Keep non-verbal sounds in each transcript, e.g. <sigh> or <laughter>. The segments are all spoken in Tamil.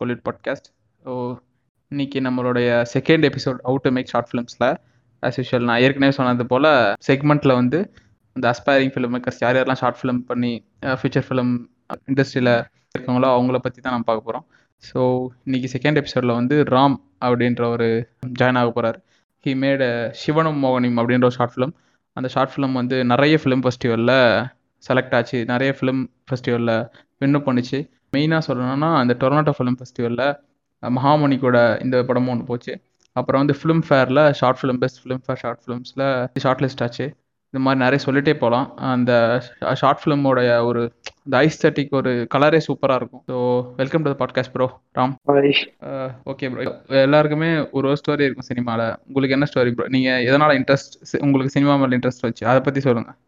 கொலிட் பாட்காஸ்ட் ஸோ இன்னைக்கு நம்மளுடைய second episode out to make short ஃபிலிம்ஸில் as usual நான் ஏற்கனவே சொன்னது போல் செக்மெண்ட்டில் வந்து இந்த அஸ்பைரிங் ஃபிலிம் மேக்கர்ஸ் யார் யாரெல்லாம் ஷார்ட் ஃபிலிம் பண்ணி ஃபியூச்சர் ஃபிலிம் இண்டஸ்ட்ரியில் இருக்காங்களோ அவங்கள பற்றி தான் நம்ம பார்க்க போகிறோம் ஸோ இன்னைக்கு செகண்ட் எபிசோடில் வந்து ராம் அப்படின்ற ஒரு ஜாயின் ஆக போகிறார் ஹி மேட் சிவனும் மோகனிம் அப்படின்ற ஒரு ஷார்ட் ஃபிலிம் அந்த ஷார்ட் ஃபிலிம் வந்து நிறைய ஃபிலிம் ஃபெஸ்டிவலில் செலக்ட் ஆச்சு. நிறைய ஃபிலிம் ஃபெஸ்டிவலில் வின்னு பண்ணிச்சு. மெயினாக சொல்லணும்னா அந்த டொர்னாட்டோ ஃபிலிம் ஃபெஸ்டிவலில் மகாமணி கூட இந்த படமும் ஒன்று போச்சு. அப்புறம் வந்து film ஃபேரில் short film best film fair short ஃபிலிம்ஸில் short list ஆச்சு. இந்த மாதிரி நிறைய சொல்லிட்டே போகலாம். அந்த ஷார்ட் ஃபிலிமோடைய ஒரு இந்த ஐஸ்தட்டிக் ஒரு கலரே சூப்பராக இருக்கும். So welcome to podcast bro Ram. Okay bro எல்லாருக்குமே ஒரு ஒரு ஸ்டோரி இருக்கும் சினிமாவில் உங்களுக்கு என்ன ஸ்டோரி ப்ரோ நீங்கள் எதனால் இன்ட்ரெஸ்ட் உங்களுக்கு சினிமா மேலே இன்ட்ரெஸ்ட் வச்சு? அதை பற்றி சொல்லுங்கள்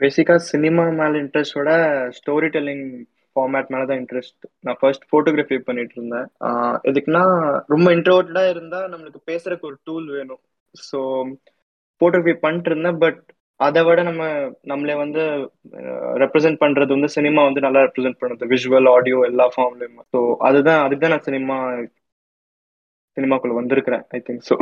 பேசிக்கா சினிமா மேல இன்ட்ரெஸ்டோட ஸ்டோரி டெல்லிங் ஃபார்மேட் மேல தான் இன்ட்ரெஸ்ட் நான் ஃபர்ஸ்ட் ஃபோட்டோகிராஃபி பண்ணிட்டு இருந்தேன். எதுக்குன்னா ரொம்ப இன்ட்ரோவர்டா இருந்தா நம்மளுக்கு பேசுறதுக்கு ஒரு டூல் வேணும். ஸோ ஃபோட்டோகிராஃபி பண்ணிட்டு இருந்தேன் பட் அதை விட நம்ம நம்மளே வந்து ரெப்ரசென்ட் பண்றது வந்து சினிமா வந்து நல்லா ரெப்ரசென்ட் பண்ணுது. விஷுவல் ஆடியோ எல்லா ஃபார்ம்லயுமே ஸோ அதுதான் அதுக்கு தான் நான் சினிமா சினிமாக்குள்ள வந்திருக்கிறேன் ஐ திங்க் ஸோ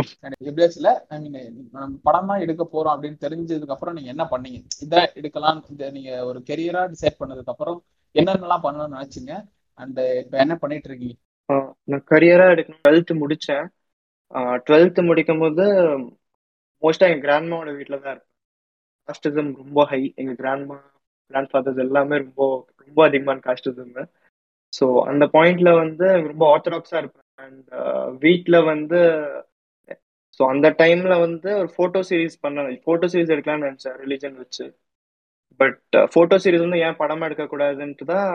எப்படியாச்சுல ஐ மீன் நம்ம படம் எடுக்க போறோம் அப்படின்னு தெரிஞ்சதுக்கு அப்புறம் நீங்க என்ன பண்ணீங்க? இதான் எடுக்கலாம் இந்த நீங்க ஒரு கெரியரா டிசைட் பண்ணதுக்கு அப்புறம் என்னென்னலாம் பண்ணணும்னு நினைச்சீங்க? அண்ட் இப்ப என்ன பண்ணிட்டு இருக்கீங்க? நான் கரியரா எடுக்கணும். டுவெல்த் முடிச்சேன். டுவெல்த் முடிக்கும் போது மோஸ்டா எங்க கிராண்ட்மாவோட வீட்டுல தான் இருப்பேன். காஸ்டிசம் ரொம்ப ஹை எங்க கிராண்ட்மா கிராண்ட் ஃபாதர்ஸ் எல்லாமே ரொம்ப ரொம்ப அதிகமான காஸ்டிசம் ஸோ அந்த பாயிண்ட்ல வந்து ரொம்ப ஆர்த்தடாக்ஸா இருப்பேன். அண்ட் uh, வீட்டில் வந்து ஸோ அந்த டைம்ல வந்து ஒரு ஃபோட்டோ சீரீஸ் பண்ண ஃபோட்டோ சீரீஸ் எடுக்கலாம்னு நினச்சேன் ரிலீஜன் வச்சு. பட் ஃபோட்டோ சீரீஸ் வந்து ஏன் படமா எடுக்கக்கூடாதுன்ட்டு தான்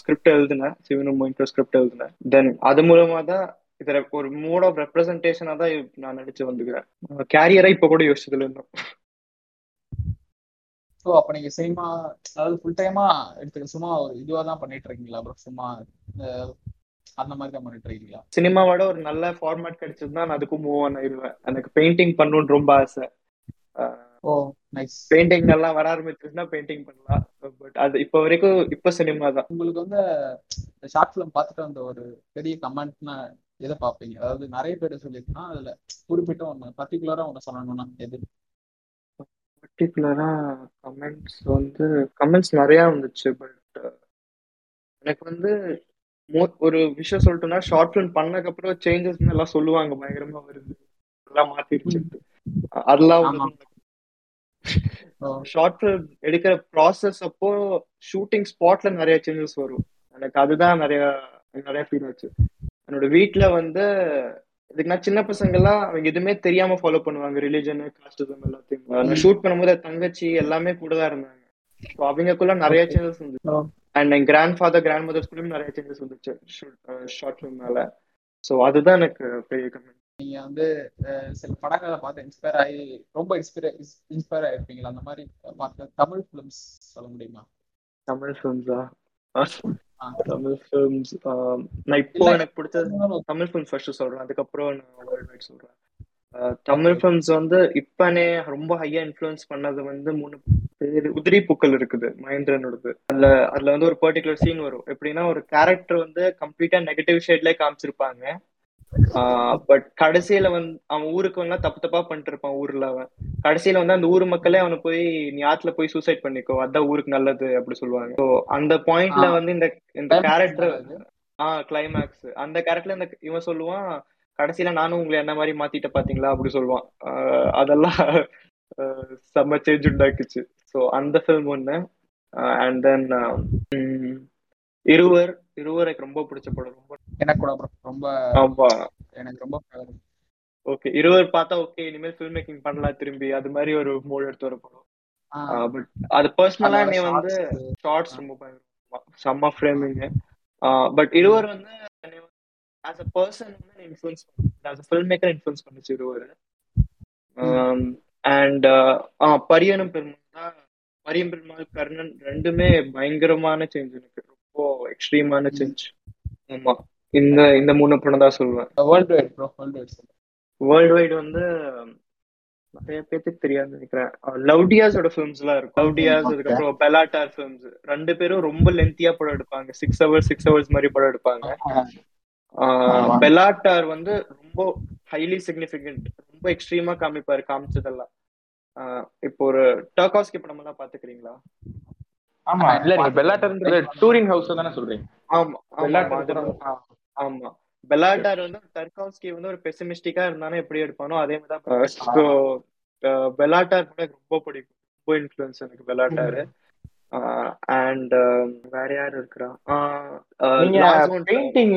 ஸ்கிரிப்ட் எழுதினேன். சிவனும் மோயின்டோ ஸ்கிரிப்ட் எழுதினேன். தென் அது மூலமா தான் இதில் ஒரு மூட் ஆஃப் ரெப்ரஸன்டேஷனாக தான் நான் நடிச்சு வந்துக்கிறேன் கேரியரை இப்போ கூட யோசிச்சதுல இருந்தோம். ஸோ அப்போ நீங்கள் சினிமா அதாவது ஃபுல் டைமா எடுத்துக்க சும்மா ஒரு இதுவாக தான் பண்ணிட்டு இருக்கீங்களா அப்புறம் சும்மா அந்த மாதிரி தான் பண்ணிட்டு இருக்கீங்களா? சினிமாவோட ஒரு நல்ல ஃபார்மேட் கிடைச்சதுன்னா நான் அதுக்கும் மூவ் ஆன் ஆயிடுவேன். எனக்கு பெயிண்டிங் பண்ணணும்னு ரொம்ப ஆசை. ஓ நைஸ் பெயிண்டிங் நல்லா வர ஆரம்பிச்சிருச்சுன்னா பெயிண்டிங் பண்ணலாம். பட் அது இப்போ வரைக்கும் இப்போ சினிமா தான். உங்களுக்கு வந்து ஷார்ட் ஃபிலிம் பார்த்துட்டு வந்த ஒரு பெரிய கமெண்ட்னா எதை பார்ப்பீங்க? அதாவது நிறைய பேர் சொல்லியிருக்கா அதுல குறிப்பிட்ட ஒன்று பர்டிகுலரா ஒன்று சொல்லணும்னா எது? பர்டிகுலரா கமெண்ட்ஸ் வந்து கமெண்ட்ஸ் நிறைய வந்துச்சு பட் எனக்கு வந்து ஒரு விஷயம் சொல்லிட்டோம்னா ஷார்ட் ஃபிலிம் பண்ணதுக்கு அப்புறம் சேஞ்சஸ் எல்லாம் சொல்லுவாங்க பயங்கரமா வருது. எல்லாம் மாத்திருச்சு அதெல்லாம் ஷார்ட் ஃபிலிம் எடுக்கிற ப்ராசஸ் அப்போ ஷூட்டிங் ஸ்பாட்ல நிறைய சேஞ்சஸ் வரும். எனக்கு அதுதான் நிறைய நிறைய ஃபீல் ஆச்சு. என்னோட வீட்டுல வந்து இதுக்கு நான் சின்ன பசங்க எல்லாம் அவங்க எதுவுமே தெரியாம ஃபாலோ பண்ணுவாங்க. ரிலிஜன் காஸ்டிசம் எல்லாத்தையும். நான் ஷூட் பண்ணும்போது தங்கச்சி எல்லாமே கூட தான் இருந்தாங்க. ஸோ அவங்களுக்குள்ள நிறைய சேஞ்சஸ் இருந்துச்சு அண்ட் என் கிராண்ட் ஃபாதர் கிராண்ட் மதர்ஸ் கூட நிறைய சேஞ்சஸ் வந்துச்சு. ஷார்ட் ஃபிலிம் மேல. ஸோ அதுதான் எனக்கு பெரிய கமெண்ட் நீங்க வந்து சில படங்களை பார்த்து இன்ஸ்பயர் ஆகி ரொம்ப இன்ஸ்பயர் இன்ஸ்பயர் ஆயிருப்பீங்களா? அந்த மாதிரி பார்த்த தமிழ் ஃபிலிம்ஸ் சொல்ல முடியுமா? தமிழ் ஃபிலிம்ஸா தமிழ் ஃபிலிம்ஸ் நான் இப்போ எனக்கு பிடிச்சது தமிழ் ஃபிலிம்ஸ் ஃபர்ஸ்ட் சொல்றேன். அதுக்கப்புறம் நான் வேர்ல்ட் வைட் சொல்றேன். தமிழ் ஃபிலிம்ஸ் வந்து இப்பனே ரொம்ப ஹையா இன்ஃப்ளூயன்ஸ் பண்ணது வந்து மூணு பேர் உதிரி பூக்கள் இருக்குது மகேந்திரனோடது. அதுல அதுல வந்து ஒரு பர்டிகுலர் சீன் வரும். எப்படின்னா ஒரு கேரக்டர் வந்து கம்ப்ளீட்டா நெகட்டிவ் ஷேட்லயே காமிச்சிருப்பாங்க. பட் கடைசியில வந்து அவன் ஊருக்கு வந்து தப்பு தப்பா பண்ணிட்டு இருப்பான் ஊர்ல அவன். கடைசியில வந்து அந்த ஊர் மக்களே அவனை போய் நீ ஆத்துல போய் சூசைட் பண்ணிக்கோ அதான் ஊருக்கு நல்லது அப்படி சொல்லுவாங்க. ஸோ அந்த பாயிண்ட்ல வந்து இந்த இந்த கேரக்டர் ஆஹ் கிளைமேக்ஸ் அந்த கேரக்டர்ல இந்த இவன் சொல்லுவான் கடைசியில நானும் உங்களை என்ன மாதிரி மாத்திட்ட பாத்தீங்களா? அப்படி சொல்லுவான். அதெல்லாம் செம்ம சேஞ்ச் உண்டாக்குச்சு. ஸோ அந்த ஃபிலிம் ஒண்ணு. அண்ட் தென் இருவர் இருவர் எனக்கு ரொம்ப பிடிச்ச படம். ரொம்ப எனக்கு கூட ரொம்ப ஆமா. எனக்கு ரொம்ப ஓகே இருவர் பார்த்தா ஓகே இனிமேல் ஃபில்ம் மேக்கிங் பண்ணலாம் திரும்பி. அது மாதிரி ஒரு மூட் எடுத்து வர படம் பட் அது பர்சனலா நீ வந்து ஷார்ட்ஸ் ரொம்ப செம்ம ஃப்ரேமிங் பட் இருவர் வந்து ஆஸ் அ பர்சன் வந்து influence as a film maker influence பண்ணுச்சு இருவர். அண்ட் பரியனும் பெருமாள் தான். பரியம் பெருமாள் கர்ணன் ரெண்டுமே பயங்கரமான சேஞ்ச் எனக்கு. ரொம்ப ரொம்ப எக்ஸ்ட்ரீமான சேஞ்ச் ஆமா. இந்த இந்த மூணு படம் தான் சொல்லுவேன். World wide bro world wide world wide வந்து நிறைய பேத்துக்கு தெரியாது நினைக்கிறேன். லவ்டியாஸோட ஃபிலிம்ஸ் எல்லாம் இருக்கும். லவ்டியாஸ் அதுக்கப்புறம் பெலாட்டார் ஃபிலிம்ஸ் ரெண்டு பேரும் ரொம்ப லென்த்தியா படம் எடுப்பாங்க. சிக்ஸ் ஹவர்ஸ் சிக்ஸ் ஹவர்ஸ் மாதிரி படம் எடுப்பாங்க. பெலாட்டார் வந்து ரொம்ப ஹைலி சிக்னிபிகண்ட் ரொம்ப எக்ஸ்ட்ரீமா காமிப்பாரு காமிச்சதெல்லாம். இப்போ ஒரு டர்காஸ்கி படம் எல்லாம் பாத்துக்கிறீங்களா ஆமா. இல்ல நீங்க பெல்லாட்டர்ன்றது டூரிங் ஹவுஸ் தானே சொல்றீங்க. ஆமா ஆமா ஆமா. பெலாட்டார் வந்து டர்காஸ்கி வந்து ஒரு பெசிமிஸ்டிக்கா இருந்தானே எப்படி எடுப்பானோ அதே மாதிரி தான் பெலாட்டார் கூட ரொம்ப பிடிக்கும். ரொம்ப இன்ஃபுளுன்ஸ் எனக்கு பெலாட்டாரு அண்ட் வேற யாரு இருக்கிறா? நீங்க பெயிண்டிங்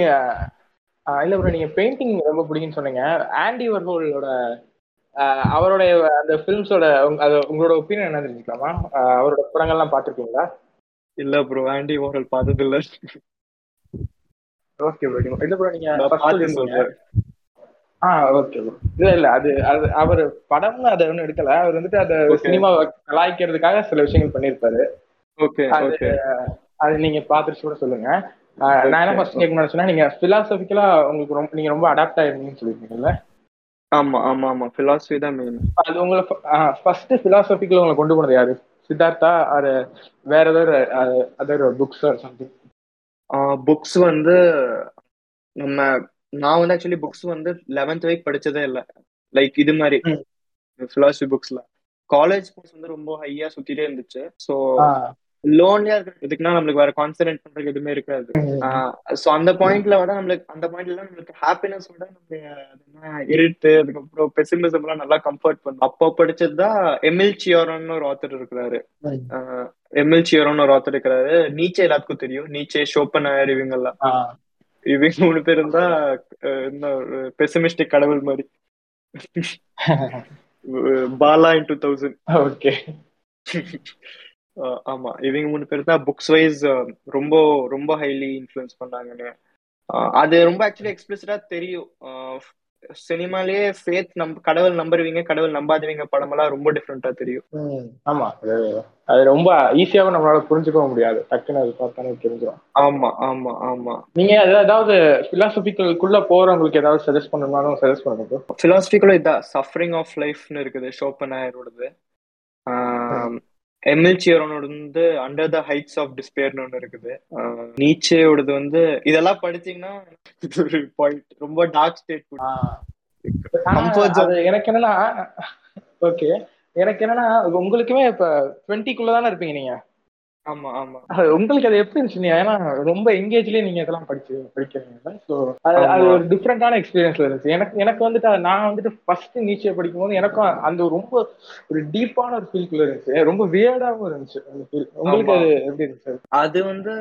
இல்ல ப்ரோ நீங்க பெயிண்டிங் ரொம்ப பிடிக்கும்னு சொன்னீங்க. ஆண்டி வர்ஹோலோட அவருடைய அந்த ஃபிலிம்ஸோட அது உங்களோட ஒப்பீனியன் என்ன தெரிஞ்சுக்கலாமா? அவரோட படங்கள்லாம் பார்த்துருக்கீங்களா? இல்ல ப்ரோ ஆண்டி வாரல் பார்த்தது இல்ல ஓகே ப்ரோ இல்ல ப்ரோ நீங்க சொல்றேன் ஆ ஓகே ப்ரோ இல்ல இல்ல அது அது அவர் படம்னு அதை ஒன்றும் எடுக்கல. அவர் வந்துட்டு அதை சினிமா கலாய்க்கிறதுக்காக சில விஷயங்கள் பண்ணியிருப்பாரு. ஓகே ஓகே அது நீங்க பார்த்துட்டு கூட சொல்லுங்க. நான் என்ன ஃபர்ஸ்ட் கேட்க நினைச்சேன்னா நீங்க பிலாசபிக்கலா உங்களுக்கு ரொம்ப நீங்க ரொம்ப அடாப்ட் ஆயிருந்தீங்கன்னு சொல்லியிருக்கீங்கல்ல ஆமா ஆமா ஆமா. பிலாசபி தான் மெயின் அது உங்களை ஃபர்ஸ்ட் பிலாசபிக்கல உங்களை கொண்டு போனது யாரு? சித்தார்த்தா அது வேற ஏதாவது other books or something books வந்து நம்ம நான் வந்து ஆக்சுவலி புக்ஸ் வந்து லெவன்த் வரைக்கும் படிச்சதே இல்லை. லைக் இது மாதிரி பிலாசபி புக்ஸ்ல காலேஜ் புக்ஸ் வந்து ரொம்ப ஹையா சுத்திட்டே இருந்துச்சு. ஸோ லோன்லியா இருக்கிறதுக்குன்னா நம்மளுக்கு வேற கான்சன்ட்ரேட் பண்றதுக்கு எதுவுமே இருக்காது. சோ அந்த பாயிண்ட்ல விட நம்மளுக்கு அந்த பாயிண்ட்ல நம்மளுக்கு ஹாப்பினஸ் விட நம்ம இருட்டு அதுக்கப்புறம் பெசிமிசம் எல்லாம் நல்லா கம்ஃபர்ட் பண்ணும். அப்போ படிச்சதுதான் எமில் சியோரன் ஒரு ஆத்தர் இருக்கிறாரு. எமில் சியோரன் ஒரு ஆத்தர் இருக்கிறாரு. நீச்சே எல்லாத்துக்கும் தெரியும். நீச்சே ஷோப்பன் ஆயர் இவங்க எல்லாம் இவங்க மூணு பேர் இருந்தா என்ன பெசிமிஸ்டிக் கடவுள் மாதிரி. <laughs> Bala in two thousand okay. <laughs> ஆமா. இவங்க மூணு பேர் தான் புக்ஸ் வைஸ் ரொம்ப ரொம்ப ஹைலி இன்ஃபுளுன்ஸ் பண்ணாங்கன்னு. அது ரொம்ப ஆக்சுவலி எக்ஸ்பிளிசிட்டா தெரியும். சினிமாலேயே ஃபேத் நம்ப கடவுள் நம்புறவங்க கடவுள் நம்பாதவங்க படமெல்லாம் ரொம்ப டிஃப்ரெண்டா தெரியும். ஆமா. அது ரொம்ப ஈஸியாவும் நம்மளால புரிஞ்சுக்க முடியாது. டக்குன்னு அது பார்த்தானே தெரிஞ்சிடும் ஆமா ஆமா ஆமா. நீங்க ஏதாவது பிலாசபிக்கலுக்குள்ள போறவங்களுக்கு ஏதாவது சஜஸ்ட் பண்ணணும்னாலும் சஜஸ்ட் பண்ணுங்க பிலாசபிக்குள்ள இதான் சஃபரிங் ஆஃப் லைஃப்னு இருக்குது ஷோப்பன் ஆயரோடது எம்எல் சியரோனோட வந்து அண்டர் த ஹைட்ஸ் ஆஃப் டிஸ்பேர்னு ஒன்று இருக்குது. நீச்சேயோடது வந்து இதெல்லாம் படிச்சீங்கன்னா இது ஒரு பாயிண்ட் ரொம்ப டார்க் ஸ்டேட் எனக்கு என்னன்னா ஓகே எனக்கு என்னன்னா உங்களுக்குமே இப்ப டுவெண்ட்டிக்குள்ள தானே இருப்பீங்க நீங்க? ஆமா ஆமா. உங்களுக்கு அது எப்படி இருந்துச்சு? ஏன்னா ரொம்ப எங்கேஜ்லயே நீங்க இதெல்லாம் படிச்சு படிக்கிறீங்க ஸோ அது அது ஒரு டிஃப்ரெண்டான எக்ஸ்பீரியன்ஸ்ல இருந்துச்சு. எனக்கு எனக்கு வந்துட்டு நான் வந்துட்டு ஃபர்ஸ்ட் நீச்சல் படிக்கும் போது எனக்கும் அந்த ரொம்ப ஒரு டீப்பான ஒரு ஃபீல்குள்ள இருந்துச்சு. ரொம்ப வியர்டாவும் இருந்துச்சு அந்த ஃபீல் உங்களுக்கு அது எப்படி இருந்துச்சு? அது வந்து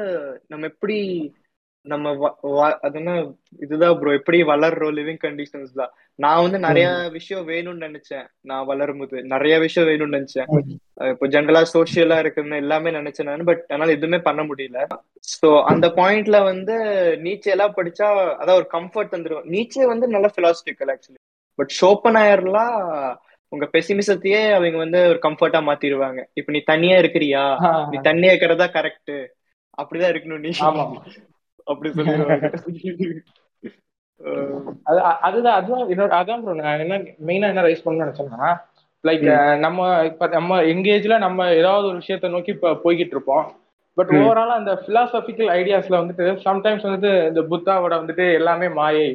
நம்ம எப்படி நம்ம அது என்ன இதுதான் ப்ரோ எப்படி வளர்றோம் லிவிங் கண்டிஷன்ஸ் தான் நான் வந்து நிறைய விஷயம் வேணும்னு நினைச்சேன். நான் வளரும் போது நிறைய விஷயம் வேணும்னு நினைச்சேன். இப்போ ஜென்ரலா சோசியலா இருக்குன்னு எல்லாமே நினைச்சேன் நான் பட் என்னால எதுவுமே பண்ண முடியல. சோ அந்த பாயிண்ட்ல வந்து நீச்சே எல்லாம் படிச்சா அதான் ஒரு கம்ஃபர்ட் வந்துடும் நீச்சே வந்து நல்ல பிலாசபிக்கல் ஆக்சுவலி பட் ஷோப்பனாயர்லாம் உங்க பெசிமிசத்தையே அவங்க வந்து ஒரு கம்ஃபர்ட்டா மாத்திடுவாங்க. இப்ப நீ தனியா இருக்கிறியா? நீ தனியா இருக்கிறதா கரெக்ட் அப்படிதான் இருக்கணும் நீ. அப்படி சொல்லிடுவாங்க. அதுதான் அதுதான் என்னோட அதான் ப்ரோ நான் என்ன மெயினா என்ன ரைஸ் பண்ணணும்னு நினைச்சேன்னா லைக் நம்ம இப்ப நம்ம எங்கேஜ்ல நம்ம ஏதாவது ஒரு விஷயத்த நோக்கி இப்ப போய்கிட்டு இருப்போம். பட் ஓவராலா அந்த பிலாசபிக்கல் ஐடியாஸ்ல வந்துட்டு சம்டைம்ஸ் வந்துட்டு இந்த புத்தாவோட வந்துட்டு எல்லாமே மாயை.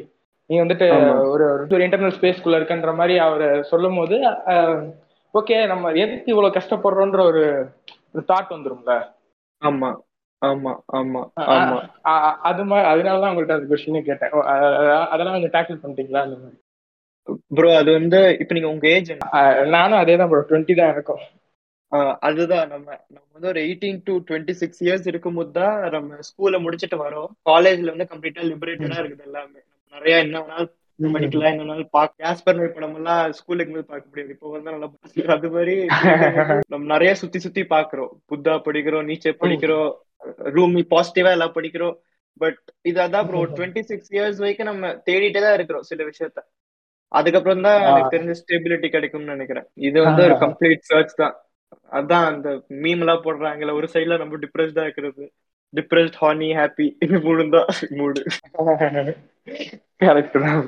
நீ வந்துட்டு ஒரு ஒரு இன்டர்னல் ஸ்பேஸ்க்குள்ள இருக்குன்ற மாதிரி அவர் சொல்லும் போது ஓகே நம்ம எதுக்கு இவ்வளவு கஷ்டப்படுறோன்ற ஒரு தாட் வந்துரும்ல. ஆமா. ஆமா ஆமா ஆமா. அது மாதிரி அதனாலதான் உங்கள்ட்ட அந்த கொஸ்டினே கேட்டேன். அதெல்லாம் கொஞ்சம் டேக்கிள் பண்ணிட்டீங்களா? அந்த மாதிரி. ப்ரோ அது வந்து இப்ப நீங்க உங்க ஏஜ் நானும் அதே தான் ப்ரோ டுவெண்ட்டி தான் இருக்கும். அதுதான் நம்ம நம்ம வந்து ஒரு eighteen to twenty six years இருக்கும்போது தான் நம்ம ஸ்கூல்ல முடிச்சுட்டு வரோம். காலேஜ்ல வந்து கம்ப்ளீட்டா லிபரேட்டடா இருக்குது எல்லாமே. நிறைய என்ன வேணாலும் படிக்கலாம் என்ன வேணாலும் பாக்க கேஸ்பர் படம் எல்லாம் ஸ்கூலுக்கு பார்க்க முடியாது. இப்போ வந்து நல்லா அது மாதிரி <laughs> நம்ம நிறைய சுத்தி சுத்தி பாக்குறோம். புத்தா படிக்கிறோம் நீச்சே படிக்கிறோம். ரூமி பாசிட்டிவா எல்லாம் படிக்கிறோம். பட் இது அதான் ப்ரோ டுவெண்ட்டி சிக்ஸ் இயர்ஸ் வரைக்கும் நம்ம தேடிட்டே தான் இருக்கிறோம் சில விஷயத்த. அதுக்கப்புறம் தான் எனக்கு தெரிஞ்ச ஸ்டெபிலிட்டி கிடைக்கும்னு நினைக்கிறேன். இது வந்து ஒரு கம்ப்ளீட் சர்ச் தான். அதான் அந்த மீம் எல்லாம் போடுறாங்கல்ல ஒரு சைட்ல ரொம்ப டிப்ரெஸ்டா இருக்கிறது. டிப்ரெஸ்ட் ஹானி ஹாப்பி இது <laughs> மூணு. தான் மூடு கரெக்ட் தான்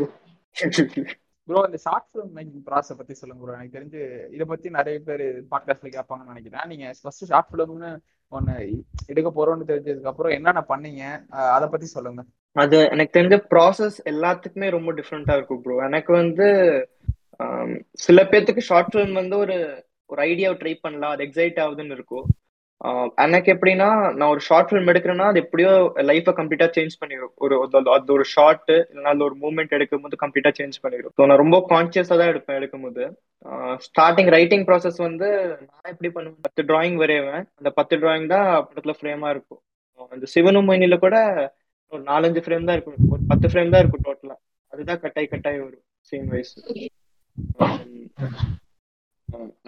ப்ரோ இந்த ஷார்ட் ஃபிலிம் மேக்கிங் ப்ராசஸ் பத்தி சொல்லுங்க ப்ரோ எனக்கு தெரிஞ்சு இதை பத்தி நிறைய பேர் பாட்காஸ்ட்ல கேட்பாங்கன்னு நினைக்கிறேன். நீங்க ஃபர்ஸ்ட் ஷார்ட் ஃபிலிம்னு ஒன்னு எடுக்க போறோம்னு தெரிஞ்சதுக்கு அப்புறம் என்னென்ன பண்ணீங்க? அதை பத்தி சொல்லுங்க. அது எனக்கு தெரிஞ்ச ப்ராசஸ் எல்லாத்துக்குமே ரொம்ப டிஃப்ரெண்டா இருக்கும் ப்ரோ எனக்கு வந்து சில பேர்த்துக்கு ஷார்ட் ஃபிலிம் வந்து ஒரு ஒரு ஐடியாவை ட்ரை பண்ணலாம். அது எக்ஸைட் ஆகுதுன்னு இருக்கும். எனக்கு எப்படின்னா நான் ஒரு ஷார்ட் ஃபிலிம் எடுக்கிறேன்னா அது எப்படியோ லைஃபை கம்ப்ளீட்டா சேஞ்ச் பண்ணிடும் ஒரு அது- ஒரு ஷார்ட் இல்லைன்னா அது ஒரு மூமெண்ட் எடுக்கும் போது கம்ப்ளீட்டா சேஞ்ச் பண்ணிடும் ஸோ நான் ரொம்ப கான்சியஸா தான் எடுப்பேன் எடுக்கும் போது ஸ்டார்டிங் ரைட்டிங் ப்ராசஸ் வந்து நான் எப்படி பண்ணுவேன் பத்து டிராயிங் வரைவேன். அந்த பத்து டிராயிங் தான் படத்துல ஃப்ரேமா இருக்கும். அந்த சிவனும் மொயினில கூட ஒரு நாலஞ்சு ஃப்ரேம் தான் இருக்கும். ஒரு பத்து ஃப்ரேம் தான் இருக்கும் டோட்டலா அதுதான் கட்டாய் கட்டாய் வரும் சீன் வைஸ்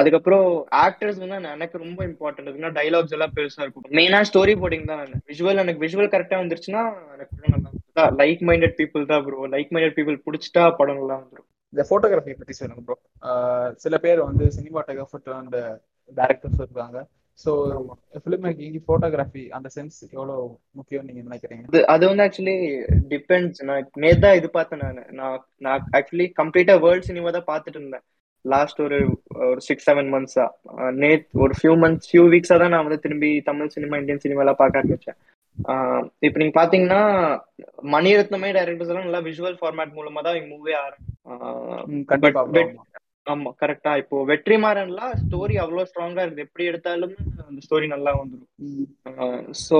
அதுக்கப்புறம் ஆக்டர்ஸ் வந்து நான் எனக்கு ரொம்ப இம்பார்ட்டன்ட் இருக்குன்னா டைலாக்ஸ் எல்லாம் பெருசா இருக்கும். மெயினா ஸ்டோரி போர்டிங் தான் விஷுவல் எனக்கு விஷுவல் கரெக்டா வந்துருச்சுன்னா எனக்கு நல்லா லைக் மைண்டட் பீப்புள் தான் ப்ரோ லைக் மைண்டட் பீப்புள் பிடிச்சிட்டா படம் நல்லா வந்துரும். இந்த போட்டோகிராஃபி பத்தி சொல்லுங்க ப்ரோ சில பேர் வந்து சினிமாட்டோகிராஃபர் அண்ட் டேரக்டர்ஸ் இருக்காங்க. ஸோ ஃபிலிம் மேக்கிங் போட்டோகிராஃபி அந்த சென்ஸ் எவ்வளவு முக்கியம் நீங்க நினைக்கிறீங்க? அது அது வந்து ஆக்சுவலி டிபெண்ட்ஸ் நான் நேத்து தான் இது பார்த்தேன் நான். நான் நான் ஆக்சுவலி கம்ப்ளீட்டா வேர்ல்ட் சினிமா தான் பார்த்துட்டு இருந்தேன். லாஸ்ட் ஒரு ஒரு சிக்ஸ் செவன் மந்த்ஸா நேத் ஒரு ஃபியூ மந்த்ஸ் ஃபியூ வீக்ஸா தான் நான் வந்து திரும்பி தமிழ் சினிமா இந்தியன் சினிமா எல்லாம் பார்க்க ஆரம்பிச்சேன். இப்ப நீங்க பாத்தீங்கன்னா மணிரத்னமே டைரக்டர்ஸ் எல்லாம் நல்லா விஷுவல் ஃபார்மேட் மூலமா தான் மூவே ஆரம்பிச்சு ஆமா. கரெக்டா இப்போ வெற்றிமாறன்லாம் ஸ்டோரி அவ்வளவு ஸ்ட்ராங்கா இருக்குது எப்படி எடுத்தாலும் அந்த ஸ்டோரி நல்லா வந்துடும். சோ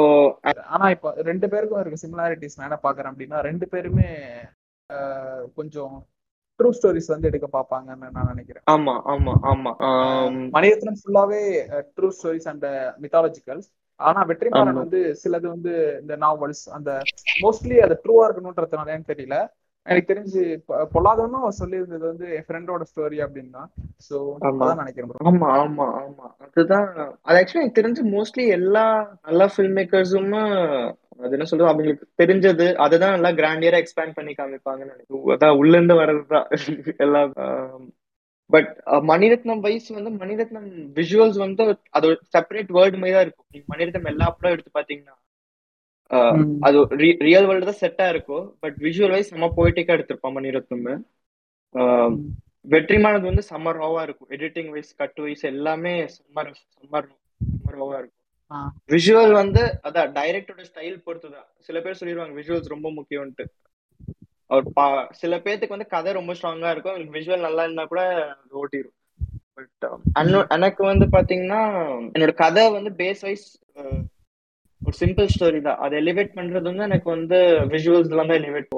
ஆனா இப்ப ரெண்டு பேருக்கும் இருக்க சிமிலாரிட்டிஸ் நான் என்ன பாக்குறேன் அப்படின்னா ரெண்டு பேருமே கொஞ்சம் ட்ரூ ஸ்டோரிஸ் வந்து எடுக்க பார்ப்பாங்கன்னு நான் நினைக்கிறேன். ஆமா ஆமா ஆமா. மணிரத்னம் ஃபுல்லாவே ட்ரூ ஸ்டோரிஸ் அண்ட் மித்தாலஜிக்கல்ஸ் ஆனா வெற்றிமாறன். வந்து சிலது வந்து இந்த நாவல்ஸ் அந்த மோஸ்ட்லி அது ட்ரூவா இருக்கணும்ன்றதுனாலன்னு தெரியல. எனக்கு தெரிஞ்சு பொல்லாதவனும் சொல்லியிருந்தது வந்து என் ஃப்ரெண்டோட ஸ்டோரி அப்படின்னா சோ ஆமா. அதான் நினைக்கிறேன். ஆமா ஆமா ஆமா. அதுதான் அது ஆக்சுவலி எனக்கு தெரிஞ்சு மோஸ்ட்லி எல்லா நல்ல ஃபில்ம் மேக்கர்ஸும் அது என்ன சொல்றது? அவங்களுக்கு தெரிஞ்சது. அதுதான் நல்லா கிராண்டியரா எக்ஸ்பேண்ட் பண்ணி காமிப்பாங்கன்னு நினைக்கிறேன். அதான் உள்ள இருந்து வர்றதுதான் <laughs> எல்லாம் பட் மணிரத்னம் வைஸ் வந்து மணிரத்னம் விஷுவல்ஸ் வந்து அது ஒரு செப்பரேட் வேர்ல்டு மாதிரி தான் இருக்கும். நீங்க மணிரத்னம் எல்லா படம் எடுத்து பாத்தீங்கன்னா. அது ரியல் வேர்ல்டு தான் செட்டா இருக்கும். பட் விஷுவல் வைஸ் நம்ம போயிட்டிக்கா எடுத்திருப்பான் மணிரத்னம். வெற்றிமானது வந்து செம்ம ராவா இருக்கும். எடிட்டிங் வைஸ் கட் வைஸ் எல்லாமே செம்ம செம்ம செம்ம ராவா இருக்கும். விஷுவல் வந்து அதான் டைரக்டரோட ஸ்டைல் பொறுத்துதான் சில பேர் சொல்லிடுவாங்க விஷுவல்ஸ் ரொம்ப முக்கியம்ட்டு அவர் பா சில பேர்த்துக்கு வந்து கதை ரொம்ப ஸ்ட்ராங்கா இருக்கும். அவங்களுக்கு விஷுவல் நல்லா இருந்தா கூட அது ஓட்டிடும் பட் எனக்கு வந்து பாத்தீங்கன்னா என்னோட கதை வந்து பேஸ் வைஸ் ஒரு சிம்பிள் ஸ்டோரி தான். அதை எலிவேட் பண்றது வந்து எனக்கு வந்து விஷுவல்ஸ் எல்லாம் தான் எலிவேட்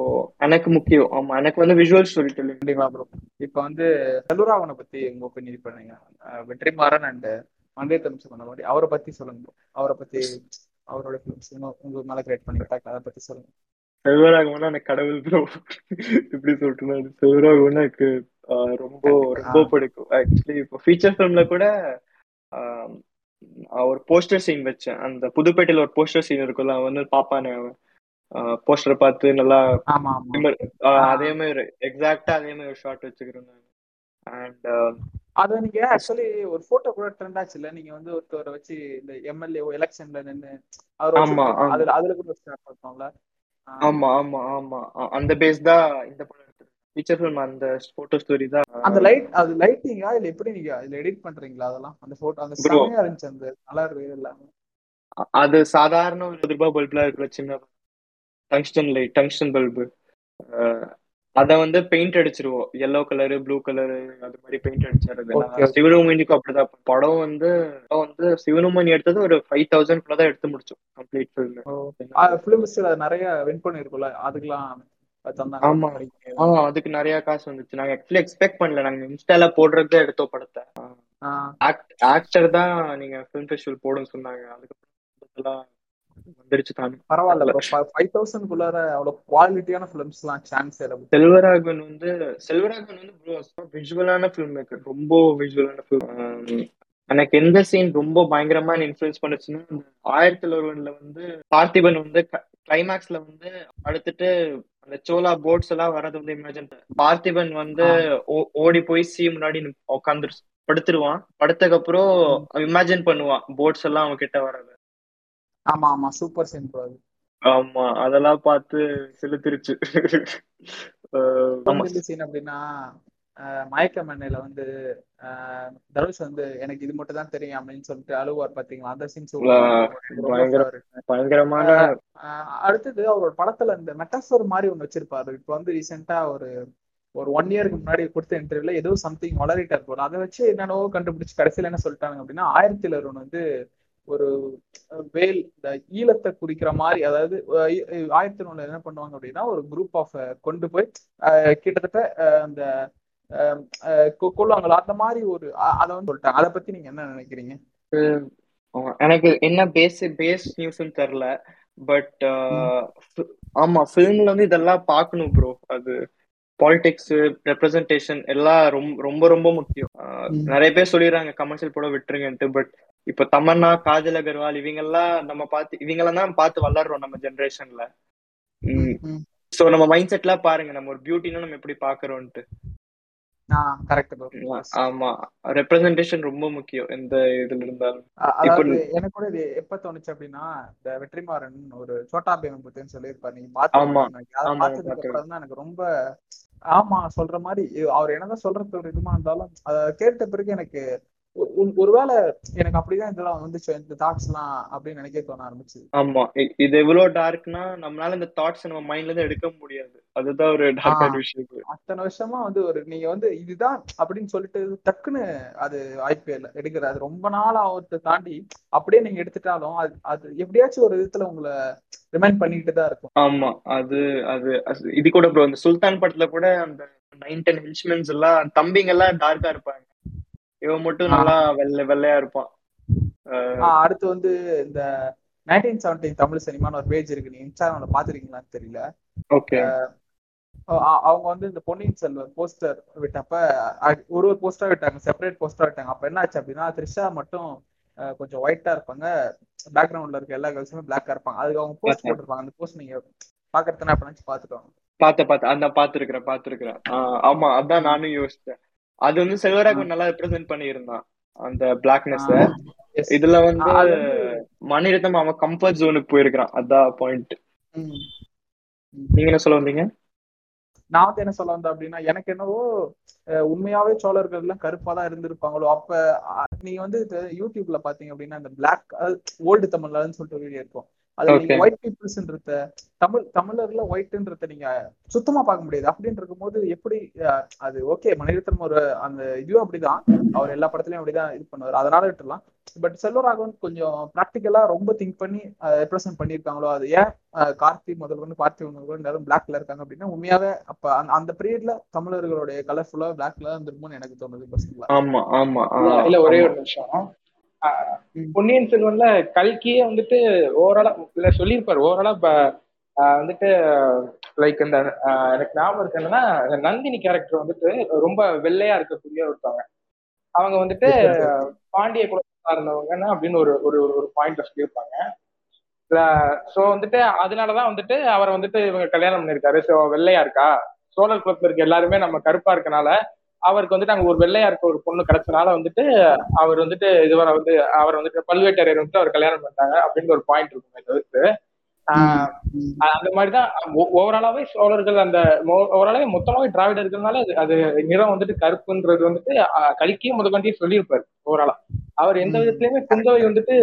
எனக்கு முக்கியம். ஆமா எனக்கு வந்து விஷுவல் ஸ்டோரி டெல்லிங் கண்டிப்பா ப்ரோ இப்ப வந்து செல்வராவனை பத்தி உங்க ஒப்பீனியன் பண்ணுங்க. வெற்றிமாறன் அண்ட் மண்டேத்தம் சொன்ன மாதிரி. அவரை பத்தி சொல்லுங்க. அவரை பத்தி அவரோட ஃபிலிம்ஸ் உங்க மேல கிரியேட் பண்ணி அதை பத்தி சொல்லுங்க. செல்வராகவனா எனக்கு கடவுள் ப்ரோ இப்படி சொல்லிட்டு செல்வராகவனா எனக்கு ரொம்ப ரொம்ப. பிடிக்கும். ஆக்சுவலி இப்போ ஃபீச்சர் ஃபிலிம்ல கூட ஒரு போஸ்டர் சீன் வச்சேன். அந்த புதுப்பேட்டையில ஒரு போஸ்டர் சீன் இருக்கும்ல அவன் வந்து பாப்பானே போஸ்டரை பார்த்து நல்லா. அதே மாதிரி எக்ஸாக்டா அதே மாதிரி ஒரு ஷாட் வச்சுக்கிறேன் நான். அண்ட் அது நீங்க ஆக்சுவலி ஒரு போட்டோ கூட ட்ரெண்ட் ஆச்சு இல்ல நீங்க வந்து ஒருத்தவரை வச்சு இந்த எம்எல்ஏ எலெக்ஷன்ல நின்னு அவர். அதுல அதுல கூட ஸ்டார்ட் பண்ணோம்ல ஆமா ஆமா ஆமா. அந்த பேஸ் தான் இந்த படம் ஃபீச்சர் ஃபிலிம் அந்த போட்டோ ஸ்டோரி தான். அந்த லைட் அது லைட்டிங்கா இல்ல எப்படி நீங்க இதுல எடிட் பண்றீங்களா அதெல்லாம்? அந்த போட்டோ அந்த. செமையா இருந்துச்சு அந்த கலர் எல்லாமே அ- அது சாதாரண ஒரு ரூபாய் பல்ப்ல இருக்கிற சின்ன டங்ஸ்டன் லைட் டங்ஸ்டன் பல்பு அத வந்து பெயிண்ட் அடிச்சிருவோம். எல்லோ கலரு ப்ளூ கலரு அது மாதிரி பெயிண்ட் அடிச்சிருது. சிவனுமணிக்கும் அப்படிதான். படம் வந்து வந்து சிவனுமணி எடுத்தது ஒரு ஃபைவ் தௌசண்ட் தான் எடுத்து முடிச்சோம். கம்ப்ளீட் ஃபில்ம் ஃபிலிம் நிறைய வின் பண்ணிருக்கும்ல. அதுக்கெல்லாம் ஆமா. அதுக்கு நிறைய காசு வந்துச்சு. நாங்க ஆக்சுவலி எக்ஸ்பெக்ட் பண்ணல. நாங்க இன்ஸ்டால போடுறதே எடுத்தோம் படத்தை. ஆக்டர் தான் நீங்க ஃபிலிம் ஃபெஸ்டிவல் போடுன்னு சொன்னாங்க. அதுக்கப்புறம் வந்துருச்சு தான். பரவாயில்ல ஃபைவ் தௌசண்ட் குள்ளார அவ்வளவு குவாலிட்டியான ஃபிலிம்ஸ் எல்லாம் சான்ஸ் இல்லை செல்வராகவன் வந்து செல்வராகவன் வந்து ப்ரோ விஷுவலான ஃபில்ம் மேக்கர் ரொம்ப ஃபில்ம் எனக்கு எந்த சீன் ரொம்ப பயங்கரமா இன்ஃபுளுன்ஸ் பண்ணுச்சுன்னா ஆயிரத்தி ஒருவன்ல வந்து பார்த்திபன் வந்து கிளைமேக்ஸ்ல வந்து அடுத்துட்டு அந்த சோலா போட்ஸ் எல்லாம் வரது வந்து இமேஜின் பார்த்திபன் வந்து ஓடி போய் சி முன்னாடி உட்காந்துரு படுத்துருவான். படுத்ததுக்கு அப்புறம் இமேஜின் பண்ணுவான் போட்ஸ் எல்லாம் அவன் கிட்ட வர்றது. ஆமா ஆமா. சூப்பர் சீன் ப்ரோ அது. ஆமா அதெல்லாம் பார்த்து செலுத்திருச்சு. சீன் அப்படின்னா மயக்க மண்ணையில வந்து தனுஷ் வந்து எனக்கு இது மட்டும் தான் தெரியும் அப்படின்னு சொல்லிட்டு அழுவார் பாத்தீங்களா? அந்த சீன் பயங்கரமான அடுத்தது அவரோட படத்துல இந்த மெட்டாஃபர் மாதிரி ஒண்ணு வச்சிருப்பாரு. இப்போ வந்து ரீசெண்டா ஒரு ஒரு ஒன் இயருக்கு முன்னாடி கொடுத்த இன்டர்வியூல ஏதோ சம்திங் வளரிட்டார் போல. அதை வச்சு என்னென்னவோ கண்டுபிடிச்சு கடைசியில என்ன சொல்லிட்டாங்க அப்படின்னா ஆயிரத்தி ஒன்று வந்து ஒரு வேல் இந்த ஈழத்தை குறிக்கிற மாதிரி அதாவது ஆயிரத்தி ஒண்ணுல என்ன பண்ணுவாங்க அப்படின்னா ஒரு குரூப் ஆஃப் கொண்டு போய் கிட்டத்தட்ட அந்த அஹ் அஹ் கொ- கொல்லுவாங்களா அந்த மாதிரி ஒரு அதை வந்து சொல்லிட்டாங்க. அதை பத்தி நீங்க என்ன நினைக்கிறீங்க? எனக்கு என்ன பேஸ் பேஸ் நியூஸ்னு தெரியல. பட் ஆமா ஃபிலிம்ல வந்து இதெல்லாம் பார்க்கணும் ப்ரோ அது பாலிடிக்ஸ் ரெப்ரசன்டேஷன் எல்லாம் ரொம்ப ரொம்ப முக்கியம். நிறைய பேர் சொல்லிடுறாங்க கமர்ஷியல் படம் விட்டுருங்கன்ட்டு பட் இப்ப தமன்னா காஜல் அகர்வால் இவங்க எல்லாம் நம்ம பார்த்து இவங்கெல்லாம் தான் பார்த்து வளர்றோம் நம்ம ஜெனரேஷன்ல சோ நம்ம மைண்ட் செட்ல பாருங்க நம்ம ஒரு பியூட்டினா நம்ம எப்படி பாக்குறோம்ட்டு ஆமா. ரெப்ரசன்டேஷன் ரொம்ப முக்கியம் எந்த இதுல இருந்தாலும். எனக்கு கூட இது எப்ப தோணுச்சு அப்படின்னா இந்த வெற்றிமாறன் ஒரு சோட்டா பேமன் பத்தின்னு சொல்லியிருப்பாரு நீங்க. பாத்து எனக்கு ரொம்ப ஆமா சொல்ற மாதிரி அவர் என்னதான் சொல்றது ஒரு இதுமா இருந்தாலும் அதை கேட்ட பிறகு எனக்கு ஒருவேளை எனக்கு அப்படிதான் இதெல்லாம் வந்துச்சு இந்த தாட்ஸ் எல்லாம் அப்படின்னு நினைக்க தோண ஆரம்பிச்சு ஆமா இது எவ்வளவு டார்க்னா நம்மளால இந்த தாட்ஸ் நம்ம மைண்ட்ல இருந்து எடுக்க முடியாது. அதுதான் ஒரு டார்க்கான ஆ. விஷயம். அத்தனை வருஷமா வந்து ஒரு நீங்க வந்து இதுதான் அப்படின்னு சொல்லிட்டு டக்குன்னு அது இல்லை எடுக்கிற அது ரொம்ப நாள் ஆகிறத தாண்டி அப்படியே நீங்க எடுத்துட்டாலும் அது அது எப்படியாச்சும் ஒரு விதத்துல உங்களை ரிமைண்ட் பண்ணிட்டு தான் இருக்கும். ஆமா அது அது இது கூட ப்ரோ இந்த சுல்தான் படத்துல கூட அந்த நைன் டென் ஹில்ச்மென்ஸ் எல்லாம் தம்பிங்க எல்லாம் டார்க்கா இருப்பாங்க. இவன் மட்டும். நல்லா வெள்ளை வெள்ளையா இருப்பான். அடுத்து வந்து இந்த நைன்டீன் செவன்டீன் தமிழ் சினிமான்னு ஒரு பேஜ் இருக்கு. நீங்க இன்ஸ்டாகிராம்ல பாத்துருக்கீங்களான்னு தெரியல. ஓகே அவங்க வந்து இந்த பொன்னியின் செல்வன் போஸ்டர் விட்டப்ப ஒரு ஒரு போஸ்டரா விட்டாங்க செப்பரேட் போஸ்டரா விட்டாங்க. அப்ப என்ன ஆச்சு அப்படின்னா த்ரிஷா மட்டும் கொஞ்சம் ஒயிட்டா இருப்பாங்க. பேக்ரவுண்ட்ல இருக்க எல்லா கேர்ள்ஸுமே பிளாக்கா இருப்பாங்க. அதுக்கு அவங்க போஸ்ட். போட்டிருப்பாங்க. அந்த போஸ்ட் நீங்க பாக்குறதுனா அப்ப பாத்துக்கோங்க பாத்த பாத்த அந்த பாத்துருக்கிறேன் பாத்துருக்கிறேன் ஆமா அதான் நானும் யோசிச்சேன் அது வந்து செல்வராகவன் நல்லா ரெப்ரசென்ட் பண்ணியிருந்தான் அந்த பிளாக்னஸ். இதுல வந்து மணிரத்னம் அவன் கம்ஃபர்ட் ஜோனுக்கு போயிருக்கிறான். அதான் பாயிண்ட். நீங்க என்ன சொல்ல வந்தீங்க? நான் வந்து என்ன சொல்ல வந்தேன் அப்படின்னா எனக்கு என்னவோ அஹ், உண்மையாவே சோழர்கள் எல்லாம் கருப்பா தான் இருந்திருப்பாங்களோ அப்ப அஹ், நீங்க வந்து யூடியூப்ல பாத்தீங்க அப்படின்னா இந்த பிளாக் ஓல்டு தமிழ்லன்னு சொல்லிட்டு ஒரு வீடியோ இருக்கும். நீங்க Okay. ஒயிட் பீப்புள்ஸ்ன்றத தமிழ் தமிழர்ல ஒயிட்ன்றத நீங்க சுத்தமா பார்க்க முடியாது அப்படின்னு இருக்கும்போது எப்படி அது ஓகே மணிரத்னம் ஒரு அந்த இதுவும் அப்படிதான் அவர் எல்லா படத்துலயும் அப்படிதான் இது பண்ணுவார் அதனால விட்டுலாம் பட் செல்வராகவன் கொஞ்சம் ப்ராக்டிக்கலா ரொம்ப திங்க் பண்ணி ரெப்ரசென்ட் பண்ணியிருக்காங்களோ அது ஏன் கார்த்தி முதல் கொண்டு பார்த்தி முதல் எல்லாரும் பிளாக்ல இருக்காங்க அப்படின்னா உண்மையாவே அப்ப அந்த- பீரியட்ல தமிழர்களுடைய கலர்ஃபுல்லா பிளாக்ல இருந்திருக்கும்னு எனக்கு தோணுது பர்சனலா ஆமா ஆமா ஆ, இல்ல, இல்ல ஒரே ஆமா. ஒரு நிமிஷம் ஆஹ் ம். பொன்னியின் செல்வன்ல கல்கியே வந்துட்டு ஓவராலா இல்ல சொல்லியிருப்பாரு ஓவராலா வந்துட்டு லைக் இந்த எனக்கு ஞாபகம் இருக்கு என்னன்னா நந்தினி கேரக்டர் வந்துட்டு ரொம்ப வெள்ளையா இருக்கக்கூடிய ஒருத்தவங்க. அவங்க வந்துட்டு பாண்டிய குலத்தை இருந்தவங்கன்னா அப்படின்னு ஒரு ஒரு ஒரு- பாயிண்ட்ல சொல்லியிருப்பாங்க. சோ வந்துட்டு அதனாலதான் வந்துட்டு அவரை வந்துட்டு இவங்க கல்யாணம் பண்ணிருக்காரு சோ வெள்ளையா இருக்கா? சோழர் குலத்துல இருக்க எல்லாருமே நம்ம கருப்பா இருக்கனால அவருக்கு வந்துட்டு அங்க ஒரு வெள்ளையா இருக்க ஒரு பொண்ணு கிடைச்சனால வந்துட்டு அவர் வந்துட்டு இதுவரை வந்து அவர் வந்துட்டு பல்வேட்டரையர் வந்துட்டு அவர் கல்யாணம் பண்ணிட்டாங்க அப்படின்னு ஒரு பாயிண்ட் இருக்குமே தவிர்த்து அந்த மாதிரிதான் ஓவராலாவே சோழர்கள் அந்த ஓவராலாவே மொத்தமாவே திராவிடர்கள்னால அது அது நிறம் வந்துட்டு கருப்புன்றது வந்துட்டு கல்கியே முதற்கொண்டே சொல்லியிருப்பாரு ஓவராலா அவர் எந்த. விதத்துலயுமே குந்தவை வந்துட்டு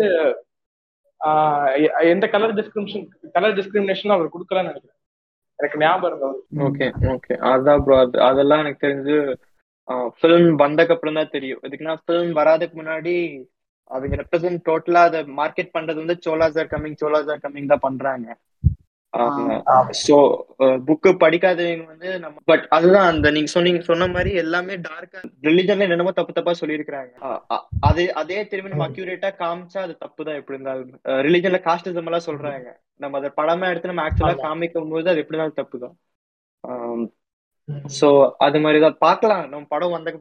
எந்த கலர் டிஸ்கிரிமினேஷன் கலர் டிஸ்கிரிமினேஷன் அவர் கொடுக்கலன்னு நினைக்கிறேன். எனக்கு ஞாபகம் இருந்தது ஓகே ஓகே. அதான் ப்ரோ அது அதெல்லாம் எனக்கு தெரிஞ்சு ஃபிலிம் வந்தக்கு அப்புறம் தான் தெரியும். இதுக்குன்னா ஃபிலிம் வராதுக்கு முன்னாடி அவங்க ரெப்ரசன்ட் டோட்டலா அதை மார்க்கெட் பண்றது வந்து Cholas are coming Cholas are coming தான் பண்றாங்க. சோ புக்கு படிக்காதவங்க வந்து நம்ம பட் அதுதான் அந்த நீங்க சொன்னீங்க சொன்ன மாதிரி எல்லாமே டார்க்கா ரிலிஜன்ல என்னமோ தப்பு தப்பா சொல்லியிருக்காங்க அதே அதே திரும்பி நம்ம அக்யூரேட்டா காமிச்சா அது தப்பு தான் எப்படி இருந்தாலும். ரிலிஜன்ல காஸ்டிசம் எல்லாம் சொல்றாங்க. நம்ம அதை படமா எடுத்து நம்ம ஆக்சுவலா. காமிக்கும் போது அது எப்படி இருந்தாலும் தப்பு தான். சோ அது மாதிரிதான். பார்க்கலாம். நம்ம படம் வந்த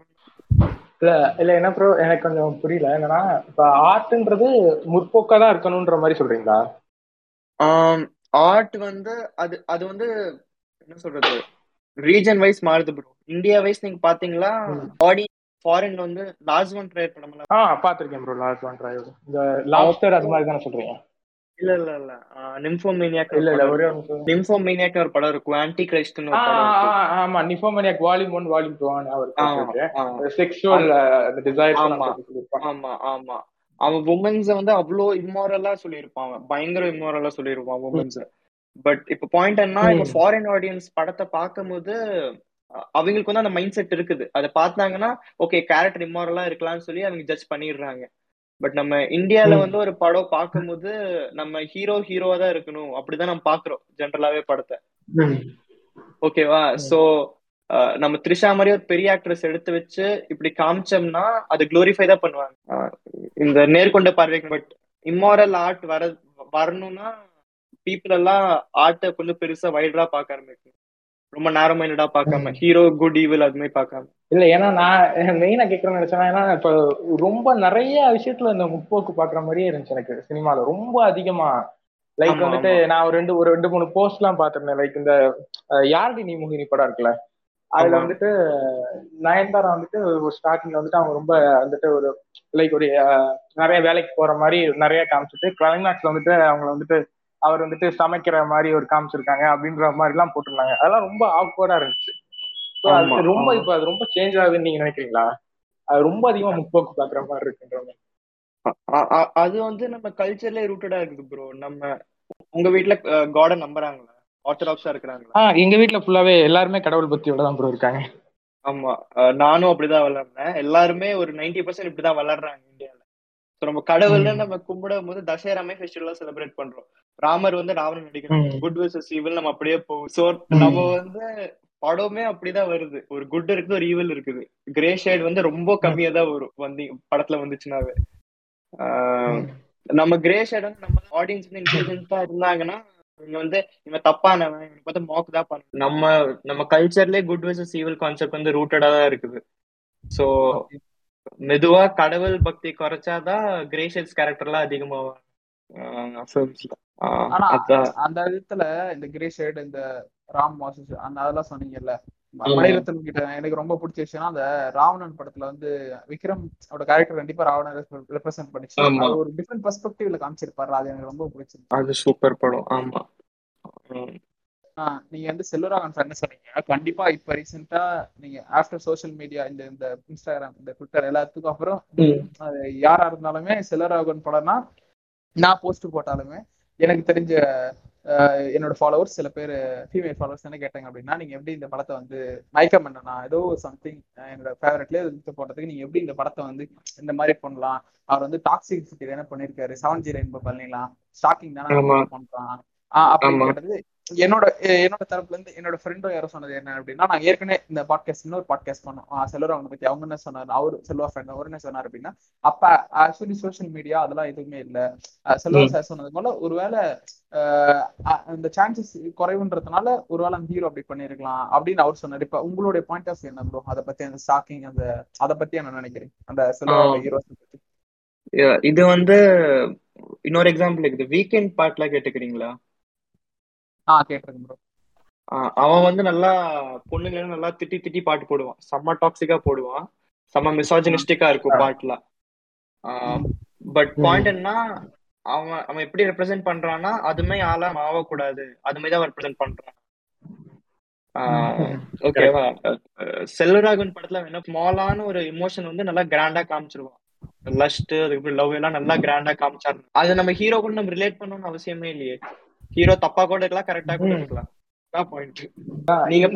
இல்ல இல்ல என்ன ப்ரோ எனக்கு கொஞ்சம் புரியல. என்னன்னா இப்ப ஆர்ட்ன்றது முற்போக்கா தான் இருக்கணும்ன்ற மாதிரி சொல்றீங்களா? ஆர்ட் வந்து அது அது வந்து என்ன சொல்றது? ரீஜன் வைஸ் மாறுது ப்ரோ இந்தியா வைஸ் நீங்க பாத்தீங்களா. பாடி ஃபாரின்ல வந்து லார்ஜ் ஒன் ட்ரையர் படம் ஆ பாத்திருக்கேன் ப்ரோ லாஸ்ட் ஒன் டிரைவ் இந்த லாப்ஸ்டர் அது மாதிரி தானே சொல்றீங்க? இல்ல இல்ல இல்ல. நிம்ஃபோமேனியாக் இல்ல இல்ல ஒரே. நிம்ஃபோமேனியாக் ஒரு படம் இருக்கும். ஆன்டி கிரைஸ்ட்னு ஒரு படம் இருக்கு ஆமா. Nymphomaniac volume one volume two ஆ, ஆ. செக்ஷுவல் டிசைர்ஸ் ஆமா. ஆமா ஆமா. அவன் உமன்ஸ வந்து அவ்வளோ இம்மாரலா சொல்லியிருப்பான் அவன். பயங்கர இம்மாரலா சொல்லியிருப்பான் உமன்ஸ பட் இப்ப பாயிண்ட் என்ன இப்ப. ஃபாரின் ஆடியன்ஸ் படத்தை பார்க்கும்போது அவங்களுக்கு வந்து அந்த மைண்ட் செட் இருக்குது. அதை பார்த்தாங்கன்னா ஓகே கேரக்டர் இம்மாரலா இருக்கலாம்னு சொல்லி அவங்க ஜட்ஜ் பண்ணிடுறாங்க. பட் நம்ம இந்தியால. வந்து ஒரு படம் பார்க்கும்போது நம்ம ஹீரோ ஹீரோவா தான் இருக்கணும். அப்படிதான் நம்ம பாக்குறோம் ஜென்ரலாவே படத்தை. ஓகேவா? சோ நம்ம த்ரிஷா மாதிரி ஒரு பெரிய ஆக்ட்ரஸ் எடுத்து வச்சு இப்படி காமிச்சோம்னா அது குளோரிஃபை தான் பண்ணுவாங்க. இந்த நேர்கொண்ட பார்வைக்கு பட் இம்மாரல் ஆர்ட் வர வரணும்னா பீப்புள் எல்லாம் ஆர்ட்டை கொஞ்சம் பெருசா வைடரா பார்க்க ஆரம்பிக்கும் ரொம்ப நேரோ மைண்டடா பார்க்காம ஹீரோ குட் ஈவில் அது மாதிரி பார்க்காம. இல்ல ஏன்னா நான் மெயினா கேட்கறேன்னு நினைச்சேன் ஏன்னா இப்ப ரொம்ப நிறைய விஷயத்துல இந்த முற்போக்கு பாக்குற மாதிரியே இருந்துச்சு எனக்கு சினிமால. ரொம்ப அதிகமா. லைக் வந்துட்டு நான் ஒரு ரெண்டு ஒரு ரெண்டு மூணு போஸ்ட் எல்லாம் பாத்திருந்தேன் லைக் இந்த யாழ்னி நீ முகினி படம் இருக்குல்ல? அதுல. வந்துட்டு நயன்தாரா வந்துட்டு ஒரு ஸ்டார்டிங்ல வந்துட்டு அவங்க ரொம்ப வந்துட்டு ஒரு லைக் ஒரு நிறைய வேலைக்கு போற மாதிரி நிறைய காமிச்சிட்டு கிளைமேக்ஸ்ல வந்துட்டு அவங்க வந்துட்டு அவர் வந்துட்டு சமைக்கிற மாதிரி ஒரு காமிச்சிருக்காங்க அப்படின்ற மாதிரி எல்லாம் போட்டிருந்தாங்க. அதெல்லாம் ரொம்ப ஆக்வர்டா இருந்துச்சு. அது ரொம்ப. இப்ப அது ரொம்ப சேஞ்ச் ஆகுதுன்னு நீங்க நினைக்கிறீங்களா? அது ரொம்ப அதிகமா முற்போக்கு பாக்குற மாதிரி இருக்குன்ற மாதிரி. அது வந்து நம்ம கல்ச்சர்ல ரூட்டடா இருக்குது ப்ரோ நம்ம உங்க வீட்ல காட நம்புறாங்களா? ஆர்த்தடாக்ஸா இருக்கிறாங்களா? எங்க வீட்ல ஃபுல்லாவே எல்லாருமே கடவுள் பக்தியோட தான் ப்ரோ இருக்காங்க. ஆமா நானும் அப்படிதான் வளர்றேன் எல்லாருமே ஒரு 90% பர்சன்ட் இப்படிதான் வளர்றாங்க இந்தியால. So, நம்ம கடவுள்னு. நம்ம கும்பிடும் போது தசராமே ஃபெஸ்டிவலா செலிப்ரேட் பண்றோம். ராமர் வந்து ராவணன் நடிக்கிறாங்க ம். குட் வெர்சஸ் ஈவில் நம்ம அப்படியே போகும் சோ. நம்ம வந்து படமே அப்படிதான் வருது. ஒரு குட் இருக்குது ஒரு ஈவில் இருக்குது. கிரே ஷேட் வந்து ரொம்ப கம்மியா தான் வரும். வந்து படத்துல வந்துச்சுனாவே. நம்ம கிரே ஷேட் வந்து நம்ம ஆடியன்ஸ் வந்து இன்டெலிஜென்ட்டா இருந்தாங்கன்னா இவங்க வந்து இவன் தப்பானவன் இவனுக்கு வந்து மாக் தான் பண்ண நம்ம நம்ம கல்ச்சர்லயே குட் வெர்சஸ் ஈவில் கான்செப்ட் வந்து ரூட்டடா தான் இருக்குது. சோ மெதுவா கடவுள் பக்தி குறைச்சாதான் கிரே ஷேட்ஸ் கேரக்டர்லாம் அதிகமாகும் அந்த விதத்துல இந்த கிரே ஷேட் இந்த ராம் மாசஸ் அந்த அதெல்லாம் சொன்னீங்கல்ல. மணிரத்னம் கிட்ட எனக்கு ரொம்ப பிடிச்ச விஷயம்னா அந்த ராவணன் படத்துல வந்து விக்ரம் அவரோட கேரக்டர் கண்டிப்பா ராவணன் ரெப்ரசென்ட் பண்ணிச்சு. ஒரு டிஃப்ரெண்ட் பெர்ஸ்பெக்டிவ்ல காமிச்சிருப்பாரு. அது எனக்கு ரொம்ப பிடிச்சிருந்துச்சு. அது சூப்பர் படம். ஆமா. நீங்க வந்து செல்வராகவன் சார் என்ன சொன்னீங்க? கண்டிப்பா இப்ப ரீசெண்டா நீங்க ஆஃப்டர் சோஷியல் மீடியா இந்த இந்த இன்ஸ்டாகிராம் இந்த ட்விட்டர் எல்லாத்துக்கும் அப்புறம் அது யாரா இருந்தாலுமே செல்வராகவன் படம்னா நான் போஸ்ட் போட்டாலுமே எனக்கு தெரிஞ்ச என்னோட ஃபாலோவர்ஸ் சில பேர் ஃபீமேல் ஃபாலோவர்ஸ் என்ன கேட்டாங்க அப்படின்னா நீங்க எப்படி இந்த படத்தை வந்து மயக்கம் பண்ணனா? ஏதோ சம்திங் என்னோட ஃபேவரட்லேயே எடுத்து போட்டதுக்கு நீங்க எப்படி இந்த படத்தை வந்து இந்த மாதிரி பண்ணலாம்? அவர் வந்து டாக்ஸிக் சிட்டி தானே பண்ணிருக்காரு? செவன் ஜீரோ என்ப பண்ணிடலாம். ஸ்டாக்கிங் தானே. பண்றான். அப்படின்னு. கேட்டது என்னோட என்னோட தரப்புல இருந்து என்னோட ஃப்ரெண்டும் யாரும் சொன்னது என்ன அப்படின்னா நான் ஏற்கனவே இந்த பாட்காஸ்ட் இன்னொரு பாட்காஸ்ட் பண்ணோம். செல்வர் அவங்க பத்தி அவங்க என்ன சொன்னார்? அவரு செல்வா ஃப்ரெண்ட் அவர் என்ன சொன்னார் அப்படின்னா அப்ப ஆக்சுவலி சோஷியல் மீடியா அதெல்லாம் எதுவுமே இல்ல. செல்வா. சார் சொன்னது போல ஒருவேளை அந்த சான்சஸ் குறைவுன்றதுனால ஒருவேளை அந்த ஹீரோ அப்படி பண்ணிருக்கலாம் அப்படின்னு அவர் சொன்னார். இப்ப உங்களுடைய பாயிண்ட் ஆஃப் என்ன ப்ரோ அதை பத்தி அந்த ஸ்டாக்கிங் அந்த அதை பத்தி என்ன நினைக்கிறீங்க? அந்த செல்வா ஆ. ஹீரோஸ் பத்தி. இது வந்து இன்னொரு எக்ஸாம்பிள் இருக்குது. வீக்கெண்ட் பாட்டுலாம் கேட்டுக்கிறீங்களா? ஆ கேட்டிருக்கேன் ப்ரோ ஆஹ் அவன் வந்து நல்லா பொண்ணுங்களை நல்லா திட்டி திட்டி பாட்டு போடுவான். செம்ம டாக்ஸிக்கா போடுவான். செம்ம மிசாஜினிஸ்டிக்கா இருக்கும் பாட்டுல பட் பாயிண்ட் என்ன அவன் அவன் எப்படி ரெப்ரசென்ட் பண்றான்னா அதுமே ஆளா ஆகக்கூடாது அது மாதிரி தான் ரெப்ரசென்ட் பண்றான். ஓகேவா <laughs> செல்வராகவன் படத்துல என்ன ஸ்மாலான ஒரு இமோஷன் வந்து நல்லா கிராண்டா காமிச்சிருவான். லஸ்ட் அதுக்கப்புறம் லவ் எல்லாம் நல்லா கிராண்டா காமிச்சாரு. அது நம்ம ஹீரோ கூட நம்ம ரிலேட் பண்ணணும்னு அவசியமே இல்லையே. ஹீரோ தப்பா கூட இருக்கலாம் கரெக்டா கூட. இருக்கலாம். பாயிண்ட் நீங்க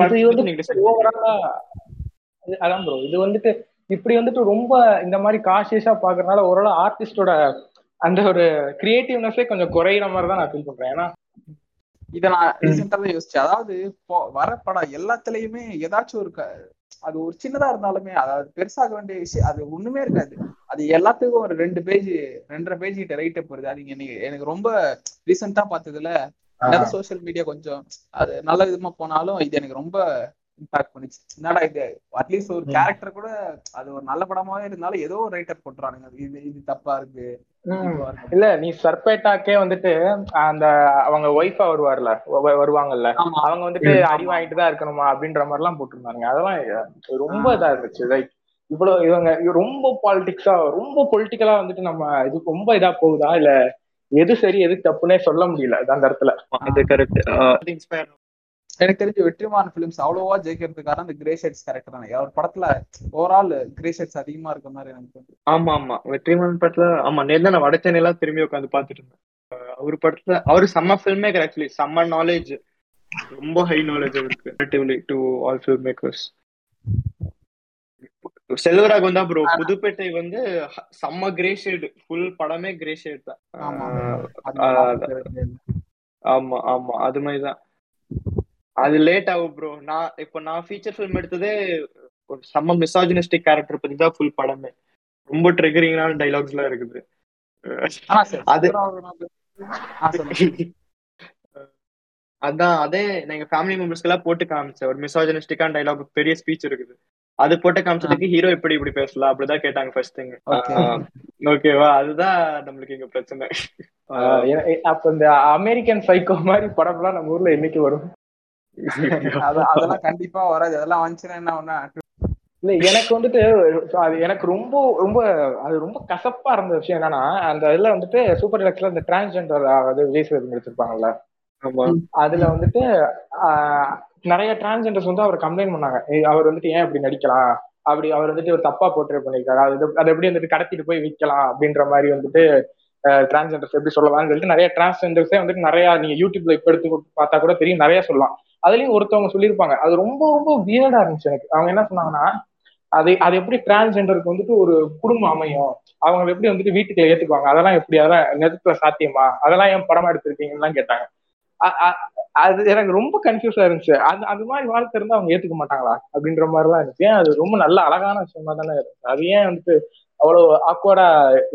அதான் ப்ரோ இது வந்துட்டு இப்படி வந்துட்டு ரொம்ப இந்த மாதிரி காஷியஸா பாக்குறதுனால ஓரளவு ஆர்டிஸ்டோட அந்த ஒரு கிரியேட்டிவ்னஸே கொஞ்சம் குறையிற மாதிரி தான் நான் ஃபீல் பண்றேன். ஏன்னா இத நான் ரீசெண்டா தான் யோசிச்சேன். அதாவது வர படம் எல்லாத்துலயுமே ஏதாச்சும் ஒரு அது ஒரு சின்னதா இருந்தாலுமே அதாவது பெருசாக வேண்டிய விஷயம் அது ஒண்ணுமே இருக்காது. அது எல்லாத்துக்கும் ஒரு ரெண்டு பேஜ் ரெண்டரை பேஜ் கிட்ட ரைட் போகுது அது எனக்கு ரொம்ப ரீசெண்டா பார்த்ததுல சோஷியல் மீடியா கொஞ்சம் அது நல்ல விதமா போனாலும் இது எனக்கு ரொம்ப இம்பாக்ட் பண்ணுச்சு. என்னடா இது. அட்லீஸ்ட் ஒரு. கேரக்டர் கூட அது ஒரு நல்ல படமாவே இருந்தாலும் ஏதோ ஒரு ரைட்டர் போட்டுறானுங்க. இது இது தப்பா இருக்கு. இல்ல நீ சர்பேட்டாக்கே வந்துட்டு அந்த அவங்க ஒய்ஃபா வருவார்ல? வருவாங்கல்ல? அவங்க வந்துட்டு. அடி வாங்கிட்டு தான் இருக்கணுமா? அப்படின்ற மாதிரி எல்லாம் போட்டிருந்தாங்க அதெல்லாம் ரொம்ப இதா இருந்துச்சு. லைக் இவ்வளவு இவங்க ரொம்ப பாலிடிக்ஸா ரொம்ப பொலிட்டிக்கலா வந்துட்டு நம்ம இது ரொம்ப இதா போகுதா? இல்ல எது சரி எது தப்புன்னே சொல்ல முடியல அந்த இடத்துல. அது கரெக்ட் இன்ஸ்பயர் எனக்கு தெரிஞ்சு வெற்றிமாறன் ஃபிலிம்ஸ் அவ்வளோவா ஜெயிக்கிறதுக்கான அந்த கிரே ஷேட்ஸ் கேரக்டர் தானே. அவர் படத்துல ஓவரால் கிரே ஷேட்ஸ் அதிகமா இருக்க மாதிரி எனக்கு ஆமா ஆமா. வெற்றிமாறன் படத்துல ஆமா நேர்ல நான் வடச்சென்னை எல்லாம் திரும்பி உட்காந்து பாத்துட்டு இருந்தேன். அவர் படத்துல அவரு செம்ம ஃபில்ம் மேக்கர் ஆக்சுவலி செம்ம நாலேஜ் ரொம்ப ஹை நாலேஜ் அவருக்கு. டு ஆல் ஃபில்ம் மேக்கர்ஸ் செல்வராக் வந்தா ப்ரோ புதுப்பேட்டை வந்து செம்ம கிரே ஷேடு ஃபுல் படமே கிரே ஷேட் தான். இருக்கு. ஆமா. ஆமா அது மாதிரிதான் அது லேட் ஆகும் ப்ரோ நான் இப்போ நான் ஃபீச்சர் ஃபிலிம் எடுத்ததே ஒரு செம்ம மிசாஜினிஸ்டிக் கேரக்டர் பத்தி தான் ஃபுல் படமே. ரொம்ப ட்ரிகரிங்கான டைலாக்ஸ் எல்லாம் இருக்குது. அது-. <laughs> அதான் அதே எங்க ஃபேமிலி மெம்பர்ஸ்க்கு எல்லாம் போட்டு காமிச்சேன். ஒரு மிசாஜினிஸ்டிக்கான டைலாக் பெரிய ஸ்பீச் இருக்குது. அது போட்டு காமிச்சதுக்கு ஹீரோ எப்படி இப்படி பேசலாம். அப்படிதான் கேட்டாங்க ஃபர்ஸ்ட் திங். ஓகேவா அதுதான் நம்மளுக்கு இங்க பிரச்சனை. அப்ப இந்த அமெரிக்கன் சைக்கோ மாதிரி படம்லாம் நம்ம ஊர்ல என்னைக்கு வரும்? அதெல்லாம் கண்டிப்பா வராது. அதெல்லாம் வந்துச்சுன்னா என்ன ஒண்ணு? இல்ல எனக்கு வந்துட்டு அது எனக்கு ரொம்ப ரொம்ப அது ரொம்ப கசப்பா இருந்த விஷயம் என்னன்னா அந்த இதுல வந்துட்டு சூப்பர் டெலக்ஸ்ல இந்த டிரான்ஸ்ஜெண்டர் அது விஜய் சேதுபதி எடுத்திருப்பாங்கல்ல அதுல வந்துட்டு ஆஹ், நிறைய டிரான்ஸ்ஜெண்டர்ஸ் வந்து அவர் கம்ப்ளைண்ட் பண்ணாங்க. அவர் வந்துட்டு ஏன் அப்படி நடிக்கலாம்? அப்படி அவர் வந்துட்டு ஒரு தப்பா போர்ட்ரே பண்ணிருக்காரு அது அது எப்படி வந்துட்டு கடத்திட்டு போய் விற்கலாம் அப்படின்ற மாதிரி வந்துட்டு டிரான்ஸ்ஜெண்டர்ஸ் எப்படி சொல்லலாம்னு சொல்லிட்டு நிறைய டிரான்ஸ்ஜெண்டர்ஸே வந்துட்டு நிறைய நீங்க யூடியூப்ல இப்ப எடுத்து பார்த்தா கூட தெரியும். நிறைய சொல்லலாம். அதுலயும் ஒருத்தவங்க சொல்லியிருப்பாங்க. அது ரொம்ப ரொம்ப வியர்டா இருந்துச்சு எனக்கு. அவங்க என்ன சொன்னாங்கன்னா அது அது எப்படி டிரான்ஸ்ஜெண்டருக்கு வந்துட்டு ஒரு குடும்பம் அமையும். அவங்க எப்படி வந்துட்டு வீட்டுக்குள்ள ஏத்துக்குவாங்க? அதெல்லாம் எப்படி? அதெல்லாம் நெருப்புல சாத்தியமா? அதெல்லாம் ஏன் படமா எடுத்திருக்கீங்கன்னு கேட்டாங்க. அ- அது எனக்கு ரொம்ப கன்ஃபியூஸா இருந்துச்சு. அது அது மாதிரி வாழ்க்கை இருந்தா அவங்க ஏத்துக்க மாட்டாங்களா? அப்படின்ற மாதிரி எல்லாம் இருந்துச்சு. ஏன்? அது ரொம்ப நல்ல அழகான விஷயமா தானே இருந்துச்சு. அது ஏன் வந்துட்டு அவ்வளவு ஆக்வர்டா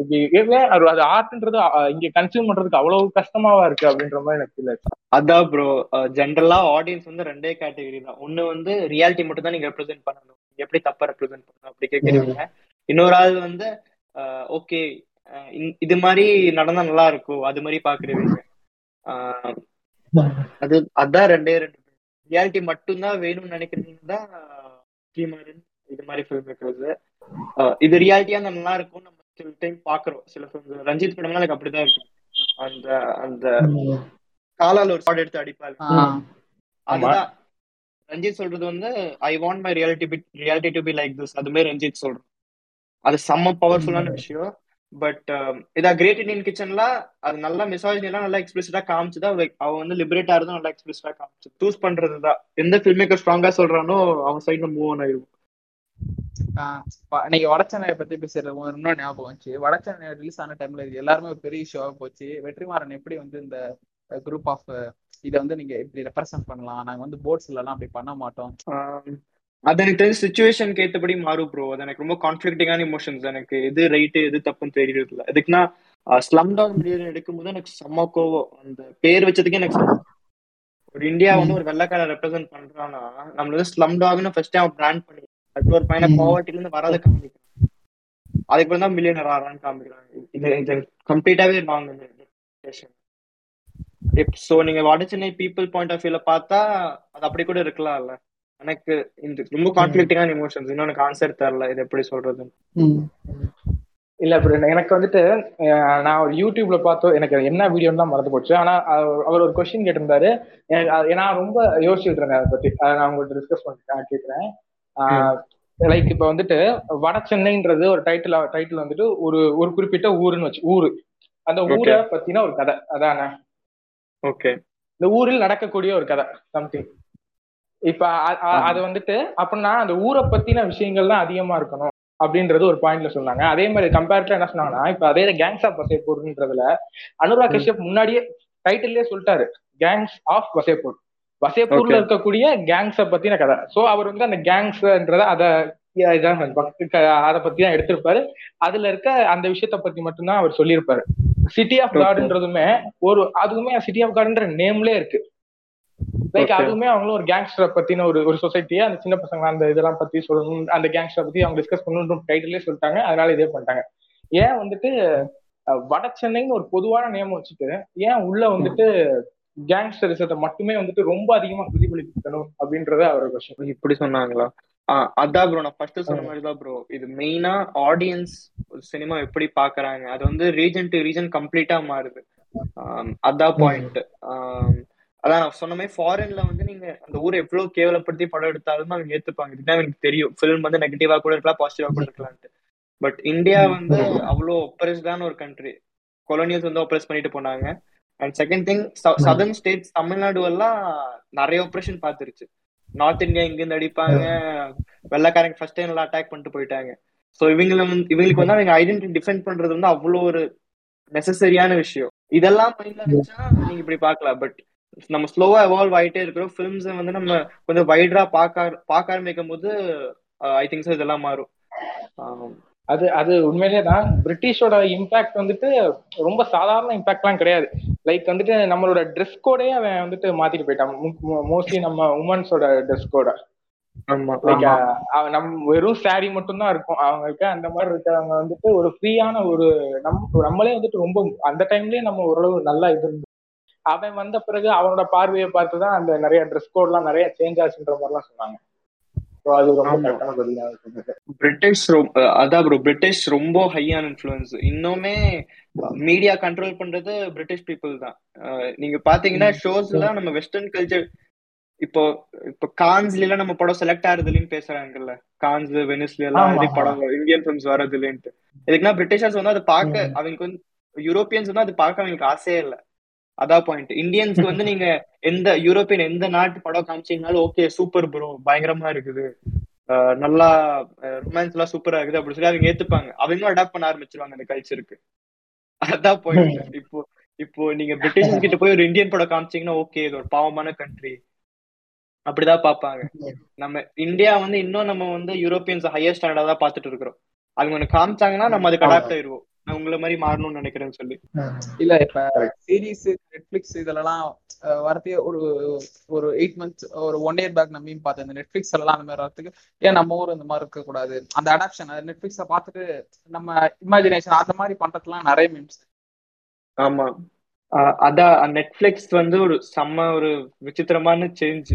இப்படி அது ஆர்ட்ன்றது இங்க கன்சியூம் பண்றதுக்கு அவ்வளவு கஷ்டமாவா இருக்கு அப்படின்ற மாதிரி எனக்கு ஆச்சு. அதான் ப்ரோ ஜென்ரலா ஆடியன்ஸ் வந்து ரெண்டே கேட்டகரி தான். ஒண்ணு வந்து ரியாலிட்டி மட்டும் தான் நீங்க ரெப்ரசென்ட் பண்ணணும். எப்படி தப்பா ரெப்ரசென்ட் பண்ணணும் அப்படி கேட்கறீங்க இன்னொரு ஆள் வந்து ஓகே இது மாதிரி நடந்தா நல்லா இருக்கும். அது மாதிரி பாக்குறீங்க. அது அதான் ரெண்டே ரெண்டு. ரியாலிட்டி மட்டும்தான் வேணும்னு நினைக்கிறீங்க தான் இது மாதிரி ஃபில்ம் மேக்கர்ஸ் இது ரியாலிட்டியா நல்லா இருக்கும் நம்ம சில டைம் பாக்குறோம் சில ஃபிலிம்ஸ் ரஞ்சித் படம்லாம் எனக்கு அப்படிதான் இருக்கும் அந்த அந்த காலால ஒரு ஷாட் எடுத்து அடிப்பாரு. அதுதான். ரஞ்சித் சொல்றது வந்து I want my reality be reality to be like this அது மாதிரி ரஞ்சித் சொல்றோம் அது செம்ம பவர்ஃபுல்லான விஷயம். பட் இதா கிரேட் இண்டியன் கிச்சன்ல அது நல்லா மிசாஜினி எல்லாம் நல்லா எக்ஸ்பிளிசிட்டா காமிச்சுதா அவ வந்து லிபரேட் ஆறதும் நல்லா எக்ஸ்பிளிசிட்டா காமிச்சு. சூஸ் பண்றதுதான். எந்த ஃபில்ம் மேக்கர் ஸ்ட்ராங்கா சொல்றானோ அவன் சைட்ல மூவ் ஆன் ஆயிரும் ஆஹ் நீங்க வடச்சென்னையை பத்தி பேசுறது ஒரு இன்னும் ஞாபகம் வந்துச்சு. வடச்சென்னை ரிலீஸ் ஆன டைம்ல இது எல்லாருமே ஒரு பெரிய ஷோவா போச்சு. வெற்றிமாறன் எப்படி வந்து இந்த குரூப் ஆஃப் இதை வந்து நீங்க இப்படி ரெப்ரசென்ட் பண்ணலாம்? நாங்க வந்து போர்ட்ஸ்ல எல்லாம் அப்படி பண்ண மாட்டோம். அது எனக்கு தெரிஞ்ச சுச்சுவேஷனுக்கு ஏத்தபடி மாறும் ப்ரோ அது எனக்கு ரொம்ப கான்ஃபிளிக்டிங்கான இமோஷன்ஸ் எனக்கு எது ரைட்டு எது தப்புன்னு தெரியறது இல்லை எதுக்குன்னா ஸ்லம் டாக் மீடியா எடுக்கும்போது எனக்கு செம்ம கோவம். அந்த பேர் வச்சதுக்கே எனக்கு ஒரு இந்தியா வந்து ஒரு வெள்ளக்கார ரெப்ரசென்ட் பண்றான்னா நம்மள வந்து ஸ்லம் டாக்னு ஃபர்ஸ்ட் அவன் பிராண்ட் பண்ணி அது ஒரு பையனை பாவர்ட்டில இருந்து வராத காமிக்கிறான். அதுக்கப்புறம் தான் மில்லியனர் ஆறான்னு இது இது கம்ப்ளீட்டாவே ராங் சோ நீங்க வட சென்னை பீப்புள் பாயிண்ட் ஆஃப் வியூல பார்த்தா அது அப்படி கூட இருக்கலாம்ல. எனக்கு இந்த ரொம்ப கான்ஃபிளிக்டிங்கான இமோஷன்ஸ் இன்னும் எனக்கு ஆன்சர் தரல இது எப்படி சொல்றது? இல்ல bro, எனக்கு வந்துட்டு நான் ஒரு யூடியூப்ல பார்த்தோம். எனக்கு என்ன வீடியோன்னு தான் மறந்து போச்சு. ஆனா அவர் ஒரு கொஸ்டின் கேட்டிருந்தாரு. நான் ரொம்ப யோசிச்சுட்டு இருந்தேன் அதை பத்தி. நான் உங்கள்கிட்ட டிஸ்கஸ் பண்ண கேட்கிறேன் லைக் இப்ப வந்துட்டு வட சென்னைன்றது ஒரு டைட்டில் டைட்டில் வந்துட்டு ஒரு ஒரு குறிப்பிட்ட ஊருன்னு வச்சு ஊரு. அந்த ஊரை பத்தின ஒரு கதை. அதானே? ஓகே இந்த ஊரில் நடக்கக்கூடிய ஒரு கதை சம்திங் இப்ப அது வந்துட்டு அப்படின்னா அந்த ஊரை பத்தின விஷயங்கள் தான் அதிகமா இருக்கணும் அப்படின்றது ஒரு பாயிண்ட்ல சொன்னாங்க. அதே மாதிரி கம்பேரிட்டிவ் என்ன சொன்னாங்கன்னா இப்ப அதே கேங்ஸ் ஆஃப் வசேப்பூர்ன்றதுல அனுராக் கஷ்யப் முன்னாடியே டைட்டிலே சொல்லிட்டாரு. கேங்ஸ் ஆஃப் வசேப்பூர் வசேப்பூர்ல. இருக்கக்கூடிய கேங்ஸ பத்தின கதை சோ அவர் வந்து அந்த கேங்ஸ்ன்றத அத அதை பத்தி தான் எடுத்திருப்பாரு அதுல இருக்க அந்த விஷயத்த பத்தி மட்டும்தான் அவர் சொல்லியிருப்பாரு சிட்டி ஆஃப் Okay. கார்டுன்றதுமே ஒரு அதுவுமே சிட்டி ஆஃப் கார்டுன்ற நேம்லயே இருக்கு லைக். அதுவுமே அவங்களும் ஒரு கேங்ஸ்டரை பத்தின ஒரு ஒரு சொசைட்டியா அந்த சின்ன பசங்க அந்த இதெல்லாம் பத்தி சொல்லணும் அந்த கேங்ஸ்டரை பத்தி அவங்க டிஸ்கஸ் பண்ணணும் டைட்டிலே சொல்லிட்டாங்க அதனால இதே பண்ணிட்டாங்க ஏன் வந்துட்டு வட சென்னைன்னு ஒரு பொதுவான நேம் வச்சுட்டு ஏன் உள்ள வந்துட்டு கேங்ஸ்டரிசத்தை மட்டுமே வந்துட்டு ரொம்ப அதிகமா பிரதிபலிக்கணும் அப்படின்றத அவரோட கொஸ்டின் இப்படி சொன்னாங்களா? அதான் ப்ரோ நான் ஃபர்ஸ்ட் சொன்ன மாதிரி தான் ப்ரோ இது மெயினா ஆடியன்ஸ் சினிமா எப்படி பாக்குறாங்க? அது வந்து ரீஜன் டு ரீஜன் கம்ப்ளீட்டா மாறுது. அதான் பாயிண்ட் அதான் நான் சொன்ன மாதிரி ஃபாரின்ல வந்து நீங்க அந்த ஊரை எவ்வளவு கேவலப்படுத்தி படம் எடுத்தாலும் அவங்க ஏத்துப்பாங்க. இதுதான் எனக்கு தெரியும். ஃபிலிம் வந்து நெகட்டிவா கூட இருக்கலாம் பாசிட்டிவா கூட இருக்கலாம்ட்டு பட் இந்தியா வந்து அவ்வளோ ஒப்பரஸ்டான ஒரு கண்ட்ரி கொலோனியல்ஸ் வந்து ஒப்பரஸ் பண்ணிட்டு போனாங்க. And second thing southern states Tamil Nadu எல்லாம் நிறைய ஆப்ரேஷன் பார்த்துருச்சு. நார்த் இந்தியா இங்கிருந்து அடிப்பாங்க. வெள்ளக்காரங்க ஃபர்ஸ்ட் டைம் நல்லா அட்டாக் பண்ணிட்டு போயிட்டாங்க. ஸோ இவங்கள வந்து இவங்களுக்கு வந்து அவங்க ஐடென்டிட்டி டிஃபெண்ட் பண்றது வந்து அவ்வளோ ஒரு நெசசரியான விஷயம். இதெல்லாம் மைண்ட்ல வச்சா நீங்க இப்படி பார்க்கலாம். பட் நம்ம ஸ்லோவா எவால்வ் ஆயிட்டே இருக்கிறோம். ஃபிலிம்ஸ் வந்து நம்ம கொஞ்சம் வைடரா பார்க்க பார்க்க ஆரம்பிக்கும் போது ஐ திங்க் ஸோ இதெல்லாம் மாறும். அது அது உண்மையிலே தான். பிரிட்டிஷோட இம்பாக்ட் வந்துட்டு ரொம்ப சாதாரண இம்பாக்ட்லாம் கிடையாது. லைக் வந்துட்டு நம்மளோட ட்ரெஸ் கோடே அவன் வந்துட்டு மாத்திட்டு போயிட்டான். மோஸ்ட்லி நம்ம உமன்ஸோட ட்ரெஸ் கோட நம் வெறும் சாரி மட்டும் தான் இருக்கும். அவங்களுக்கு அந்த மாதிரி இருக்கிறவங்க வந்துட்டு ஒரு ஃப்ரீயான ஒரு நம் நம்மளே வந்துட்டு ரொம்ப அந்த டைம்லயே நம்ம ஓரளவு நல்லா இது அவன் வந்த பிறகு அவனோட பார்வையை பார்த்து தான் அந்த நிறைய ட்ரெஸ் கோட்லாம் நிறைய சேஞ்ச் ஆச்சுன்ற மாதிரிலாம் சொன்னாங்க. பிரிட்டிஷ் அதான் ப்ரோ பிரிட்டிஷ் ரொம்ப ஹையான இன்ஃபுளுன்ஸ் இன்னுமே மீடியா கண்ட்ரோல் பண்றது பிரிட்டிஷ் பீப்புள் தான். நீங்க பாத்தீங்கன்னா ஷோஸ்ல நம்ம வெஸ்டர்ன் கல்ச்சர் இப்போ இப்போ கான்ஸ்ல எல்லாம் நம்ம படம் செலக்ட் ஆகுறது இல்லைன்னு பேசுறாங்கல்ல கான்ஸ் வெனிஸ்ல எல்லாம் படம் இந்தியன் ஃபிலிம்ஸ் வர்றது இல்லைன்ட்டு இதுக்குன்னா பிரிட்டிஷர்ஸ் வந்து அதை பார்க்க அவங்களுக்கு வந்து யூரோப்பியன்ஸ் வந்து அது பார்க்க அவங்களுக்கு ஆசையே இல்லை. அதான் பாயிண்ட் இந்தியன்ஸ்க்கு வந்து நீங்க எந்த யூரோப்பியன் எந்த நாட்டு படம் காமிச்சீங்கனாலும் ஓகே சூப்பர் ப்ரோ பயங்கரமா இருக்குது. நல்லா ரொமான்ஸ் எல்லாம் சூப்பரா இருக்குது அப்படி சொல்லி அவங்க ஏத்துப்பாங்க. அவங்களும் அடாப்ட் பண்ண ஆரம்பிச்சிருவாங்க அந்த கல்ச்சருக்கு அதான் பாயிண்ட் இப்போ இப்போ நீங்க பிரிட்டிஷர்ஸ் கிட்ட போய் ஒரு இந்தியன் படம் காமிச்சீங்கன்னா ஓகே இது ஒரு பாவமான கண்ட்ரி அப்படிதான் பாப்பாங்க நம்ம இந்தியா வந்து இன்னும் நம்ம வந்து யூரோப்பியன்ஸ் ஹையர் ஸ்டாண்டர்டா தான் பாத்துட்டு இருக்கிறோம். அவங்க ஒண்ணு காமிச்சாங்கன்னா நம்ம அதுக்கு அடாப்ட் ஆயிருவோம் நான் உங்களை மாதிரி மாறணும்னு நினைக்கிறேன்னு சொல்லி. இல்ல இப்ப சீரீஸ் நெட்ஃபிளிக்ஸ் இதெல்லாம் வரதே ஒரு ஒரு எயிட் மந்த்ஸ் ஒரு ஒன் இயர் பேக் நம்ம பார்த்தேன். இந்த நெட்ஃபிளிக்ஸ் எல்லாம் அந்த மாதிரி வரதுக்கு ஏன் நம்ம ஊர் இந்த மாதிரி இருக்க கூடாது அந்த அடாப்ஷன் அது நெட்ஃபிளிக்ஸ பார்த்துட்டு நம்ம இமேஜினேஷன் அந்த மாதிரி பண்றதுலாம் நிறைய மீம்ஸ் ஆமா. அதான் நெட்ஃபிளிக்ஸ் வந்து ஒரு செம்ம ஒரு விசித்திரமான சேஞ்ச்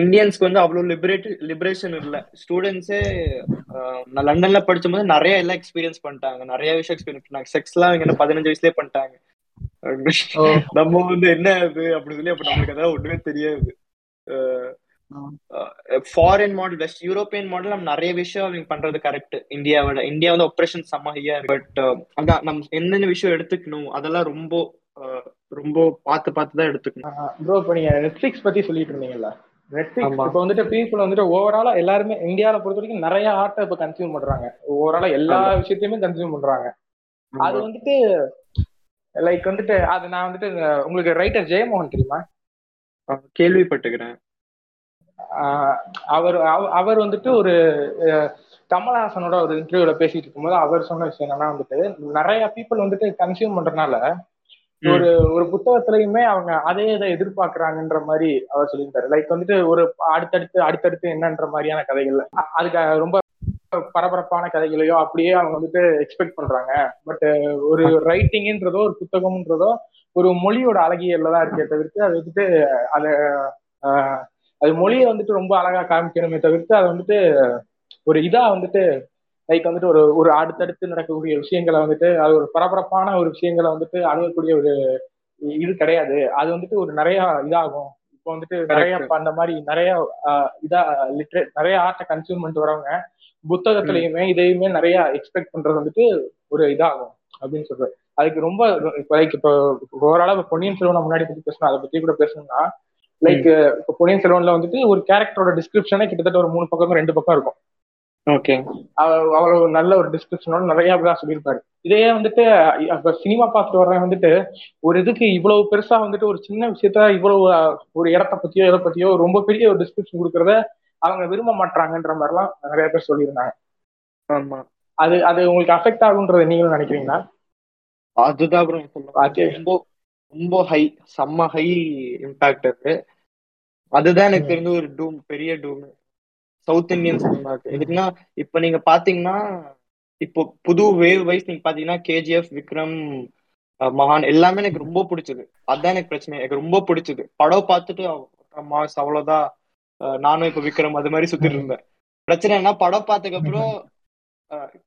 இந்தியன்ஸ்க்கு வந்து அவ்வளவு லிபரேட் லிபரேஷன் இல்ல. ஸ்டூடெண்ட்ஸே நான் லண்டன்ல படிச்சும் போது நிறைய எல்லாம் எக்ஸ்பீரியன்ஸ் பண்ணிட்டாங்க. நிறைய விஷயம் எக்ஸ்பீரியன்ஸ் பண்ணாங்க செக்ஸ் எல்லாம் இங்க பதினஞ்சு வயசுலயே பண்ணிட்டாங்க. நம்ம வந்து என்ன அது அப்படி சொல்லி அப்ப நம்மளுக்கு அதெல்லாம் ஒண்ணுமே தெரியாது. Foreign model west European model நம்ம நிறைய விஷயம் அவங்க பண்றது கரெக்ட் இந்தியாவோட இந்தியா வந்து ஆப்ரேஷன் செம்ம ஹையா இருக்கு. பட் அதான் நம்ம என்னென்ன விஷயம் எடுத்துக்கணும் அதெல்லாம் ரொம்ப ரொம்ப பார்த்து பார்த்து தான் எடுத்துக்கணும். ப்ரோ இப்போ நீங்க நெட்ஃபிளிக்ஸ் பத்தி சொல்லிட்டு இருந்தீங்கல்ல? நெட்ஃபிளிக்ஸ் இப்போ வந்துட்டு பீப்புள் வந்துட்டு ஓவராலா எல்லாருமே இந்தியாவில பொறுத்த வரைக்கும் நிறைய ஆர்ட்டை இப்போ கன்சியூம் பண்றாங்க. ஓவராலா எல்லா விஷயத்தையுமே கன்சியூம் பண்றாங்க. அது வந்துட்டு லைக் வந்துட்டு அது நான் வந்துட்டு உங்களுக்கு ரைட்டர் ஜெயமோகன் தெரியுமா? கேள்விப்பட்டுக்கிறேன். அவர் அவர் வந்துட்டு ஒரு கமல்ஹாசனோட ஒரு இன்டர்வியூல பேசிட்டு இருக்கும்போது அவர் சொன்ன விஷயம் என்னன்னா வந்துட்டு நிறைய பீப்புள் வந்துட்டு கன்சியூம் பண்றதுனால ஒரு ஒரு புத்தகத்திலயுமே அவங்க அதே இதை எதிர்பார்க்கறாங்கன்ற மாதிரி அவர் சொல்லியிருந்தாரு. லைக் வந்துட்டு ஒரு அடுத்தடுத்து அடுத்தடுத்து என்னன்ற மாதிரியான கதைகள் அதுக்கு ரொம்ப பரபரப்பான கதைகளையோ அப்படியே அவங்க வந்துட்டு எக்ஸ்பெக்ட் பண்றாங்க. பட் ஒரு ரைட்டிங்ன்றதோ ஒரு புத்தகம்ன்றதோ ஒரு மொழியோட அழகியல்ல தான் இருக்கே தவிர்த்து அது வந்துட்டு அதை அது மொழியை வந்துட்டு ரொம்ப அழகா காமிக்கணுமே தவிர்த்து அது வந்துட்டு ஒரு இதா வந்துட்டு லைக் வந்துட்டு ஒரு ஒரு அடுத்தடுத்து நடக்கக்கூடிய விஷயங்களை வந்துட்டு அது ஒரு பரபரப்பான ஒரு விஷயங்களை வந்துட்டு அணுகக்கூடிய ஒரு இது கிடையாது. அது வந்துட்டு ஒரு நிறைய இதாகும். இப்போ வந்துட்டு நிறைய அந்த மாதிரி நிறைய இதா லிட்ரே நிறைய ஆர்ட்டை கன்சியூம் பண்ணிட்டு வரவங்க புத்தகத்திலயுமே இதையுமே நிறைய எக்ஸ்பெக்ட் பண்றது வந்துட்டு ஒரு இதாகும் அப்படின்னு சொல்றேன். அதுக்கு ரொம்ப லைக் இப்போ ஓவராலா இப்போ பொன்னியின் செல்வன் முன்னாடி பத்தி பேசணும் அதை பத்தி கூட பேசணும்னா லைக் இப்போ பொன்னியின் செல்வன்ல வந்துட்டு ஒரு கேரக்டரோட டிஸ்கிரிப்ஷனே கிட்டத்தட்ட ஒரு மூணு பக்கம் ரெண்டு பக்கம் இருக்கும். அவ்வளவு நல்ல ஒரு டிஸ்கிரிப்ஷனோட நிறைய அப்படிதான் சொல்லியிருப்பாரு. இதே வந்துட்டு இப்ப சினிமா பார்த்துட்டு வர்றேன் வந்துட்டு ஒரு இதுக்கு இவ்வளவு பெருசா வந்துட்டு ஒரு சின்ன விஷயத்த இவ்வளவு ஒரு இடத்த பத்தியோ இதை பத்தியோ ரொம்ப பெரிய ஒரு டிஸ்கிரிப்ஷன் கொடுக்கறத அவங்க விரும்ப மாட்டாங்கன்ற மாதிரிலாம் நிறைய பேர் சொல்லியிருந்தாங்க. ஆமா. அது அது உங்களுக்கு அஃபெக்ட் ஆகுன்றது நீங்களும் நினைக்கிறீங்களா? அதுதான் ரொம்ப ரொம்ப ஹை செம்ம ஹை இம்பாக்ட் இருக்கு அதுதான் எனக்கு தெரிஞ்ச ஒரு டூம் பெரிய டூம் சவுத் இந்தியன் சினிமாக்கு எதுக்குன்னா இப்ப நீங்க பாத்தீங்கன்னா இப்போ புது வேவ் வைஸ் நீங்க பாத்தீங்கன்னா கேஜிஎஃப் விக்ரம் மகான் எல்லாமே எனக்கு ரொம்ப பிடிச்சது. அதுதான் எனக்கு பிரச்சனை. எனக்கு ரொம்ப பிடிச்சது. படம் பார்த்துட்டு மாஸ் அவ்வளவுதான். நானும் இப்ப விக்ரம் அது மாதிரி சுத்திட்டு <laughs> இருந்தேன். பிரச்சனை என்ன படம் பார்த்ததுக்கு அப்புறம்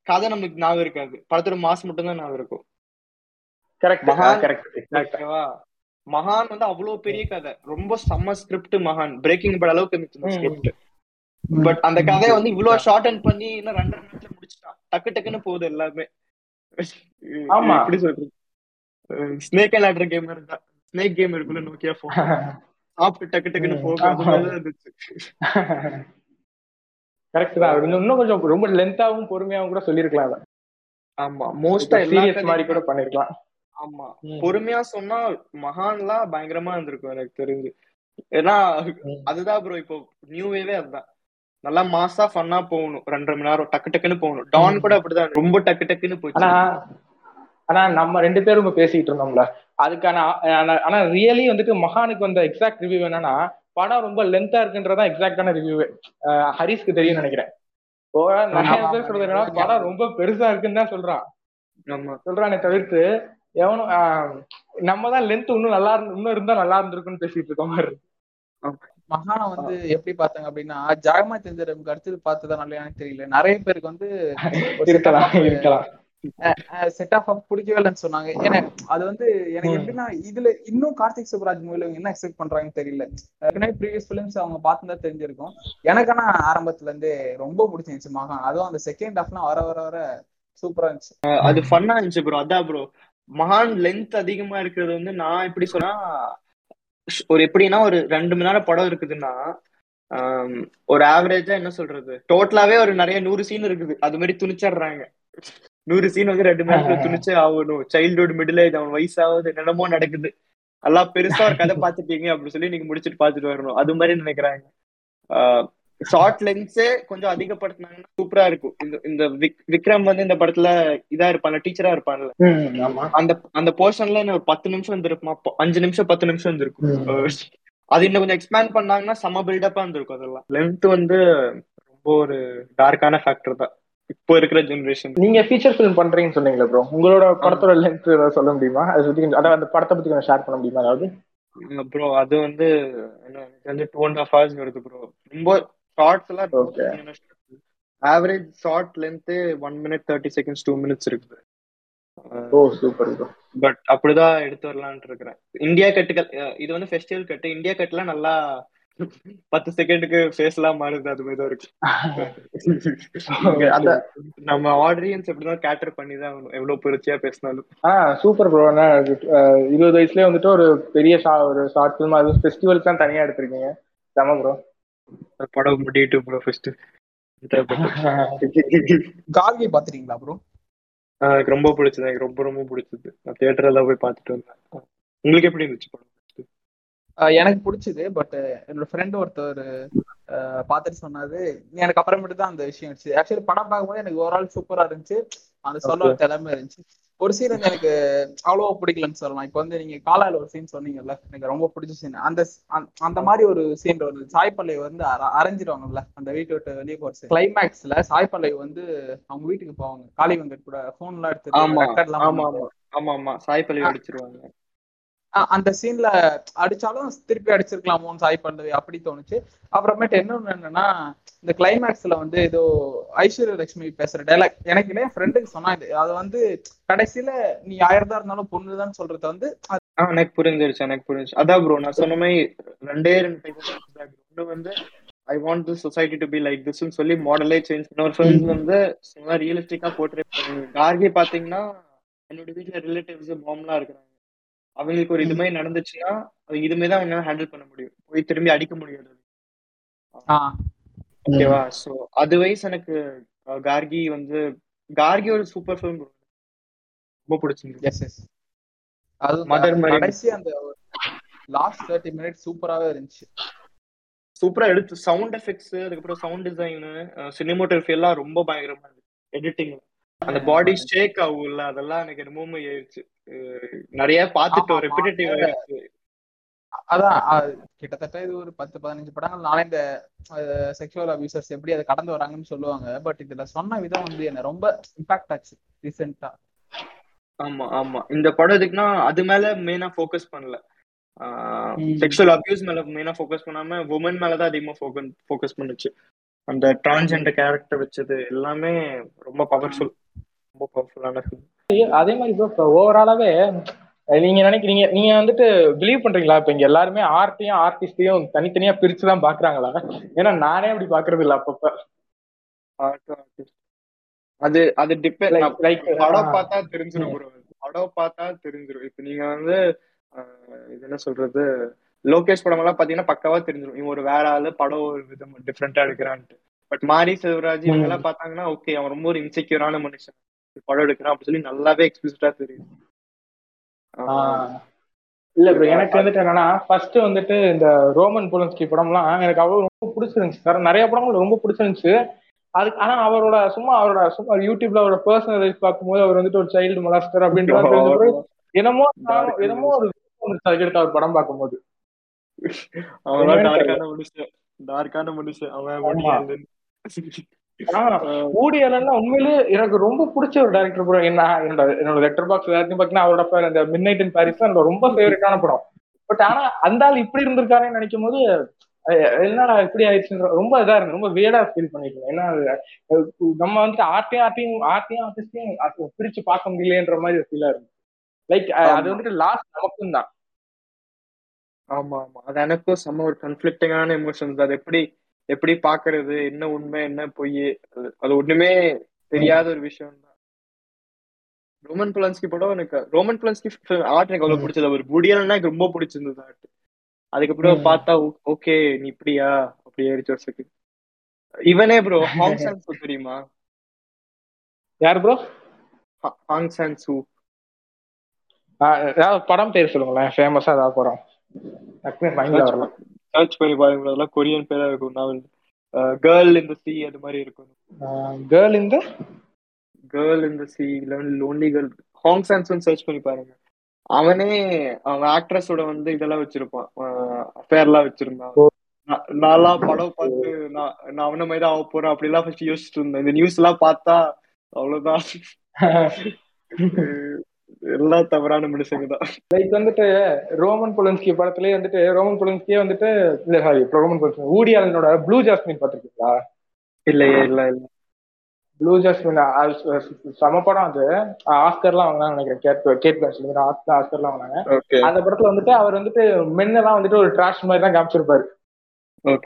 கதை நம்மளுக்கு ஞாபகம் இருக்காது. படத்தோட மாஸ் மட்டும் தான் ஞாபகம் இருக்கும். கரெக்ட் மகான் வந்து அவ்வளவு பெரிய கதை. ரொம்ப செம்ம ஸ்கிரிப்ட் மகான் பிரேக்கிங் பட் அளவுக்கு இருந்துச்சு. ஸ்கிரிப்ட் பட் அந்த கதையை வந்து இவ்வளவு ஷார்ட் அண்ட் பண்ணி இன்னும் ரெண்டரை நிமிஷத்துல முடிச்சிட்டான் டக்கு டக்குன்னு போகுது எல்லாமே. ஆமா. எப்படி சொல்றது? ஸ்னேக் அண்ட் லேடர் கேம் இருந்தா ஸ்னேக் கேம் இருக்குல்ல நோக்கியா போன் சாப்பிட்டு டக்கு டக்குன்னு. போகும் கரெக்ட் தான் இன்னும் கொஞ்சம் ரொம்ப லென்த்தாவும் பொறுமையாவும் கூட சொல்லிருக்கலாம் ஆமா. மோஸ்டா சீரியஸ் மாதிரி கூட பண்ணிருக்கலாம். ஆமா. பொறுமையா சொன்னா மகான்லாம் பயங்கரமா இருந்திருக்கும் எனக்கு தெரிஞ்சு. ஏன்னா. அதுதான் ப்ரோ இப்போ நியூ வேவே அதுதான். நல்லா மாசா ஃபன்னா போகணும். ரெண்டரை மணி நேரம் டக்கு டக்குன்னு போகணும். டான் கூட அப்படிதான் ரொம்ப டக்கு டக்குன்னு போச்சு ஆனா நம்ம ரெண்டு பேரும் பேசிட்டு இருந்தோம்ல. அதுக்கான ஆனா- ரியலி வந்துட்டு மகானுக்கு வந்த எக்ஸாக்ட் ரிவ்யூ என்னன்னா படம் ரொம்ப லென்த்தா இருக்குன்றதா எக்ஸாக்டான ரிவ்யூ ஹரிஸ்க்கு தெரியும் நினைக்கிறேன். நிறைய பேர் சொல்றது என்னன்னா படம் ரொம்ப பெருசா இருக்குன்னு தான் சொல்றான். சொல்றானே தவிர்த்து எவனும் நம்ம தான் லென்த் இன்னும் நல்லா இருந்து இன்னும் இருந்தா நல்லா இருந்திருக்குன்னு பேசிட்டு இருக்க மாதிரி. மகானா வந்து எப்படி பார்த்தாங்க அப்படின்னா ஜாகமா தெரிஞ்சவங்க அடுத்தது பார்த்ததா எனக்கு தெரியல. நிறைய பேருக்கு வந்து செட் ஆஃப் பிடிக்கவே இல்லைன்னு சொன்னாங்க. ஏன்னா அது வந்து எனக்கு. எப்படின்னா இதுல இன்னும் கார்த்திக் சுப்ராஜ் மூவில என்ன எக்ஸ்பெக்ட் பண்றாங்கன்னு தெரியல. ஏற்கனவே ப்ரீவியஸ் ஃபிலிம்ஸ் அவங்க பார்த்துதான் தெரிஞ்சிருக்கும். எனக்கு ஆனா ஆரம்பத்துல இருந்தே ரொம்ப பிடிச்சிருந்துச்சு மகான். அதுவும் அந்த செகண்ட் ஹாஃப்லாம் வர வர வர சூப்பரா இருந்துச்சு. அது ஃபன்னா இருந்துச்சு ப்ரோ அதான் ப்ரோ மகான் லென்த் அதிகமா இருக்கிறது வந்து நான் எப்படி சொன்னா ஒரு எப்படின்னா ஒரு ரெண்டு மணி நேரம் படம் இருக்குதுன்னா ஒரு ஆவரேஜா என்ன சொல்றது? டோட்டலாவே ஒரு நிறைய நூறு சீன் இருக்குது. அது மாதிரி துணிச்சிடுறாங்க. நூறு சீன் வந்து ரெண்டு மணி நேரத்துல துணிச்சே ஆகணும். சைல்ட்ஹுட் மிடில் ஏஜ் அவன் வயசாவது என்னென்னமோ நடக்குது. நல்லா பெருசா ஒரு கதை பாத்துட்டீங்க அப்படின்னு சொல்லி நீங்க முடிச்சிட்டு பாத்துட்டு வரணும். அது மாதிரி நினைக்கிறாங்க. ஷார்ட் லென்ஸே கொஞ்சம் அதிகப்படுத்தினாங்கன்னா சூப்பரா இருக்கும். இந்த இந்த விக்- விக்ரம் வந்து இந்த படத்துல இதா இருப்பான்ல டீச்சரா இருப்பான்ல. அந்த அந்த போர்ஷன்ல ஒரு பத்து நிமிஷம் இருந்திருக்குமா? ப- அஞ்சு நிமிஷம் பத்து நிமிஷம் இருந்திருக்கும். அது இன்னும் கொஞ்சம் எக்ஸ்பேண்ட் பண்ணாங்கன்னா செம பில்டப்பா இருந்திருக்கும் அதெல்லாம். லென்த் வந்து ரொம்ப ஒரு டார்க்கான ஃபேக்டர் தான். இப்போ இருக்கிற ஜெனரேஷன் நீங்க ஃபீச்சர் ஃபிலிம் பண்றீங்கன்னு சொன்னீங்களா ப்ரோ உங்களோட படத்தோட லென்த் ஏதாவது சொல்ல முடியுமா? அதை பத்தி அதாவது அந்த படத்தை பத்தி கொஞ்சம் ஷேர் பண்ண முடியுமா? அதாவது? ப்ரோ அது வந்து என்ன எனக்கு வந்து டூ அண்ட் ஹாஃப் ஹவர்ஸ் வருது ப்ரோ ரொம்ப ஷார்ட்ஸ் எல்லாம். Average short length one minute thirty seconds two minutes இருக்குது. ஓ சூப்பர் ப்ரோ பட் அப்படிதான் எடுத்து வரலாம்னு இருக்கிறேன். இந்தியா கட்டுகள் இது வந்து ஃபெஸ்டிவல் கட்டு. இந்தியா கட்டுலாம் நல்லா பத்து செகண்டுக்கு ஃபேஸ் எல்லாம் மாறுது அது மாதிரி இருக்கு. அந்த நம்ம ஆடியன்ஸ் எப்படிதான் கேட்டர் பண்ணி தான் எவ்வளவு பெருச்சியா பேசினாலும். ஆ சூப்பர் ப்ரோ இருபது வயசுலயே வந்துட்டு ஒரு பெரிய ஒரு ஷார்ட் ஃபிலிம் அது ஃபெஸ்டிவல்ஸ் தான் தனியா எடுத்திருக்கீங்க. செம ப்ரோ படம் முடியிட்டு ப்ரோ ஃபர்ஸ்ட் கார்கி பாத்துறீங்களா ப்ரோ எனக்கு ரொம்ப பிடிச்சது. எனக்கு ரொம்ப ரொம்ப பிடிச்சது. நான் தியேட்டர்ல போய் பார்த்துட்டு வந்தேன். உங்களுக்கு எப்படி இருந்துச்சு படம் எனக்கு பிடிச்சது பட் என்னோட ஃப்ரெண்ட் ஒருத்தர் பார்த்துட்டு சொன்னாரு. எனக்கு அப்புறமேட்டு தான் அந்த விஷயம் இருந்துச்சு. ஆக்சுவலி படம் பார்க்கும்போது எனக்கு ஓவரால் சூப்பரா இருந்துச்சு. அந்த சொல்ல ஒரு திறமை இருந்துச்சு. ஒரு சீன் எனக்கு அவ்வளோ பிடிக்கலன்னு சொல்லலாம். இப்போ வந்து நீங்க காலால ஒரு சீன் சொன்னீங்கல்ல எனக்கு ரொம்ப பிடிச்ச சீன் அந்த அந்த- மாதிரி ஒரு சீன் ஒரு சாய்ப்பள்ளை வந்து அர- அரைஞ்சிருவாங்கல்ல அந்த வீட்டை விட்டு வெளியே போறது கிளைமேக்ஸ்ல சாய்ப்பள்ளை வந்து அவங்க வீட்டுக்கு போவாங்க. காளி வெங்கட் கூட போன் எல்லாம் எடுத்து ஆமா. ஆமா. ஆமா. ஆமா அடிச்சிருவாங்க. அந்த சீன்ல அடிச்சாலும் திருப்பி அடிச்சிருக்கலாமோன்னு சாய் பல்லவி அப்படி தோணுச்சு. அப்புறமேட்டு இன்னொன்னு என்னன்னா இந்த கிளைமேக்ஸ்ல வந்து ஏதோ ஐஸ்வர்ய லட்சுமி பேசுற டைலாக் எனக்கு என் ஃப்ரெண்டுக்கு சொன்னா இது. அது வந்து கடைசியில நீ ஆயிரதா இருந்தாலும் பொண்ணுதான் சொல்றத வந்து அது- எனக்கு புரிஞ்சிருச்சு எனக்கு புரிஞ்சு அதான் ப்ரோ நான் சொன்ன மாதிரி ரெண்டே ரெண்டு ஒன்று வந்து I want the society to be like திஸ்னு சொல்லி மாடலே சேஞ்ச் இன்னொரு ஃபிலிம்ஸ் வந்து சும்மா ரியலிஸ்டிக்கா போட்டு கார்கி பாத்தீங்கன்னா என்னோட வீட்டுல ரிலேட்டிவ்ஸ் மாம்லாம் இருக்கிறாங்க. அவங்களுக்கு ஒரு இது மாதிரி நடந்துச்சுன்னா அவங்க இதுமே தான் அவங்க ஹேண்டில் பண்ண முடியும். போய் திரும்பி அடிக்க முடியாது. ஓகேவா? சோ அது வைஸ் எனக்கு கார்கி வந்து கார்கி ஒரு சூப்பர் ஃபிலிம் ரொம்ப பிடிச்சிருந்தது yes yes. அது Mary. கடைசி அந்த லாஸ்ட் தேர்ட்டி மினிட்ஸ் சூப்பராவே இருந்துச்சு. சூப்பரா எடுத்து சவுண்ட் எஃபெக்ட்ஸ் அதுக்கப்புறம் சவுண்ட் டிசைன் சினிமோட்டோகிராஃபி எல்லாம் ரொம்ப பயங்கரமா இருக்கு எடிட்டிங் அந்த பாடி ஷேக் ஆகும்ல அதெல்லாம் எனக்கு என்னமோ ஆயிடுச்சு நிறைய பார்த்துட்டோம் ஆமா, ரெப்பிடேட்டிவ் அதான் அது கிட்டத்தட்ட இது ஒரு பத்து பதினஞ்சு படங்கள். நாளே இந்த செக்ஷுவல் அபியூசர்ஸ் எப்படி அதை கடந்து வராங்கன்னு சொல்லுவாங்க. பட் இதுல சொன்ன விதம் வந்து என்ன ரொம்ப இம்பாக்ட் ஆச்சு ரீசெண்டா ஆமா ஆமா. இந்த படம் எதுக்குன்னா அது மேல மெயினா ஃபோக்கஸ் பண்ணல. செக்ஷுவல் அபியூஸ் மேல மெயினா ஃபோக்கஸ் பண்ணாம உமன் மேலதான் அதிகமா ஃபோக்கஸ் பண்ணுச்சு. அந்த டிரான்ஸ்ஜெண்டர் கேரக்டர் வச்சது எல்லாமே ரொம்ப பவர்ஃபுல் ரொம்ப பவர்ஃபுல்லான அதே மாதிரி ப்ரோ ஓவராலாவே நீங்க நினைக்கிறீங்க நீங்க வந்துட்டு பிலீவ் பண்றீங்களா? இப்ப இங்க எல்லாருமே ஆர்ட்டையும் ஆர்டிஸ்டையும் தனித்தனியா பிரிச்சு தான் பாக்குறாங்களா? ஏன்னா நானே அப்படி பாக்குறது இல்ல அப்பப்ப. அது அது டிபெண்ட் like, படம். பார்த்தா தெரிஞ்சிரும் bro. படம் பார்த்தா தெரிஞ்சிரும். இப்ப நீங்க வந்து இது என்ன சொல்றது? லோகேஷ் படம் எல்லாம் பாத்தீங்கன்னா பக்காவா தெரிஞ்சிரும். இவன் ஒரு வேற ஆளு படம் ஒரு விதம் டிஃப்ரெண்டா எடுக்கிறான்ட்டு. பட் மாரி செல்வராஜ் இவங்க எல்லாம் பார்த்தாங்கன்னா ஓகே அவன் ரொம்ப ஒரு இன்செக்யூரான மனுஷன். படம் எடுக்கிறான் அப்படி சொல்லி நல்லாவே எக்ஸ்பிளிசிட்டா தெரியும் இல்ல ப்ரோ எனக்கு வந்துட்டு என்னன்னா ஃபர்ஸ்ட் வந்துட்டு இந்த ரோமன் போலன்ஸ்கி படம்லாம் எனக்கு அவ்வளவு ரொம்ப பிடிச்சிருந்துச்சு. சார் நிறைய படங்கள் ரொம்ப பிடிச்சிருந்துச்சு. அதுக்கு ஆனா அவரோட சும்மா அவரோட சும்மா யூடியூப்ல அவரோட பர்சனல் லைஃப் பார்க்கும்போது அவர் வந்துட்டு ஒரு சைல்டு மொலாஸ்டர் அப்படின்றது என்னமோ என்னமோ ஒரு அதுக்கடுத்து அவர் படம் பார்க்கும்போது. அவன் டார்க்கான மனுஷன். டார்க்கான மனுஷன். அவன் ஆமா. முடியாது ஆனா ஊடி அலன்னா உண்மையிலே எனக்கு ரொம்ப பிடிச்ச ஒரு டேரக்டர் ப்ரோ என்ன என்னோட என்னோட லெட்டர் பாக்ஸ் எல்லாத்தையும் பாத்தீங்கன்னா அவரோட அந்த மிட் நைட் இன் பாரிஸ் ரொம்ப ஃபேவரட்டான படம். பட் ஆனா அந்த ஆள் இப்படி இருந்திருக்காருன்னு நினைக்கும் போது என்னடா இப்படி ஆயிடுச்சுன்ற ரொம்ப இதா இருக்கு. ரொம்ப வேடா ஃபீல் பண்ணிருக்கேன். ஏன்னா நம்ம வந்து ஆர்ட்டையும் ஆர்ட்டையும் ஆர்ட்டையும் ஆர்டிஸ்டையும் பிரிச்சு பார்க்க முடியலன்ற மாதிரி ஃபீலா இருக்கு. லைக் அது. வந்துட்டு லாஸ்ட் நமக்கும் தான் ஆமா ஆமா. அது எனக்கும் செம்ம ஒரு கன்ஃபிளிக்டிங்கான எமோஷன்ஸ் அது எப்படி எப்படி பாக்குறது என்ன உண்மை என்ன பொய் அது ஒண்ணுமே தெரியாத ஒரு விஷயம் தான். ரோமன் புலன்ஸ்கி படம் எனக்கு ரோமன் புலன்ஸ்கி ஆர்ட் எனக்கு அவ்வளவு பிடிச்சது அவர் புடியல்னா எனக்கு ரொம்ப பிடிச்சிருந்தது ஆர்ட் அதுக்கப்புறம். பார்த்தா ஓகே நீ இப்படியா? அப்படி ஏறிச்சு வருஷத்துக்கு. இவனே ப்ரோ ஹாங் சான் சூ தெரியுமா? யார் ப்ரோ ஹாங் சான் சூ படம் பேர் சொல்லுங்களேன். ஃபேமஸா ஏதாவது படம். டக்குனு மைண்ட்ல வரல. சர்ச் பண்ணி பாருங்க அதெல்லாம் கொரியன் பேரா இருக்கும். நாவல் கேர்ள் இந்த சி அது மாதிரி இருக்கும். கேர்ள் இந்த கேர்ள் இந்த she lonely girl Hong Sangsoo search பண்ணி பாருங்க. அவனே அவன் ஆக்ட்ரஸோட வந்து இதெல்லாம் வச்சிருப்பான். அஃபேர்லாம் வச்சிருந்தான். நான்லாம் படம் பார்த்து நான் நான் அவன மாதிரி தான் ஆக போறேன் அப்படிலாம் ஃபர்ஸ்ட் யோசிச்சுட்டு இருந்தேன். இந்த நியூஸ் எல்லாம் பார்த்தா அவ்வளவுதான். <laughs> எல்லாம் தவறான மனுஷங்க தான். லைக் வந்துட்டு ரோமன் பொலன்ஸ்கி படத்துலயே வந்துட்டு ரோமன் பொலன்ஸ்கியே வந்துட்டு இல்ல சாரி ரோமன் பொலன்ஸ்கி ஊடி ஆலனோட ப்ளூ ஜாஸ்மின் பாத்திருக்கீங்களா இல்லையே இல்ல இல்ல. ப்ளூ ஜாஸ்மின் செம படம் அது. ஆஸ்கர்லாம் வாங்கினாங்க நினைக்கிறேன். கேட் கேட் பேன்ஸ்ல ஆஸ்கர் ஆஸ்கர்லாம் வாங்கினாங்க. அந்த படத்துல வந்துட்டு அவர் வந்துட்டு மென்னெல்லாம் வந்துட்டு ஒரு ட்ராஷ் மாதிரி தான் காமிச்சிருப்பாரு.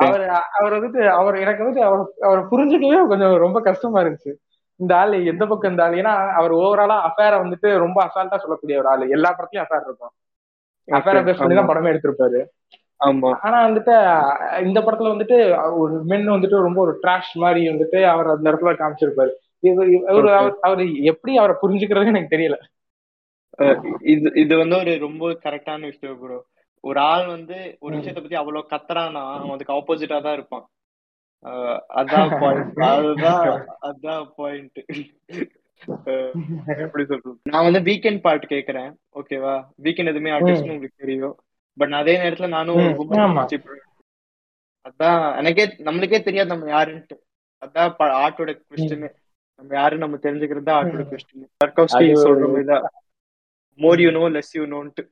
அவர் அவர் வந்துட்டு அவர் எனக்கு வந்துட்டு அவர் அவரை புரிஞ்சுக்கவே கொஞ்சம் ரொம்ப கஷ்டமா இருந்துச்சு. இந்த ஆள் எந்த பக்கம் இந்த ஆள்? ஏன்னா அவர் ஓவராலா அஃபேரை வந்துட்டு ரொம்ப அசால்ட்டா சொல்லக்கூடிய ஒரு ஆள். எல்லா படத்துலயும் அஃபேர் இருக்கும். அஃபேரை பேஸ் பண்ணி தான் படமே எடுத்திருப்பாரு. ஆமா. ஆனா வந்துட்டு இந்த படத்துல வந்துட்டு ஒரு மென் வந்துட்டு ரொம்ப ஒரு ட்ராஷ் மாதிரி வந்துட்டு அவர் அந்த இடத்துல காமிச்சிருப்பாரு. இவர். அவர் எப்படி அவரை புரிஞ்சுக்கிறது எனக்கு தெரியல. இது இது வந்து ஒரு ரொம்ப கரெக்டான விஷயம் ப்ரோ ஒரு ஆள் வந்து ஒரு விஷயத்தை பத்தி அவ்வளவு கத்துறானா அவன் அதுக்கு ஆப்போசிட்டா தான் இருப்பான். அதான் பாயிண்ட் <laughs> அதுதான் அதான் பாயிண்ட் எப்படி சொல்றது? நான் வந்து வீக்கெண்ட் பாட்டு கேக்குறேன். ஓகேவா வீக்கெண்ட் எதுவுமே ஆர்டிஸ்ட்னு உங்களுக்கு தெரியும். பட் அதே நேரத்துல நானும் அதான் எனக்கே நம்மளுக்கே தெரியாது நம்ம யாருன்ட்டு. அதான் ஆர்ட்டோட கொஸ்டின் நம்ம யாருன்னு நம்ம தெரிஞ்சுக்கிறது தான் ஆர்ட்டோட கொஸ்டின் அது- சொல்ற மாதிரிதான். More you know less you நோன்ட்டு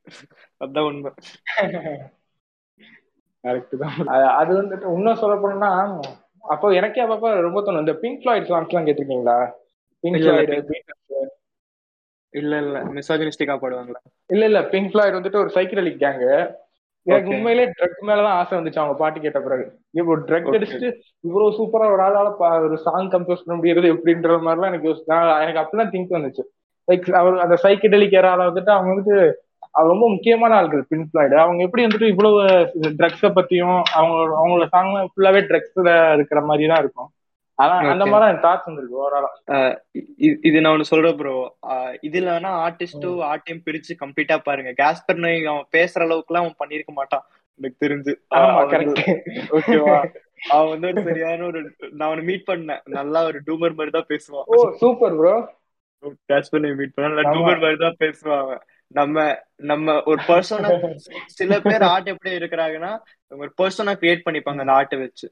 அதான் உண்மை. <laughs> கரெக்ட் தான். அது- வந்துட்டு இன்னும் சொல்ல போனோம்னா அப்போ எனக்கே அப்பப்ப ரொம்ப தோணும். இந்த பிங்க் ஃபிளாய்ட் சாங்ஸ் எல்லாம் கேட்டிருக்கீங்களா? பிங்க் இல்ல, இல்ல, ஃபிளாய்டு இல்ல இல்ல மிசாஜினிஸ்டிக்கா பாடுவாங்களா? இல்ல இல்ல பிங்க் ஃபிளாய்டு வந்துட்டு ஒரு சைக்கிடலிக் கேங்கு எனக்கு. உண்மையிலே ட்ரக் மேலதான் ஆசை வந்துச்சு அவங்க பாட்டு கேட்ட பிறகு. இப்போ ட்ரக். அடிச்சுட்டு இவ்வளவு சூப்பரா ஒரு ஆளால ஒரு சாங் கம்போஸ் பண்ண முடியாது எப்படின்ற மாதிரிலாம் எனக்கு எனக்கு அப்படிலாம் திங்க் வந்துச்சு லைக் அவர் அந்த சைக்கிடலிக் ஏரால வந்துட்டு அவங்க வந்துட்டு அவங்க ரொம்ப முக்கியமான ஆட்கள் பிங்க் ஃபிளாய்டு அவங்க எப்படி வந்துட்டு இவ்வளவு ட்ரக்ஸ பத்தியும் அவங்க அவங்களோட சாங் ஃபுல்லாவே ட்ரக்ஸ்ல இருக்கிற மாதிரி தான் இருக்கும். அதான் அந்த. மாதிரி எனக்கு தாட்ஸ் வந்துருக்கு ஓவராலா இது நான் ஒண்ணு சொல்றேன் ப்ரோ இதுல வேணா ஆர்டிஸ்டும் ஆர்ட்டையும் பிரிச்சு கம்ப்ளீட்டா பாருங்க. கேஸ்பர் நோய் அவன் பேசுற அளவுக்கு எல்லாம் அவன் பண்ணிருக்க மாட்டான். எனக்கு தெரிஞ்சு. ஓகேவா அவன் வந்து ஒரு சரியான ஒரு நான் அவனை மீட் பண்ணேன். நல்லா ஒரு டூமர் மாதிரி தான் பேசுவான். Super bro Gaspar Noe meet பண்ண. டூமர் மாதிரி தான் பேசுவான் அவன். நம்ம நம்ம ஒரு பர்சனை <laughs> சில பேர் ஆர்ட் எப்படி இருக்கிறாங்கன்னா ஒரு பர்சனா கிரியேட் பண்ணிப்பாங்க அந்த ஆர்ட்டை வச்சு.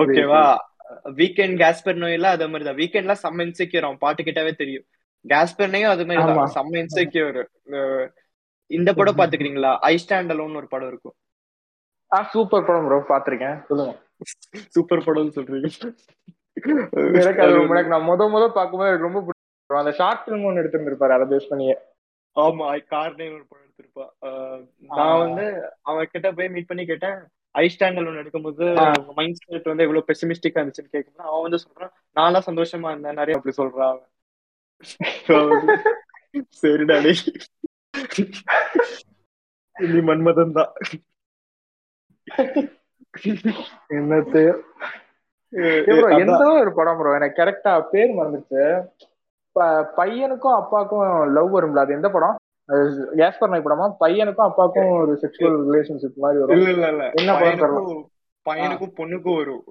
ஓகேவா வீக்கெண்ட் கேஸ்பர் நோயெல்லாம் அதே மாதிரி தான். வீக்கெண்ட்ல செம்ம இன்செக்யூர் அவன் பாட்டு கிட்டவே தெரியும். கேஸ்பர் நோயும் அது மாதிரி. தான். செம்ம இன்செக்யூர் இந்த படம் பாத்துக்கிறீங்களா? ஐ ஸ்டாண்ட் அலோன் ஒரு படம் இருக்கும். ஆ சூப்பர் படம் ப்ரோ பாத்திருக்கேன். சொல்லுங்க. சூப்பர் படம்னு சொல்றீங்க. எனக்கு அது எனக்கு நான் முத முத பார்க்கும்போது ரொம்ப அந்த ஷார்ட் ஃபிலிம் ஒன்னு எடுத்திருந்திருப்பாரு அதை பேஸ் பண்ணியே. ஆமா கார்னே ஒரு படம் எடுத்திருப்பா. நான் வந்து அவன் கிட்ட போய் மீட் பண்ணி கேட்டேன். ஐ ஸ்டாண்டல் ஒன்று எடுக்கும்போது மைண்ட் செட் வந்து எவ்வளவு பெசிமிஸ்டிக்கா இருந்துச்சுன்னு கேட்கும்போது அவன் வந்து சொல்றான் நான்லாம் சந்தோஷமா இருந்தேன் நிறைய அப்படி சொல்றான் அவன். சரிடா டேய் நீ மன்மதன் தான். என்னத்து ப்ரோ எந்த ஒரு படம் ப்ரோ எனக்கு கரெக்டா பேர் மறந்துச்சு பையனுக்கும் அப்பாவுக்கும் லவ் வரும்ல? அது எந்த படம்? கேஸ்பர் நாய் படமா? பையனுக்கும் அப்பாவுக்கும் ஒரு செக்ஷுவல் ரிலேஷன்ஷிப் மாதிரி வரும். இல்ல இல்ல இல்ல. என்ன படம் பையனுக்கும் பையனுக்கும் பொண்ணுக்கும் வரும்.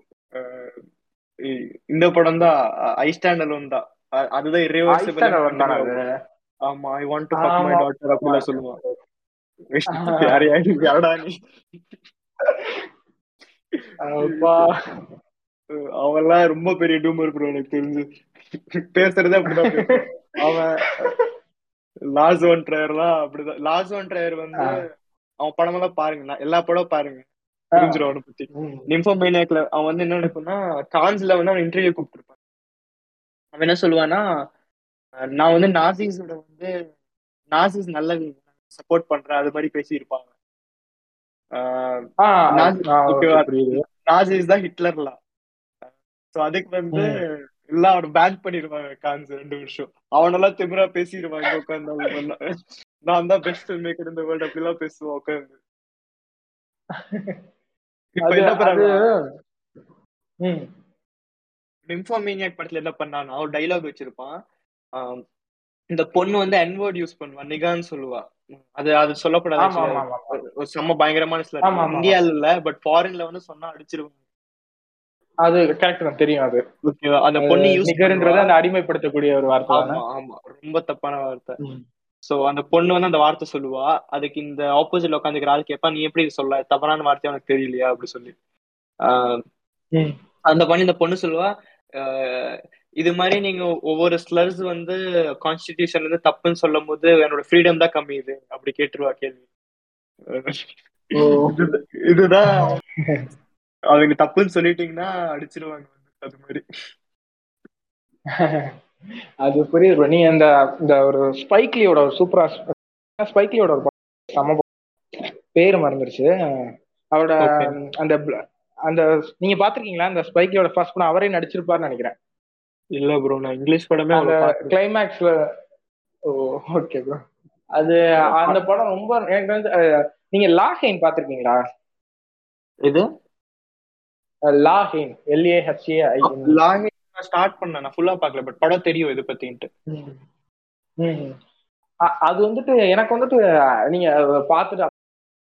இந்த படம் தான். ஐ ஸ்டாண்ட் அலோன் தான். அதுதான் அது? ஆமா I want to fuck my. Daughter அப்படிலாம் சொல்லுவான் யார் யாரு யாரடா நீ? அப்பா. அஹ் அவன்லாம் ரொம்ப பெரிய டூமர் ப்ரோ எனக்கு தெரிஞ்சு. பேசுறதே அப்படிதான். அவன் லாஸ் ஒன் ட்ரையர்லாம் அப்படிதான். லாஸ் ஒன் ட்ரையர் வந்து அவன் படமெல்லாம் பாருங்க. எல்லா படம் பாருங்க. புரிஞ்சிடும் அவனை பத்தி. நிம்ஃபோமேனியாக்ல அவன் வந்து என்ன நினைப்பான்னா கான்ஸ்ல வந்து அவன் இன்டர்வியூ கூப்பிட்டுருப்பான். அவன் என்ன சொல்லுவான்னா நான் வந்து நாசிஸோட வந்து நாசிஸ் நல்ல சப்போர்ட் பண்றேன் அது மாதிரி பேசியிருப்பாங்க. okay, புரியுது. நாசிஸ் தான் ஹிட்லர்லாம் சோ அதுக்கு வந்து எல்லாம் அவனை பேன் பண்ணிருவாங்க கான்ஸ் ரெண்டு வருஷம் அவனெல்லாம் திமிரா பேசிடுவாங்க உட்காந்து நான் தான் பெஸ்ட் ஃபில்ம் மேக்கர் இந்த வேர்ல்ட் அப்படிலாம் பேசுவான் உட்காந்து நிம்ஃபோமேனியாக் படத்துல என்ன பண்ணான்னா ஒரு டைலாக் வச்சிருப்பான். இந்த பொண்ணு வந்து என்வேர்ட் யூஸ் பண்ணுவா நிகான்னு சொல்லுவா. அது அது ஆமா ஒரு- செம்ம பயங்கரமான சில. இந்தியால இல்ல பட் ஃபாரின்ல வந்து சொன்னா அடிச்சிருவாங்க. அது கரெக்ட் தான் தெரியும் அது. ஓகேவா அந்த பொண்ணு யூஸ் நிகர்ன்றது அந்த அடிமைப்படுத்தக்கூடிய ஒரு வார்த்தை ஆமா ரொம்ப தப்பான வார்த்தை. சோ அந்த பொண்ணு வந்து அந்த வார்த்தை சொல்லுவா. அதுக்கு இந்த ஆப்போசிட்ல உட்காந்துக்கிற ஆள் கேட்பா நீ எப்படி சொல்ல? தவறான வார்த்தை உனக்கு தெரியலையா? அப்படி சொல்லி. அந்த பண்ணி இந்த பொண்ணு சொல்லுவா ஆஹ் இது மாதிரி நீங்க ஒவ்வொரு ஸ்லர்ஸ் வந்து கான்ஸ்டிடியூஷன் வந்து தப்புன்னு சொல்லும் போது என்னோட ஃப்ரீடம் தான் கம்மி இது. அப்படி கேட்டுருவா கேள்வி. இதுதான். அவங்க தப்புன்னு சொல்லிட்டீங்கன்னா அடிச்சிருவாங்க. அது மாதிரி. <laughs> அது புரியுது bro. நீ அந்த இந்த ஒரு ஸ்பைக்லியோட ஒரு சூப்பரா ஸ்பைக்லியோட ஒரு செம. பேரு மறந்துருச்சு. அவரோட. அந்த அந்த நீங்க பாத்திருக்கீங்களா அந்த ஸ்பைக்லியோட ஃபர்ஸ்ட் படம் அவரே நடிச்சிருப்பாருன்னு நினைக்கிறேன். இல்ல ப்ரோ நான் இங்கிலீஷ் படமே அந்த கிளைமேக்ஸ்ல ஓ ஓகே ப்ரோ அது அந்த படம் ரொம்ப எனக்கு வந்து நீங்க லாஹெயின் பாத்திருக்கீங்களா இது La Haine LA HA I Lange start பண்ணேன். நான் ஃபுல்லா பார்க்கல பட் படம் தெரியும் இது பத்தின்ட்டு. அது வந்துட்டு எனக்கு வந்துட்டு நீங்க பார்த்துட்டு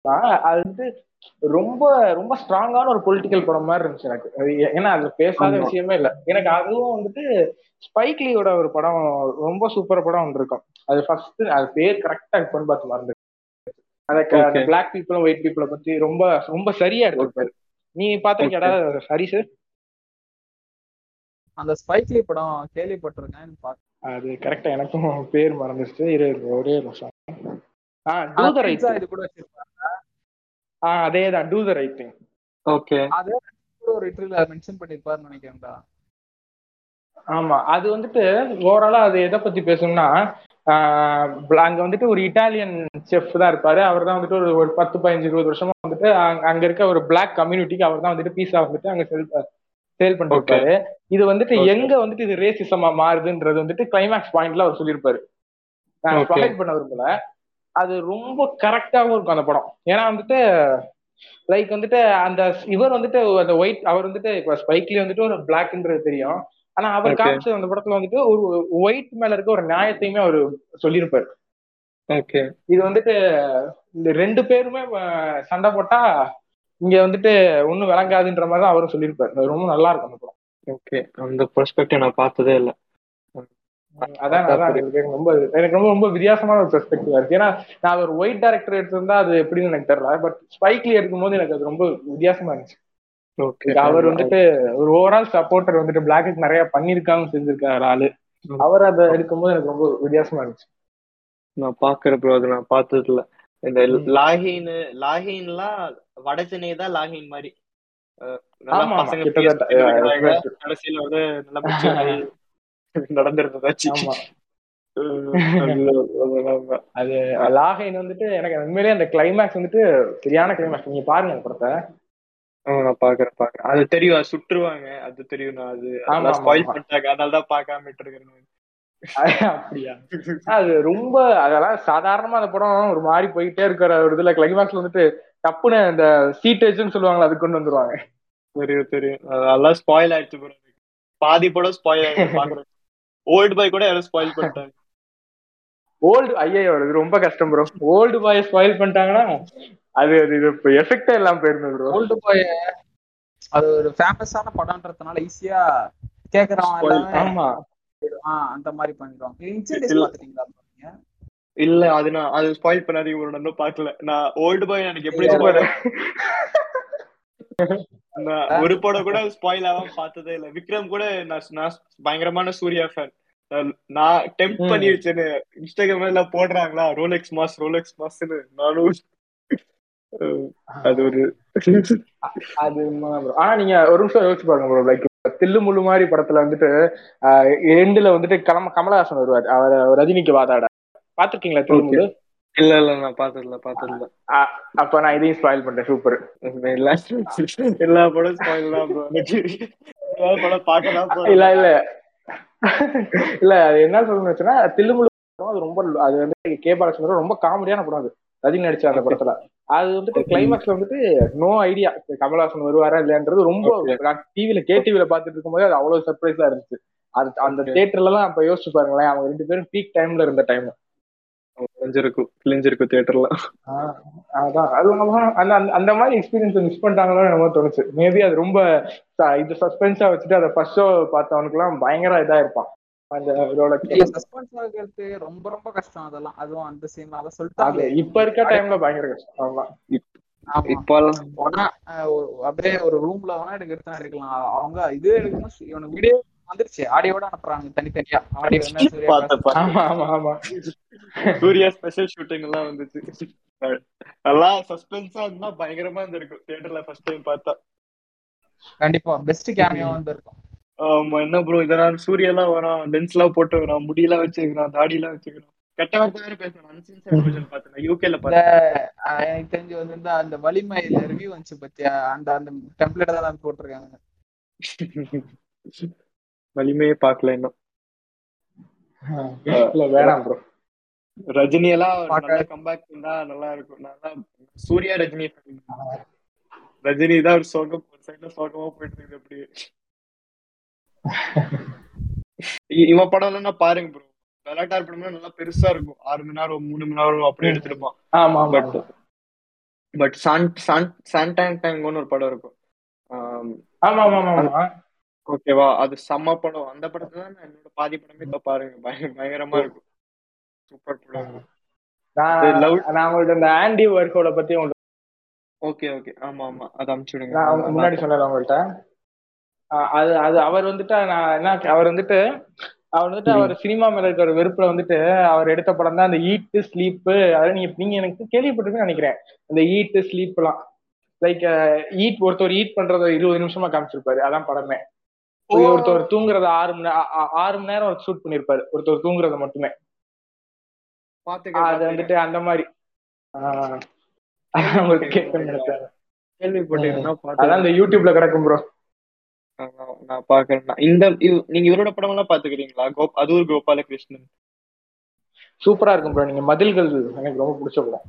அப்ப- அது வந்து ரொம்ப ரொம்ப ஸ்ட்ராங்கான ஒரு பொலிட்டிக்கல் படம் மாதிரி இருந்துச்சு எனக்கு. ஏன்னா அது பேசாத. விஷயமே இல்லை. எனக்கு அதுவும் வந்துட்டு ஸ்பைக்லியோட ஒரு படம் ரொம்ப சூப்பர் படம் ஒன்று இருக்கும். அது ஃபர்ஸ்ட் அது பேர் கரெக்டா இருக்குன்னு பார்த்து மறந்து அந்த. பிளாக் பீப்புளும் ஒயிட் பீப்புளை பத்தி ரொம்ப ரொம்ப சரியா எடுத்திருப்பாரு. நீ பாத்திருக்கியாடா ஹரிசு அந்த ஸ்பைக்லி படம் கேள்விப்பட்டிருக்கேன் அது கரெக்டா எனக்கும் பேர் மறந்துருச்சு. இரு ஒரே நிமிஷம். ஆ டூ த ரைட் இது கூட வச்சிருப்பாங்க. ஆ அதே தான் do the right thing okay அது ஒரு இன்டர்வியூல மென்ஷன் பண்ணிருப்பாருன்னு நினைக்கிறேன்டா. ஆமா அது வந்துட்டு ஓவராலா அது எதை பத்தி பேசணும்னா அங்க வந்துட்டு ஒரு இட்டாலியன் செஃப் தான் இருப்பாரு. அவர் தான் வந்துட்டு ஒரு ஒரு பத்து பதினஞ்சு இருபது வருஷமா வந்துட்டு அங்க- இருக்க ஒரு பிளாக் கம்யூனிட்டிக்கு அவர் தான் வந்துட்டு பீஸா வந்துட்டு அங்க செல் சேல் பண்ணிருப்பாரு. இது வந்துட்டு. எங்க வந்துட்டு இது ரேசிசமா மாறுதுன்றது வந்துட்டு கிளைமேக்ஸ் பாயிண்ட்ல அவர் சொல்லியிருப்பாரு நான். ப்ரொவைட் பண்ண விரும்பல. அது ரொம்ப கரெக்டாகவும் இருக்கும் அந்த படம். ஏன்னா வந்துட்டு லைக் வந்துட்டு அந்த இவர் வந்துட்டு அந்த ஒயிட் அவர் வந்துட்டு இப்ப ஸ்பைக்லி வந்துட்டு ஒரு பிளாக்ன்றது தெரியும். ஆனா அவர் Okay. காமிச்ச அந்த படத்துல வந்துட்டு ஒரு ஒயிட் மேல இருக்க ஒரு நியாயத்தையுமே அவர் சொல்லியிருப்பாரு. ஓகே இது வந்துட்டு இந்த ரெண்டு பேருமே சண்டை போட்டா இங்க வந்துட்டு ஒண்ணும் விளங்காதுன்ற மாதிரி தான் அவரும் சொல்லியிருப்பாரு. ரொம்ப நல்லா இருக்கும் அந்த படம். ஓகே அந்த பெர்ஸ்பெக்டிவ் நான் பார்த்ததே இல்ல. அதான் அதான். எனக்கு ரொம்ப எனக்கு ரொம்ப ரொம்ப வித்தியாசமான ஒரு பெர்ஸ்பெக்டிவ் இருக்கு. ஏன்னா நான் ஒரு ஒயிட் டேரக்டர் எடுத்திருந்தா அது எப்படின்னு எனக்கு தெரியல. பட் ஸ்பைக்லி எடுக்கும்போது எனக்கு அது ரொம்ப வித்தியாசமா இருந்துச்சு. அவர் வந்துட்டு ஒரு ஓவரால் சப்போர்ட்டர் வந்துட்டு பிளாக்கு நிறைய பண்ணிருக்காங்க செஞ்சிருக்காரு ஆளு. அவர் அதை எடுக்கும்போது எனக்கு ரொம்ப வித்தியாசமா இருந்துச்சு. நான் பாக்குற ப்ரோ அது நான் பார்த்தது இல்ல இந்த. லாகின் லாகின்லாம் வட சென்னை தான் லாகின் மாதிரி. கடைசியில வந்து <laughs> நடந்திருந்ததாச்சு அது லாகைன் வந்துட்டு எனக்கு உண்மையிலேயே அந்த கிளைமேக்ஸ் வந்துட்டு சரியான கிளைமேக்ஸ் நீங்க பாருங்க படத்தை. பாக்குறேன் பாக்குறேன். அது தெரியும் அது சுற்றுவாங்க. அது தெரியும் நான் அது ஆமா, ஸ்பாயில். பண்ணிட்டாங்க. அதனால தான் பார்க்காம விட்டுருக்கேன் அப்படியா? அது ரொம்ப அதெல்லாம் சாதாரணமா அந்த படம் ஒரு மாதிரி போயிட்டே இருக்கிற ஒரு இதுல கிளைமேக்ஸ்ல வந்துட்டு டப்புன்னு அந்த சீட்டேஜ்னு சொல்லுவாங்களா அது கொண்டு வந்துருவாங்க. தெரியும் தெரியும். அதெல்லாம் ஸ்பாயில் ஆயிடுச்சு bro. பாதி படம் ஸ்பாயில் ஆயிடுச்சு ஓல்டு பாய் கூட யாரும் ஸ்பாயில் பண்ணிட்டாங்க. ஓல்டு ஐயோ இது ரொம்ப கஷ்டம் ப்ரோ ஓல்டு பாய் ஸ்பாயில் பண்ணிட்டாங்கன்னா அது அது இப்போ எஃபெக்டே இல்லாம போயிருந்தது ஓல்டு பாய் அது ஒரு ஃபேமஸான படம்ன்றதுனால ஈஸியா கேக்குறவன். எல்லாமே ஆமா. அந்த மாதிரி பண்ணிடுவாங்க இன்சிடென்ட். பாத்துட்டீங்களா இல்ல அது நான் அது ஸ்பாயில் பண்ணாதீங்க ஒரு இன்னும் பார்க்கல நான் ஓல்டு பாய் எனக்கு எப்படி ஒரு படம் கூட ஸ்பாயில் ஆகாம பார்த்ததே இல்ல. விக்ரம் கூட நான் பயங்கரமான சூர்யா ஃபேன் நான் டெம்ப். பண்ணி வச்சேன்னு இன்ஸ்டாகிராம்ல எல்லாம் போடுறாங்களா? ரோலெக்ஸ் மாஸ் ரோலெக்ஸ் மாஸ்னு நானும் அது ஒரு அது. ஆனா நீங்க ஒரு நிமிஷம் யோசிச்சு பாருங்க ப்ரோ லைக் தில்லு முள்ளு மாதிரி படத்துல வந்துட்டு எண்டுல வந்துட்டு கம கமலஹாசன் வருவார். அவர் ரஜினிக்கு வாதாட. பாத்திருக்கீங்களா தில்லு இல்ல இல்ல நான் பார்த்ததில்ல அ- அப்ப நான் இதையும் ஸ்பாயில் பண்றேன். சூப்பர் எல்லா <laughs> படம் ஸ்பாயில் தான் படம் பார்க்க தான் போறேன். இல்ல இல்ல. இல்ல அது என்ன சொல்லணும்னு வச்சுன்னா தில்லு முள்ளு படம் அது ரொம்ப அது வந்து கே பாலச்சந்திரன் ரொம்ப காமெடியான படம் அது. ரஜினி நடிச்ச அந்த படத்துல. அது வந்துட்டு கிளைமேக்ஸ்ல வந்துட்டு நோ ஐடியா கமலஹாசன் வருவாரா இல்லையான்றது ரொம்ப டிவில கே டிவில பாத்துட்டு இருக்கும்போது அது அவ்வளவு சர்ப்ரைஸா இருந்துச்சு. அது அந்த Okay. தியேட்டர்ல எல்லாம் அப்ப யோசிச்சு பாருங்களேன் அவங்க ரெண்டு பேரும் பீக் டைம்ல இருந்த டைம் கிழிஞ்சிருக்கும் கிழிஞ்சிருக்கும் தியேட்டர்ல அதான். அது அந்த அந்த- மாதிரி எக்ஸ்பீரியன்ஸ் மிஸ் பண்ணிட்டாங்களோ நம்ம தோணுச்சு. மேபி அது ரொம்ப இது சஸ்பென்ஸா வச்சுட்டு அதை ஃபர்ஸ்ட் ஷோ பார்த்தவனுக்குலாம் பயங்கர இதா இருப்பான். அந்த இதோட இல்ல சஸ்பென்ஸ் ஆகிறது ரொம்ப ரொம்ப கஷ்டம் அதெல்லாம். அதுவும் அந்த சீன் அத இப்ப இருக்க டைம்ல பயங்கர கஷ்டம். ஆமா. அப்படியே ஒரு ரூம்ல வேணா எடுக்கிறதா எடுக்கலாம். அவங்க இது எடுக்கணும் இவனுக்கு வீடியோ வந்துருச்சு. ஆடியோட அனுப்புறாங்க தனித்தனியா. ஆடியோ. <laughs> ஆமா ஆமா ஆமா. சூர்யா ஸ்பெஷல் ஷூட்டிங் எல்லாம் வந்துச்சு. நல்லா சஸ்பென்ஸா இருந்தா பயங்கரமா இருந்திருக்கும். தியேட்டர்ல ஃபர்ஸ்ட் டைம் பார்த்தா. கண்டிப்பா பெஸ்ட் கேமியோ வந்து இருக்கும் ஆமா என்ன ப்ரோ இதெல்லாம் சூர்யா எல்லாம் வரான் லென்ஸ் எல்லாம் போட்டு வரான் முடியெல்லாம் வச்சுக்கிறான் தாடி எல்லாம் வச்சுக்கிறான் கெட்ட வார்த்தை வேற பேசுறான். அன்சென்சர்ட் வெர்ஷன் பார்த்தேன் யூகேல பார்த்தேன் எனக்கு தெரிஞ்சு வந்து இந்த அந்த வலிமையில ரிவ்யூ வந்துச்சு பத்தியா? அந்த அந்த டெம்ப்ளேட் தான் போட்டிருக்காங்க. <laughs> வலிமையே பார்க்கல இன்னும். வேணாம் ப்ரோ ரஜினி எல்லாம் கம்பேக் இருந்தா நல்லா இருக்கும். நல்லா சூர்யா ரஜினி. ரஜினி தான் ஒரு சோகம் ஒரு சைடுல சோகமா போயிட்டு இருக்குது அப்படியே. இவன் படம் எல்லாம் பாருங்க ப்ரோ விளையாட்டார் படம்லாம் நல்லா பெருசா இருக்கும். ஆறு மணி நேரம் மூணு மணி நேரம் அப்படி எடுத்துருப்பான். ஆமா பட் பட் சான் சான் சான்டாங் டேங்கோன்னு ஒரு படம் இருக்கும். ஆமா. ஆமா ஆமா ஓகேவா அது செம்ம படம். அந்த படத்தை தான் என்னோட பாதி படமே இப்ப பாருங்க. பய- பயங்கரமா இருக்கும். சூப்பர் படம். நான் உங்கள்ட்ட இந்த ஆண்டி ஒர்க்கோட பத்தி ஓகே ஓகே ஆமா ஆமா. அதை அனுப்பிச்சு விடுங்க. முன்னாடி சொன்னேன் உங்கள்ட்ட. ஆஹ் அது அது அவர் வந்துட்டு நான் என்ன அவர் வந்துட்டு அவர் வந்துட்டு அவர் சினிமா மேல இருக்க ஒரு வெறுப்புல வந்துட்டு அவர் எடுத்த படம் தான் அந்த ஈட்டு ஸ்லீப்பு அதாவது நீங்க நீங்க எனக்கு கேள்விப்பட்டிருக்குன்னு நினைக்கிறேன் இந்த ஈட்டு ஸ்லீப் எல்லாம் லைக் ஈட் ஒருத்தர் ஈட் பண்றத இருபது நிமிஷமா காமிச்சிருப்பாரு அதான் படமே. ஒருத்தர் தூங்குறத ஆறு மணி ஆறு மணி நேரம் ஷூட் பண்ணிருப்பாரு ஒருத்தர் தூங்குறத மட்டுமே. அது வந்துட்டு அந்த மாதிரி. உங்களுக்கு நினைச்சேன். கேள்விப்பட்டிருந்தா அதான் இந்த யூடியூப்ல கிடக்கும் ப்ரோ நான் பாக்குறேன் இந்த இவ்- நீங்க இவரோட படம் எல்லாம் பாத்துக்கிறீங்களா கோப் அது ஒரு கோபாலகிருஷ்ணன். சூப்பரா இருக்கும் ப்ரோ நீங்க மதில்கள் எனக்கு ரொம்ப பிடிச்ச படம்.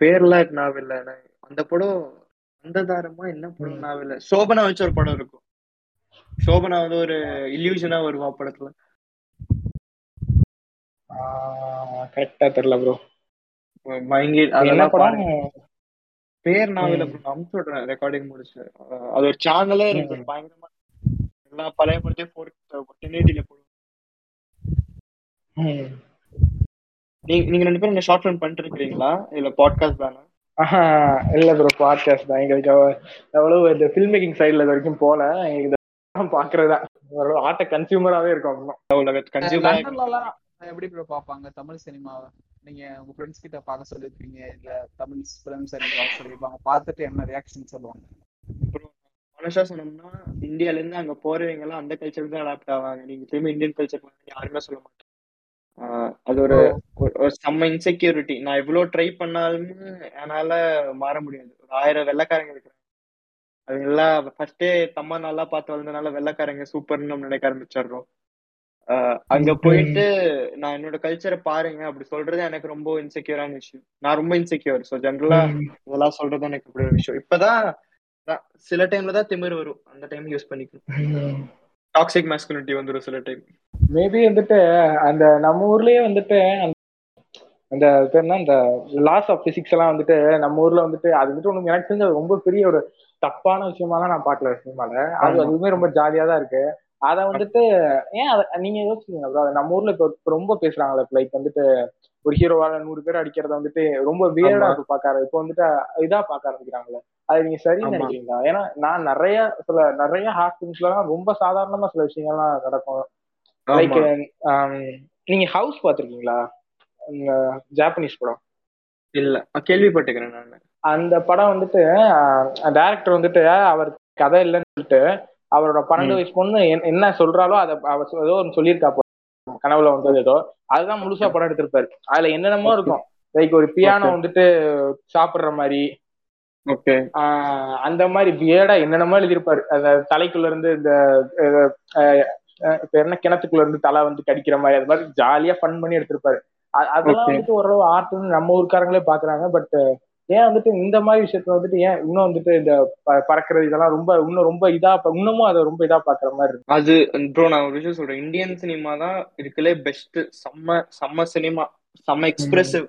பேர்லாம் இல்ல. எனக்கு அந்த படம் அந்த தாரமா என்ன படம் இல்ல. சோபனா வச்ச ஒரு படம் இருக்கும். சோபனா வந்து ஒரு இல்யூஷனா வருவா படத்துல. கரெக்டா தெரியல ப்ரோ மயங்கி என்ன அதெல்லாம் படம்? பாருங்க. பேர். நான் அனுப்பிச்சு விடுறேன் ரெக்கார்டிங் முடிச்சு அது ஒரு சேனலே இருக்கு. பயங்கரமா எல்லா பழைய படத்தையும் ஃபோர் டென் எயிட்டில போடுவோம். நீங்க நீங்க ரெண்டு பேரும் ஷார்ட் ஃபிலிம் பண்ணிட்டு இருக்கீங்களா இல்ல பாட்காஸ்ட் தானே? இல்ல ப்ரோ பாட்காஸ்ட் தான். எங்களுக்கு எவ்வளவு இந்த ஃபில்ம் மேக்கிங் சைடுல இது வரைக்கும் போல. எங்களுக்கு இதை பாக்குறதா ஓரளவு ஆட்ட கன்சியூமராவே இருக்கும் உலக கன்சியூமர் எப்படி ப்ரோ பார்ப்பாங்க? தமிழ் சினிமாவை நீங்க உங்க ஃப்ரெண்ட்ஸ் கிட்ட பார்க்க சொல்லிருப்பீங்க இல்ல தமிழ் ஃபிலிம்ஸ் பார்க்க சொல்லிருப்பாங்க பார்த்துட்டு என்ன ரியாக்ஷன் சொல்லுவாங்க? மனுஷா சொன்னோம்னா இந்தியால இருந்து அங்க போறவங்க எல்லாம் அந்த கல்ச்சர் தான் அடாப்ட் ஆவாங்க. நீங்க திரும்ப இந்தியன் கல்ச்சர் யாருமே சொல்ல மாட்டாங்க. அது ஒரு ஒரு செம்ம இன்செக்யூரிட்டி நான் எவ்வளவு ட்ரை பண்ணாலும் என்னால மாற முடியாது. ஒரு ஆயிரம் வெள்ளைக்காரங்க இருக்கிறாங்க. அது எல்லாம் ஃபர்ஸ்டே தம்மா நல்லா பார்த்து வளர்ந்தனால வெள்ளைக்காரங்க சூப்பர்னு நம்ம நினைக்க ஆரம்பிச்சிடுறோம். அங்க போயிட்டு நான் என்னோட கல்ச்சரை பாருங்க. அப்படி சொல்றது எனக்கு ரொம்ப இன்செக்யூரான விஷயம். நான் ரொம்ப இன்செக்யூர் ஸோ ஜென்ரலா இதெல்லாம் சொல்றது எனக்கு இப்படி ஒரு விஷயம். இப்பதான் சில டைம்ல தான் திமிர் வரும். அந்த டைம் யூஸ் பண்ணிக்கணும். டாக்ஸிக் மேஸ்குலிட்டி வந்துடும் சில டைம் மேபி வந்துட்டு அந்த நம்ம ஊர்லயே வந்துட்டு அந்த பேர்னா இந்த லாஸ் ஆஃப் பிசிக்ஸ் எல்லாம் வந்துட்டு நம்ம ஊர்ல வந்துட்டு அது வந்துட்டு ஒண்ணு எனக்கு தெரிஞ்ச ரொம்ப பெரிய ஒரு தப்பான விஷயமாலாம் நான் பாக்கல சினிமால. அது அதுவுமே ரொம்ப ஜாலியா தான் இருக்கு. அத வந்துட்டு ஏன் அத நீங்க யோசிச்சீங்க ப்ரோ நம்ம ஊர்ல இப்ப ரொம்ப பேசுறாங்களே லைக் வந்துட்டு ஒரு ஹீரோவால நூறு பேர் அடிக்கிறத வந்துட்டு ரொம்ப வியர்டா இருக்கு பாக்காரு இப்போ வந்துட்டு இதா பாக்க ஆரம்பிக்கிறாங்களே அது நீங்க சரின்னு நினைக்கிறீங்களா? ஏன்னா நான் நிறைய சில நிறைய ஹார்ட் ரொம்ப சாதாரணமா சில விஷயங்கள்லாம் நடக்கும். லைக் நீங்க ஹவுஸ் பாத்திருக்கீங்களா ஜாப்பனீஸ் படம். இல்ல. கேள்விப்பட்டுக்கிறேன் நான். அந்த படம் வந்துட்டு டைரக்டர் வந்துட்டு அவர் கதை இல்லைன்னு சொல்லிட்டு அவரோட பன்னெண்டு வயசு பொண்ணு என்ன சொல்றாலோ அதை ஏதோ ஒன்று சொல்லியிருக்கா கனவுல வந்தது ஏதோ. அதுதான் முழுசா படம் எடுத்திருப்பாரு. அதுல என்னென்னமோ இருக்கும். லைக் ஒரு பியானோ வந்துட்டு சாப்பிடுற மாதிரி. அந்த மாதிரி வியடா என்னென்னமோ எழுதியிருப்பாரு. அந்த தலைக்குள்ள இருந்து இந்த என்ன கிணத்துக்குள்ள இருந்து தலை வந்து கடிக்கிற மாதிரி அது மாதிரி ஜாலியா ஃபன் பண்ணி எடுத்திருப்பாரு. அதெல்லாம் வந்துட்டு ஓரளவு ஆர்ட்னு நம்ம ஊருக்காரங்களே பாக்குறாங்க பட் ஏன் வந்துட்டு இந்த மாதிரி விஷயத்துல வந்துட்டு ஏன் இன்னும் வந்துட்டு இந்த பறக்கிறது இதெல்லாம் ரொம்ப இன்னும் ரொம்ப இதா இன்னமும் அதை ரொம்ப இதா பாக்குற மாதிரி இருக்கு. அது ப்ரோ நான் ஒரு விஷயம் சொல்றேன். இந்தியன் சினிமா தான் இதுக்குள்ளே பெஸ்ட் செம்ம செம்ம சினிமா செம்ம எக்ஸ்பிரசிவ்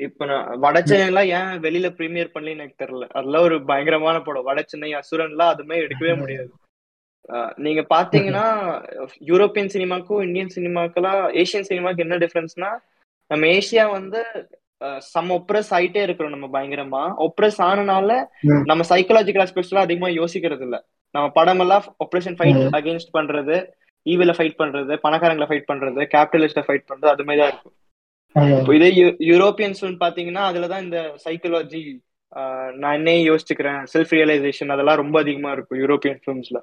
இப்ப நான் வட சென்னைலாம் ஏன் வெளியில ப்ரீமியர் பண்ணலன்னு எனக்கு தெரியல. அதெல்லாம் ஒரு பயங்கரமான படம். வட சென்னை அசுரன்லாம் அதுமே எடுக்கவே <laughs> முடியாது. நீங்க பாத்தீங்கன்னா யூரோப்பியன் சினிமாக்கும் இந்தியன் சினிமாக்கெல்லாம் ஏசியன் சினிமாக்கு என்ன டிஃபரன்ஸ்னா நம்ம ஏசியா வந்து சம் ஒப்ரஸ் ஆயிட்டே இருக்கிறோம் நம்ம பயங்கரமா. ஒப்ரஸ் ஆனனால நம்ம சைக்கலாஜிக்கல் ஆஸ்பெக்ட்ஸ்லாம் அதிகமா யோசிக்கிறது இல்ல. நம்ம படம் எல்லாம் ஆப்ரேஷன் ஃபைட் அகேன்ஸ்ட் பண்றது ஈவில ஃபைட் பண்றது பணக்காரங்களை ஃபைட் பண்றது கேபிட்டலிஸ்ட ஃபைட் பண்றது அது மாதிரி தான் இருக்கும் இதே யூரோப்பியன்ஸ் பாத்தீங்கன்னா அதுலதான் இந்த சைக்கலாஜி நான் என்னே யோசிச்சுக்கிறேன். செல்ஃப் ரியலைசேஷன் அதெல்லாம் ரொம்ப அதிகமா இருக்கும் யூரோப்பியன் ஃபிலிம்ஸ்ல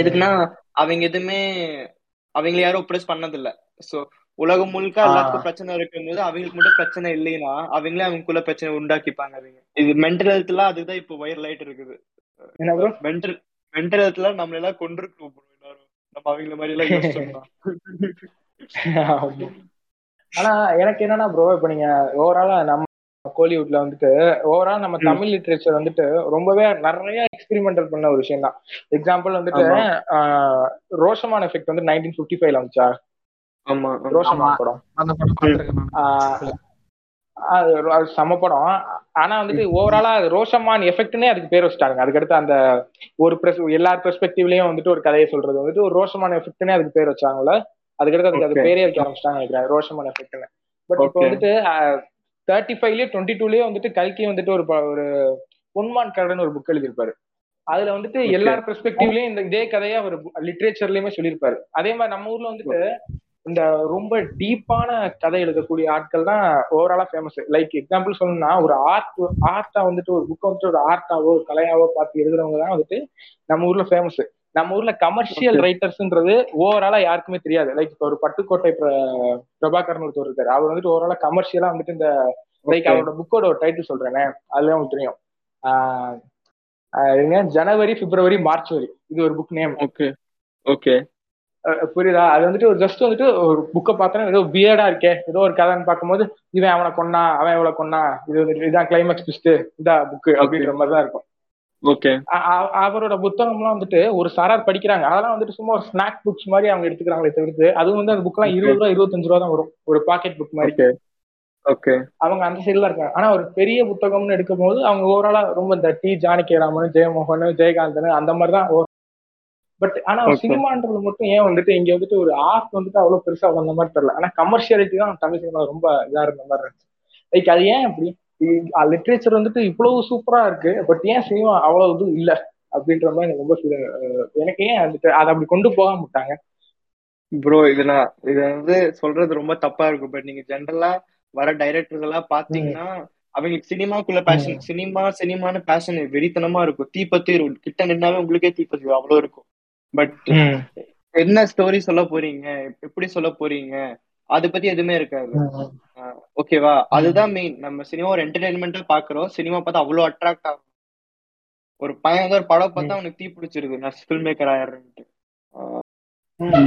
எதுக்குன்னா அவங்க எதுவுமே அவங்களை யாரும் ஒப்ரெஸ் பண்ணதில்ல. சோ உலகம் முழுக்க எல்லாத்துக்கும் பிரச்சனை இருக்கும்போது அவங்களுக்கு மட்டும் பிரச்சனை இல்லைன்னா அவங்களே அவங்களுக்குள்ள பிரச்சனை உண்டாக்கிப்பாங்க அவங்க. இது மென்டல் ஹெல்த்ல அதுதான் இப்போ வைரல் ஆயிட்டு இருக்குது. மென்டல் மென்டல் ஹெல்த்ல நம்மள எல்லாம் கொண்டிருக்கோம் நம்ம அவங்கள மாதிரி எல்லாம் ஆனா எனக்கு என்னன்னா ப்ரோ இப்ப நீங்க ஓவராலா நம்ம கோலிவுட்ல வந்துட்டு ஓவரால் நம்ம தமிழ் லிட்ரேச்சர் வந்துட்டு ரொம்பவே நிறைய எக்ஸ்பெரிமெண்டல் பண்ண ஒரு விஷயம் தான் எக்ஸாம்பிள் வந்துட்டு ரோஷமான் எஃபெக்ட் வந்து நைன்டீன் பிப்டி ஃபைவ்ல வந்துச்சா? ஆமா ரோஷமான் படம். அந்த படம் பார்த்திருக்கேன் அது சம படம். ஆனா வந்துட்டு ஓவராலா ரோஷமான் எஃபெக்ட்னே அதுக்கு பேர் வச்சுட்டாங்க. அதுக்கடுத்து அந்த ஒரு பிரஸ் எல்லா பெர்ஸ்பெக்டிவ்லயும் வந்துட்டு ஒரு கதையை சொல்றது. வந்துட்டு ஒரு ரோஷமான் எஃபெக்ட்னே அதுக்கு பேர் வச்சாங்கல்ல. அதுக்கடுத்து அதுக்கு அது பேரே வைக்க ஆரம்பிச்சிட்டாங்க நினைக்கிறேன் ரோஷமான் எஃபெக்ட்னு பட் இப்போ வந்துட்டு தேர்ட்டி ஃபைவ்லயே டுவெண்ட்டி டூலயே வந்துட்டு கல்கி வந்துட்டு ஒரு ஒரு பொன்மான் கரடன் ஒரு புக் எழுதியிருப்பாரு. அதுல வந்துட்டு எல்லார் பெர்ஸ்பெக்டிவ்லயும் இந்த இதே கதையை அவர் லிட்ரேச்சர்லயுமே சொல்லியிருப்பாரு. அதே மாதிரி நம்ம ஊர்ல வந்துட்டு இந்த ரொம்ப டீப்பான கதை எழுதக்கூடிய ஆட்கள் தான் ஓவராலா ஃபேமஸ் லைக் எக்ஸாம்பிள் சொல்லணும்னா ஒரு ஆர்ட் ஆர்ட்டா வந்துட்டு ஒரு புக்கை வந்துட்டு ஒரு ஆர்ட்டாவோ ஒரு கலையாவோ பார்த்து எழுதுறவங்க தான் வந்துட்டு நம்ம ஊர்ல ஃபேமஸ் நம்ம ஊர்ல கமர்ஷியல் ரைட்டர்ஸ்ன்றது ஓவராலா யாருக்குமே தெரியாது. லைக் இப்போ ஒரு பட்டுக்கோட்டை பிரபாகரன் ஒருத்தர் இருக்காரு. அவர் வந்துட்டு ஓவராலா கமர்ஷியலா வந்துட்டு இந்த லைக் அவரோட புக்கோட ஒரு டைட்டில் சொல்றேனே அதுல உங்களுக்கு தெரியும். ஜனவரி பிப்ரவரி மார்ச் வரி. இது ஒரு புக் நேம் ஓகே ஓகே புரியுதா? அது வந்துட்டு ஒரு ஜஸ்ட் வந்துட்டு ஒரு புக்கை பார்த்தோன்னா ஏதோ பியர்டா இருக்கே. ஏதோ ஒரு கதைன்னு பார்க்கும்போது இவன் அவனை கொன்னா அவன் எவ்வளவு கொன்னா? இது வந்துட்டு இதான் கிளைமேக்ஸ் ட்விஸ்ட் இதா புக்கு அப்படின்ற மாதிரி தான் இருக்கும். ஓகே அவரோட புத்தகம்லாம் வந்துட்டு ஒரு சாரார் படிக்கிறாங்க. அதெல்லாம் வந்துட்டு சும்மா ஒரு ஸ்நாக் புக்ஸ் மாதிரி அவங்க எடுத்துக்கிறாங்களே தவிர்த்து அதுவும் வந்து அந்த புக்லாம் இருபது ரூபா இருபத்தஞ்சு ரூபா தான் வரும். ஒரு பாக்கெட் புக் மாதிரி. ஓகே அவங்க அந்த சைடுல இருக்காங்க. ஆனா ஒரு பெரிய புத்தகம்னு எடுக்கும் போது அவங்க ஓவராலா ரொம்ப இந்த டி ஜானகிராமன் ஜெயமோகன் ஜெயகாந்தன் அந்த மாதிரி தான் பட் ஆனா சினிமான்றது மட்டும் ஏன் வந்துட்டு இங்க வந்துட்டு ஒரு ஆர்ட் வந்துட்டு அவ்வளவு பெருசா வந்த மாதிரி தெரியல. ஆனா கமர்ஷியாலிட்டி தான் தமிழ் சினிமா ரொம்ப இதா இருந்த மாதிரி இருந்துச்சு. லைக் அது ஏன் அப்படி லிட்ரேச்சர் வந்துட்டு இவ்வளவு சூப்பரா இருக்கு பட் ஏன் சினிமா அவ்வளவு இது இல்ல? அப்படின்ற மாதிரி எனக்கு ரொம்ப எனக்கு ஏன் வந்துட்டு அதை அப்படி கொண்டு போக மாட்டாங்க? ப்ரோ இது நான் இது வந்து சொல்றது ரொம்ப தப்பா இருக்கும். பட் நீங்க ஜென்ரலா வர டைரக்டர்ஸ் எல்லாம் பாத்தீங்கன்னா அவங்களுக்கு சினிமாக்குள்ள பேஷன் சினிமா சினிமான பேஷன் வெறித்தனமா இருக்கும். தீப்பத்தி கிட்ட நின்னாவே உங்களுக்கே தீப்பத்தி அவ்வளவு இருக்கும். பட் என்ன ஸ்டோரி சொல்ல போறீங்க? எப்படி சொல்ல போறீங்க? அதை பத்தி எதுவுமே இருக்காது. ஓகேவா அதுதான் மெயின் நம்ம சினிமா ஒரு என்டர்டைன்மெண்டா பாக்குறோம். சினிமா பார்த்தா அவ்வளவு அட்ராக்ட் ஆகும். ஒரு பையன் வந்து ஒரு படம் பார்த்தா அவனுக்கு தீ பிடிச்சிருது. நான் ஃபில்ம் மேக்கர் ஆயிடுறேன்ட்டு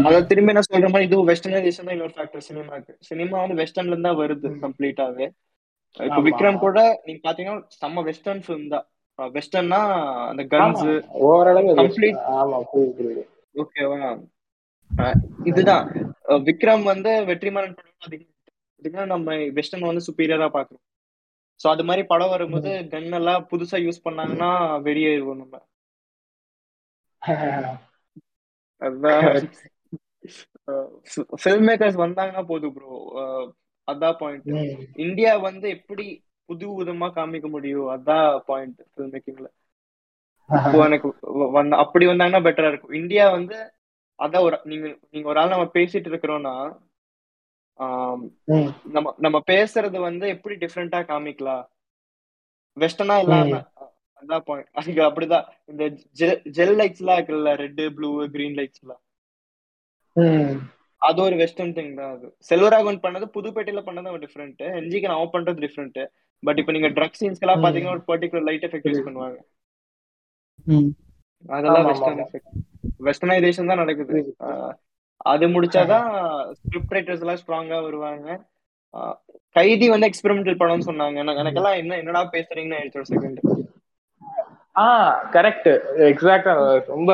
அத திரும்பி என்ன சொல்ற மாதிரி இது வெஸ்டர்னைசேஷன் தான் இன்னொரு ஃபேக்டர் சினிமாக்கு சினிமா வந்து வெஸ்டர்ன்ல இருந்தா வருது கம்ப்ளீட்டாவே இப்போ விக்ரம் கூட நீங்க பாத்தீங்கன்னா செம்ம வெஸ்டர்ன் ஃபிலிம் தான். வெஸ்டர்ன்னா அந்த கன்ஸ் ஓரளவு கம்ப்ளீட் ஆமா புரியுது ஓகேவா இதுதான். விக்ரம் வந்து வெற்றிமாறன் படம் நம்ம வெஸ்டர்ன் வந்து சுப்பீரியரா பாக்குறோம். சோ அது மாதிரி படம் வரும்போது கன் எல்லாம் புதுசா யூஸ் பண்ணாங்கன்னா வெளியேறுவோம் நம்ம. <laughs> ஃபில்ம் மேக்கர்ஸ் வந்தாங்கன்னா போதும் ப்ரோ அதான் பாயிண்ட் இந்தியா வந்து எப்படி புது விதமா காமிக்க முடியும். அதான் பாயிண்ட் ஃபில்ம் மேக்கிங்ல எனக்கு அப்படி வந்தாங்கன்னா பெட்டரா இருக்கும். இந்தியா வந்து அதான் ஒரு நீங்க நீங்க ஒரு ஆள் நம்ம பேசிட்டு இருக்கிறோம்னா நம்ம நம்ம பேசுறது வந்து எப்படி டிஃப்ரெண்டா காமிக்கலாம்? வெஸ்டர்னா இல்லாம அதான் பாயிண்ட் அதுக்கு அப்படிதான். இந்த ஜெல் லைட்ஸ் எல்லாம் இருக்குல்ல ரெட் ப்ளூ கிரீன் லைட்ஸ் எல்லாம். அது ஒரு வெஸ்டர்ன் திங் தான் அது. செல்வராகவன் பண்ணது புதுப்பேட்டையில பண்ணது அவன் டிஃப்ரெண்ட் என்ஜிக்கு அவன் பண்றது டிஃப்ரெண்ட் பட் இப்போ நீங்க ட்ரக் சீன்ஸ்க்கு எல்லாம் பாத்தீங்கன்னா ஒரு பர்டிகுலர் லைட் எஃபெக்ட் யூஸ் பண்ணுவாங்க. அதெல்லாம் வெஸ்டர்ன் எஃபெக்ட் வெஸ்டர்னைசேஷன் தான் நடக்குது. அது முடிச்சாதான் ஸ்கிரிப்ட் ரைட்டர்ஸ் எல்லாம் ஸ்ட்ராங்கா வருவாங்க. கைதி வந்து எக்ஸ்பெரிமெண்டல் படம்னு சொன்னாங்க. எனக்கெல்லாம் என்ன என்னடா பேசுறீங்கன்னு ஆயிடுச்சு ஒரு செகண்ட் ஆ கரெக்ட் எக்ஸாக்டா ரொம்ப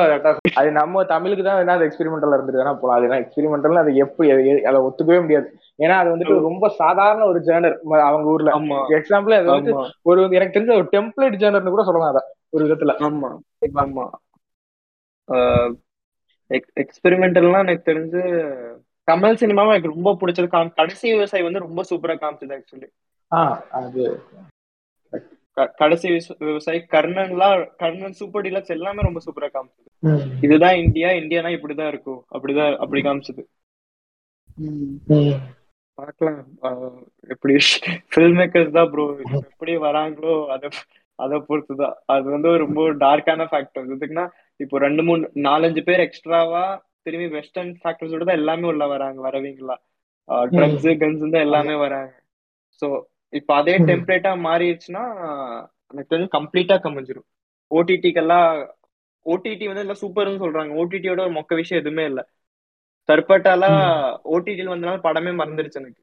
அது நம்ம தமிழுக்கு தான் என்ன எக்ஸ்பெரிமெண்டல் இருந்துட்டு வேணா போலாம். அது எக்ஸ்பெரிமெண்டல் அது எப்படி அதை ஒத்துக்கவே முடியாது. ஏன்னா அது வந்துட்டு ரொம்ப சாதாரண ஒரு ஜேர்னர் அவங்க ஊர்ல. எக்ஸாம்பிள் அது வந்து ஒரு எனக்கு தெரிஞ்ச ஒரு டெம்ப்ளேட் ஜேர்னர்னு கூட சொல்லலாம் அத ஒரு விதத்துல. ஆமா. ஆமா. எக்ஸ்பெரிமெண்டல்லாம் எனக்கு தெரிஞ்சு தமிழ் சினிமாவும் எனக்கு ரொம்ப பிடிச்சது. கடைசி விவசாயி வந்து ரொம்ப சூப்பரா காமிச்சது ஆக்சுவலி அது. கடைசி விவசாயி கர்ணன்லாம் கர்ணன் சூப்பர் டீலக்ஸ் எல்லாமே ரொம்ப சூப்பரா காமிச்சது. இதுதான் இந்தியா இந்தியானா இப்படிதான் இருக்கும் அப்படிதான் அப்படி காமிச்சது. பார்க்கலாம் எப்படி ஃபில்ம் மேக்கர்ஸ் தான் ப்ரோ எப்படி வராங்களோ அத அத பொறுத்துதான் அது வந்து ரொம்ப டார்க்கான ஃபேக்டர் எதுக்குன்னா இப்போ ரெண்டு மூணு நாலஞ்சு பேர் எக்ஸ்ட்ராவா திரும்பி வெஸ்டர்ன் ஃபேக்டர்ஸோட தான் எல்லாமே உள்ள வராங்க வரவீங்களா? ட்ரக்ஸ் கன்ஸ் தான் எல்லாமே வராங்க. ஸோ இப்போ அதே டெம்ப்ளேட்டா மாறிடுச்சுன்னா எனக்கு தெரிஞ்சு கம்ப்ளீட்டா கமிஞ்சிரும். ஓடிடிக்கெல்லாம் ஓடிடி வந்து எல்லாம் சூப்பர்னு சொல்றாங்க. ஓடிடியோட ஒரு மொக்க விஷயம் எதுவுமே இல்லை. தற்பட்டாலாம் ஓடிடியில் வந்தனால படமே மறந்துருச்சு எனக்கு.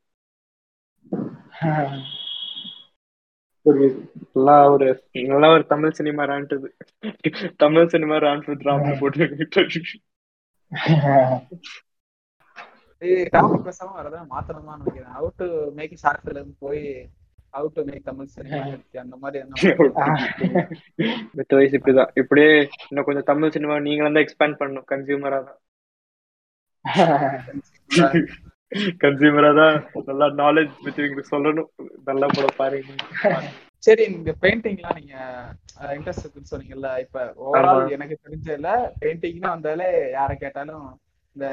ஒரு நல்லா ஒரு Tamil cinema ரான்ட்டுது Tamil cinema rant with Ram போட்டு டாபிக் பேசாம வரதான் மாத்தணுமா நினைக்கிறேன். How to make short film போய் how to make Tamil cinema அந்த மாதிரி வித் <laughs> வயசு இப்படிதான். இப்படியே இன்னும் கொஞ்சம் தமிழ் சினிமா நீங்க வந்து எக்ஸ்பேண்ட் பண்ணணும். கன்சியூமரா தான். <laughs> கன்சியூமரா தான். நல்லா நாலேஜ் பத்தி சொல்லணும். நல்லா போட பாருங்க. சரி இந்த பெயிண்டிங்லாம் நீங்க இன்ட்ரெஸ்ட் இருக்குன்னு சொன்னீங்கல்ல இப்ப ஓவரால் எனக்கு தெரிஞ்சதுல பெயிண்டிங்னா வந்தாலே யார கேட்டாலும் இந்த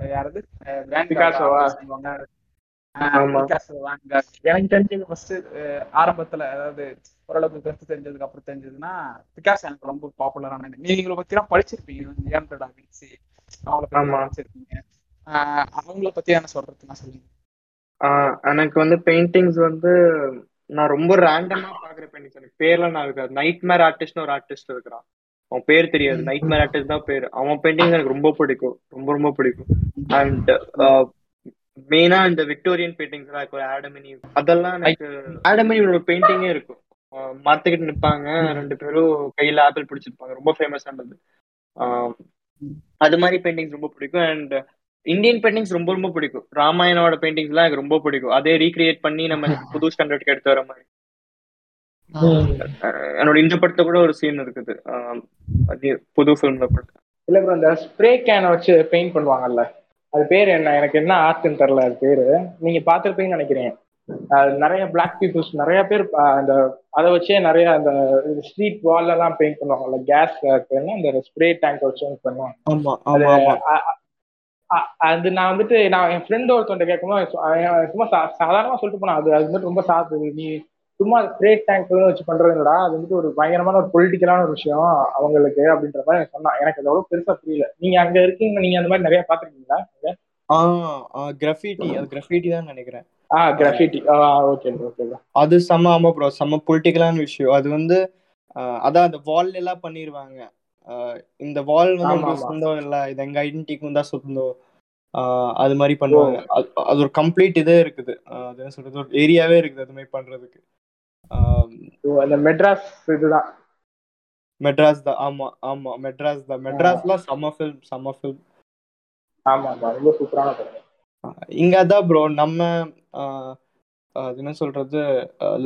யாரது? எனக்கு தெரிஞ்சது ஃபர்ஸ்ட் ஆரம்பத்துல அதாவது ஓரளவுக்கு கருத்து தெரிஞ்சதுக்கு அப்புறம் தெரிஞ்சதுன்னா பிகாஸ் எனக்கு ரொம்ப பாப்புலரான நீங்க பத்தி எல்லாம் படிச்சிருப்பீங்க. ஏன்டா டாவின்சி அவங்கள பத்தி படிச்சிருப்பீங்க. அவங்கள பத்தி என்ன சொல்றதுன்னா சொல்லுங்க. எனக்கு வந்து பெயிண்டிங்ஸ் வந்து நான் ரொம்ப ரேண்டமா பாக்குற பெயிண்டிங்ஸ் எனக்கு பேர்லாம் நான் இருக்காது. நைட் மேர் ஆர்டிஸ்ட்னு ஒரு ஆர்டிஸ்ட் இருக்கிறான். அவன் பேர் தெரியாது. நைட் மேர் ஆர்டிஸ்ட் தான் பேர். அவன் பெயிண்டிங்ஸ் எனக்கு ரொம்ப பிடிக்கும். ரொம்ப ரொம்ப பிடிக்கும். அண்ட் மெயினா இந்த விக்டோரியன் பெயிண்டிங்ஸ் எல்லாம் இருக்கும். ஆடமினி அதெல்லாம் எனக்கு ஆடமினியோட பெயிண்டிங்கே இருக்கும். மரத்துக்கிட்டு நிப்பாங்க. ரெண்டு பேரும் கையில ஆப்பிள் பிடிச்சிருப்பாங்க. ரொம்ப ஃபேமஸானது அது மாதிரி பெயிண்டிங்ஸ் ரொம்ப பிடிக்கும். அண்ட் இந்தியன் பெயிண்டிங்ஸ் ரொம்ப ரொம்ப பிடிக்கும். ராமாயணோட பெயிண்டிங்ஸ் எல்லாம் எனக்கு ரொம்ப பிடிக்கும். அதே ரீக்ரியேட் பண்ணி நம்ம புது ஸ்டாண்டர்ட்க்கு எடுத்து வர மாதிரி. என்னோட இந்த படத்தை கூட ஒரு சீன் இருக்குது. அது புது ஃபிலிம்ல படத்தை இல்ல ப்ரோ இந்த ஸ்ப்ரே கேனை வச்சு பெயிண்ட் பண்ணுவாங்கல்ல அது பேர் என்ன? எனக்கு என்ன ஆர்ட்னு தெரியல அது பேரு. நீங்க பாத்திருப்பீங்கன்னு நினைக்கிறேன். நிறைய பிளாக் பீப்புள்ஸ் நிறைய பேர் அந்த அதை வச்சே நிறைய அந்த ஸ்ட்ரீட் வால் எல்லாம் பெயிண்ட் பண்ணுவாங்கல்ல கேஸ் அந்த ஸ்ப்ரே டேங்க் வச்சு பண்ணுவாங்க. அது நான் வந்துட்டு நான் என் ஃப்ரெண்ட் ஒருத்தவங்க கேட்கும்போது சும்மா சாதாரணமா சொல்லிட்டு போனா அது அது வந்துட்டு ரொம்ப சாப்பிடுது நீ சும்மா ஸ்ப்ரே டேங்க் வச்சு பண்றதுடா அது வந்துட்டு ஒரு பயங்கரமான ஒரு பொலிட்டிக்கலான ஒரு விஷயம் அவங்களுக்கு அப்படின்ற மாதிரி எனக்கு சொன்னான். எனக்கு அது அவ்வளவு பெருசா புரியல. நீங்க அங்க இருக்கீங்க நீங்க அந்த மாதிரி நிறைய பாத்துருக்கீங்களா கிராஃபிட்டி அது கிராஃபிட்டி தான் நினைக்கிறேன். ஆ கிராஃபிட்டி ஓகே ஓகே அது செம்ம ஆமா ப்ரோ செம்ம பொலிட்டிக்கலான விஷயம். அது வந்து அதான் அந்த வால் எல்லாம் பண்ணிருவாங்க. ஆஹ் இந்த வால் வந்து. சொந்தம் இல்ல. இது எங்க ஐடென்டிட்டிக்கும் தான் சொந்தம். அது மாதிரி பண்ணுவாங்க. அது- ஒரு கம்ப்ளீட் இதே இருக்குது. அது என்ன சொல்றது? ஒரு ஏரியாவே இருக்குது அது மாதிரி பண்றதுக்கு. அந்த மெட்ராஸ் இதுதான். மெட்ராஸ் தான். ஆமா ஆமா மெட்ராஸ் தான். மெட்ராஸ்ல செம்ம ஃபில்ம் செம்ம ஃபில்ம் ஆமா ஆமா ரொம்ப சூப்பரான படம். இங்க அதான் ப்ரோ நம்ம என்ன சொல்றது?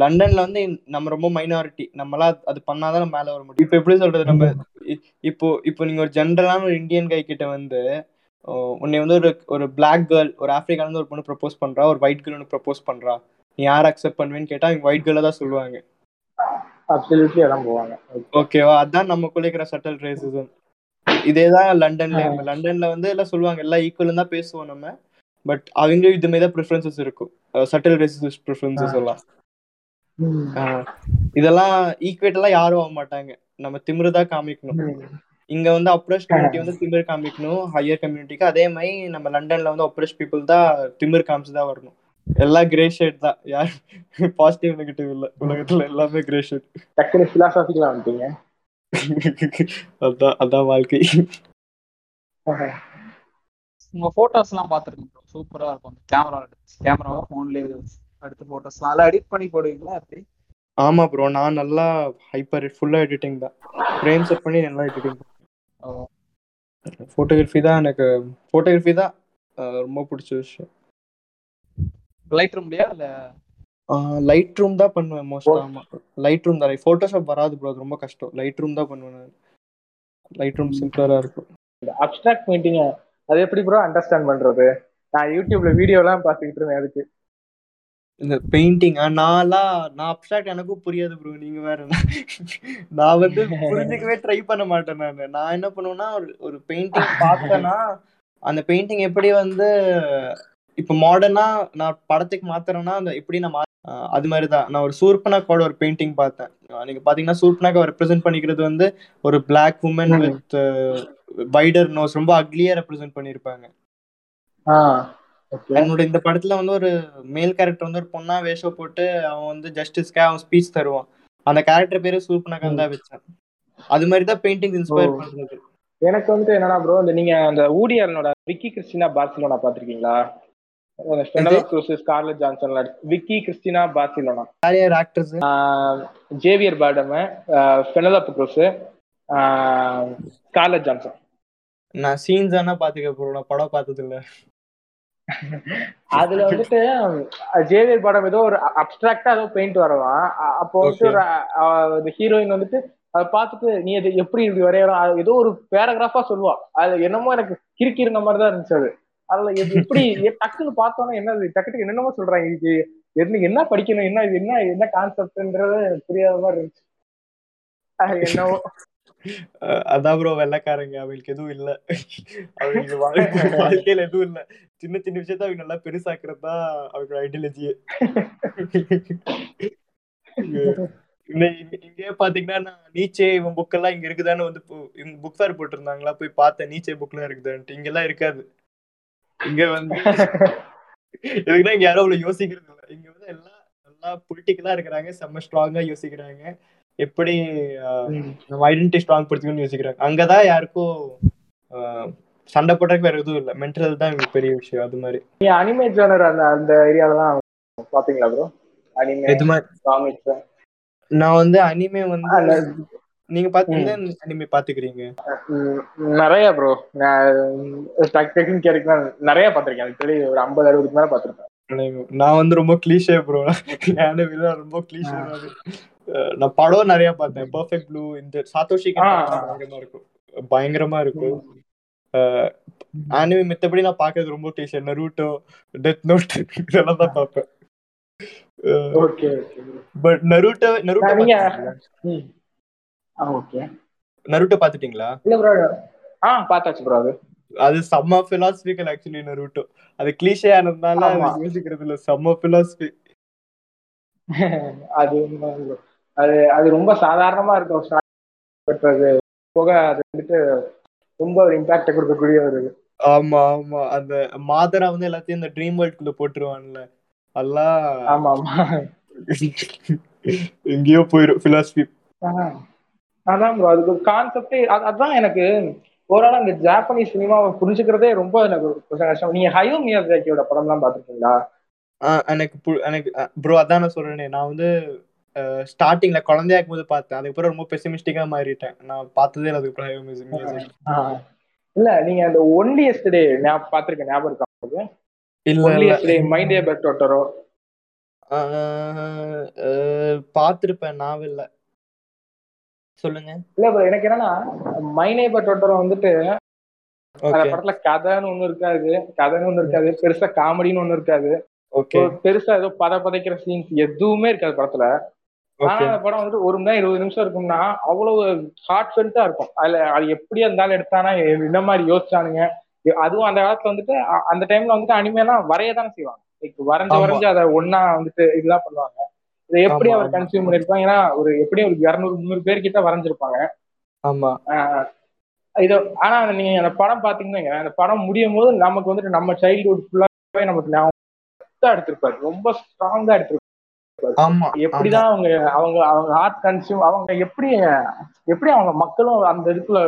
லண்டன்ல வந்து நம்ம ரொம்ப மைனாரிட்டி நம்மளாம் அது பண்ணாதான் நம்ம மேல வர முடியும். இப்போ எப்படி சொல்றது? நம்ம இப்போ இப்போ நீங்க ஒரு ஜென்ரலான ஒரு இந்தியன் கை கிட்ட வந்து உன்னை வந்து ஒரு ஒரு பிளாக் கேர்ள் ஒரு ஆப்பிரிக்கால இருந்து ஒரு பொண்ணு ப்ரப்போஸ் பண்றா ஒரு ஒயிட் கேர்ள் ஒன்று ப்ரப்போஸ் பண்றா. நீ யார் அக்செப்ட் பண்ணுவேன்னு கேட்டா ஒயிட் கேர்ளை தான் சொல்லுவாங்க. அப்சல்யூட்லி அதான் போவாங்க. ஓகேவா அதான் நமக்குள்ள இருக்கிற சட்டல் ரேசிசம் இதேதான் லண்டன்ல லண்டன்ல வந்து எல்லாம் சொல்லுவாங்க எல்லாம் ஈக்குவல் தான் பேசுவோம் நம்ம. பட் அவங்களும் இது மாதிரி தான் ப்ரிஃபரன்சஸ் இருக்கும். சட்டல் ரேசிஸ் ப்ரிஃபரன்சஸ் எல்லாம். இதெல்லாம் ஈக்குவேட்டெல்லாம் யாரும் ஆக மாட்டாங்க. நம்ம திமிருதா காமிக்கணும். இங்க வந்து அப்ரஸ் கம்யூனிட்டி வந்து திமிர் காமிக்கணும். ஹையர் கம்யூனிட்டிக்கு அதே மாதிரி நம்ம லண்டன்ல வந்து அப்ரஸ் பீப்புள் தான் திமிர் காமிச்சு தான் வரணும். எல்லாம் கிரே ஷேட் தான். யார் பாசிட்டிவ் நெகட்டிவ் இல்ல. உலகத்துல எல்லாமே கிரே ஷேட் டக்குனு பிலாசாபிக்கலா வந்துட்டீங்க. அதான் அதான் வாழ்க்கை. உங்க போட்டோஸ் எல்லாம் பாத்துருக்கேன் ப்ரோ சூப்பரா இருக்கும். கேமரா கேமராவா போன்லயே எடுத்து போட்டோஸ் நல்லா எடிட் பண்ணி போடுவீங்களா அப்படி ஆமா ப்ரோ நான் நல்லா ஹைப்பர் ஃபுல்லா எடிட்டிங் தான். ஃப்ரேம் செட் பண்ணி நல்லா எடிட்டிங். ஃபோட்டோகிராஃபி தான் எனக்கு ஃபோட்டோகிராஃபி தான் ரொம்ப பிடிச்ச விஷயம். லைட் ரூம்லயா இல்ல? லைட் ரூம் தான் பண்ணுவேன் மோஸ்ட் ஆமா. லைட் ரூம் தான். ஃபோட்டோஷாப் வராது ப்ரோ ரொம்ப கஷ்டம். லைட் ரூம் தான் பண்ணுவேன் நான். லைட் ரூம் சிம்பிளரா இருக்கும். இந்த அப்டிராக்ட் பெயிண்டிங் அது எப்படி ப்ரோ அண்டர்ஸ்டாண்ட் பண்றது? நான் யூடியூப்ல வீடியோ எல்லாம் பாத்துக்கிட்டு இருந்தேன் அதுக்கு. இந்த பெயிண்டிங்கா நான்லாம் நான் அப்சாக்ட் எனக்கும் புரியாது ப்ரோ நீங்க வேற நான் வந்து புரிஞ்சுக்கவே ட்ரை பண்ண மாட்டேன் நான். நான் என்ன பண்ணுவேன்னா ஒரு ஒரு பெயிண்டிங் பார்த்தேன்னா அந்த பெயிண்டிங் எப்படி வந்து இப்போ மாடர்னா நான் படத்துக்கு மாத்துறேன்னா அந்த எப்படி நான் அது மாதிரி தான் நான் ஒரு சூர்பனாக்கோட ஒரு பெயிண்டிங் பார்த்தேன். நீங்க பாத்தீங்கன்னா சூர்பனாக்கை ரெப்ரசென்ட் பண்ணிக்கிறது வந்து ஒரு black woman. With wider nose ரொம்ப அக்லியா ரெப்ரசென்ட் ஓகே என்னோட இந்த படத்துல வந்து ஒரு மேல் கேரக்டர் வந்து ஒரு பொண்ணா வேஷம் போட்டு அவன் வந்து ஜஸ்டிஸ்க்காக அவன் ஸ்பீச் தருவான். அந்த கேரக்டர் பேரு சூப்பனகன் தான் வச்சேன். அது மாதிரி தான் பெயிண்டிங் இன்ஸ்பயர். பண்றது. எனக்கு வந்துட்டு என்னன்னா ப்ரோ இந்த நீங்க அந்த ஊடி ஆலனோட விக்கி கிறிஸ்டினா பார்சிலோனா பாத்திருக்கீங்களா Scarlett Johansson Vicky Cristina Barcelona யார் யார் actors Javier Bardem Penelope Cruz Scarlett Johansson நான் சீன்ஸ் ஆனா பாத்துக்க போறோம் படம் பார்த்தது இல்ல அதுல வந்துட்டு ஜேவியர் படம் ஏதோ ஒரு அப்டிராக்டா ஏதோ பெயிண்ட் வரலாம். அப்போ வந்துட்டு ஹீரோயின் வந்துட்டு அதை பார்த்துட்டு நீ அது எப்படி இப்படி வரையலாம் ஏதோ ஒரு பேராகிராஃபா சொல்லுவா. அது என்னமோ எனக்கு கிறுக்கி இருந்த மாதிரி தான் இருந்துச்சு அது. அதுல எப்- எப்படி <laughs> டக்குன்னு பார்த்தோன்னா என்ன இது டக்கு என்னென்னமோ சொல்றாங்க. இது என்ன என்ன படிக்கணும் என்ன இது என்ன என்ன கான்செப்ட்ன்றது புரியாத மாதிரி இருந்துச்சு. என்னவோ. <laughs> அதான் ப்ரோ வெள்ளைக்காரங்க அவங்களுக்கு எதுவும் இல்ல. அவங்களுக்கு வாழ்க்கை- வாழ்க்கையில எதுவும் இல்ல. சின்ன சின்ன விஷயத்த அவங்க நல்லா பெருசாக்குறது தான் அவங்க ஐடியாலஜியே இங்கே பாத்தீங்கன்னா நான் நீச்சே இவன் புக் எல்லாம் இங்க இருக்குதான்னு வந்து இவங்க புக் ஃபேர் போட்டிருந்தாங்களா? போய் பார்த்தேன். நீச்சே புக்லாம் இருக்குதான்ட்டு. இங்கெல்லாம் இருக்காது. இங்க வந்து எதுக்குன்னா இங்க யாரும் அவ்வளவு யோசிக்கிறது இல்ல. இங்க வந்து எல்லாம் நல்லா பொலிட்டிக்கலா இருக்கிறாங்க. செம்ம ஸ்ட்ராங்கா யோசிக்கிறாங்க. எப்படி நம்ம ஐடென்டிட்டி ஸ்ட்ராங் படுத்திக்கணும்னு யோசிக்கிறாங்க. அங்கதான் யாருக்கும் சண்டை போடுறதுக்கு வேற எதுவும் இல்ல. மென்டல் தான் பெரிய விஷயம். அது மாதிரி. நீங்க அனிமே ஜானர் அந்த அந்த ஏரியால தான் பாத்தீங்களா ப்ரோ அனிமே இது மாதிரி? நான் வந்து அனிமே வந்து நீங்க பாத்தீங்கன்னா அனிமே பாத்துக்கிறீங்க. நிறைய ப்ரோ டக் டக்குன்னு கேட்கலாம் நிறைய பார்த்திருக்கேன் எனக்கு ஒரு ஐம்பது அறுபதுக்கு மேல பார்த்திருக்கேன் நான் வந்து ரொம்ப கிளீஷே ப்ரோ அனிமே ரொம்ப கிளீஷே நான் படம் நிறைய பார்த்தேன். பெர்ஃபெக்ட் ப்ளூ இந்த சாத்தோஷி. பயங்கரமா இருக்கும். பயங்கரமா இருக்கும். அனிமே மித்தபடி நான் பாக்குறது ரொம்ப கிளீஷே நரூட்டோ டெத் நோட் இதெல்லாம் தான் பார்ப்பேன் பட் நரூட்டோ நரூட்டோ நீங்க- பாத்துட்டீங்களா? ம் ஆ ஓகே நரூட்டோ பாத்துட்டீங்களா இல்ல ப்ரோ ஆ பார்த்தாச்சு ப்ரோ அது. அது செம்ம பிலாசபிக்கல் ஆக்சுவலி நரூட்டோ. அது கிளீஷே ஆனதுனால அது. யோசிக்கிறது இல்ல. செம்ம பிலாசபி <laughs> அது. அது அது ரொம்ப சாதாரணமா இருக்கும் பட் அது போக அது வந்துட்டு ரொம்ப ஒரு இம்பாக்ட கொடுக்கக்கூடிய ஒரு ஆமா ஆமா. அந்த மாதரா வந்து எல்லாத்தையும் இந்த ட்ரீம் வேர்ல்டுக்குள்ள போட்டுருவான்ல. எல்லாம் ஆமா ஆமா. <laughs> எங்கேயோ போயிரும். பிலாசபி. அதான் ப்ரோ அதுக்கு கான்செப்டே அதான் எனக்கு ஓவரால் அந்த ஜாப்பனீஸ் சினிமாவை புரிஞ்சுக்கிறதே ரொம்ப எனக்கு கஷ்டம். நீங்க ஹயோ மியாசாக்கியோட படம்லாம் பார்த்துருக்கீங்களா? எனக்கு எனக்கு ப்ரோ அதான் நான் சொல்றேனே. நான் வந்து ஸ்டார்டிங்ல குழந்தையா இருக்கும்போது பார்த்தேன். அதுக்கப்புறம் ரொம்ப பெசிமிஸ்டிக்கா மாறிட்டேன். நான் பார்த்ததே இல்லை அதுக்கப்புறம் Miyazaki. ஆஹ். இல்ல நீங்க அந்த ஒன்லி எஸ்டே பார்த்திருக்கேன் ஞாபகம் இருக்கா இல்ல ஒன்லி இல்ல. எஸ்டே மைண்ட் ஏ பெட் டோட்டரோ பார்த்திருப்பேன். நாவல்ல சொல்லுங்க. இல்ல bro எனக்கு என்னன்னா மைனே பட் டோட்டரோ வந்துட்டு அந்த படத்துல கதைன்னு ஒண்ணு இருக்காது கதைன்னு ஒண்ணு இருக்காது பெருசா காமெடின்னு ஒண்ணு இருக்காது. பெருசா ஏதோ பத பதைக்கிற சீன்ஸ் எதுவுமே இருக்காது படத்துல. ஆனா அந்த படம் வந்துட்டு ஒரு மணி நேரம் இருபது நிமிஷம் இருக்கும்னா அவ்வளவு ஹார்ட் ஃபெல்ட்டா இருக்கும். அதுல அது எப்படி இருந்தாலும் எடுத்தானா என்ன மாதிரி யோசிச்சானுங்க. அதுவும் அந்த காலத்துல வந்துட்டு அந்த டைம்ல வந்துட்டு அனிமேலாம் வரைய தானே செய்வாங்க. Like வரைஞ்சு. வரைஞ்சு அதை ஒண்ணா வந்துட்டு இதெல்லாம் பண்ணுவாங்க. இதை எப்படி அவர். கன்சியூம் பண்ணிருப்பாங்க ஏன்னா ஒரு எப்படியும் ஒரு இரநூறு முந்நூறு பேர் கிட்ட வரைஞ்சிருப்பாங்க. ஆமா. இது ஆனா நீங்க அந்த படம் பாத்தீங்கன்னா அந்த படம் முடியும் போது நமக்கு வந்துட்டு நம்ம சைல்ட்ஹுட் ஃபுல்லாவே நமக்கு ஞாபகம் எடுத்திருப்பாரு. ரொம்ப ஸ்ட்ராங்கா எடுத்திருப்பாரு. எப்படிதான் அவங்க அவங்க அவங்க ஆர்ட் கன்சியூம் அவங்க எப்படி எப்படி அவங்க மக்களும் அந்த இதுக்குள்ள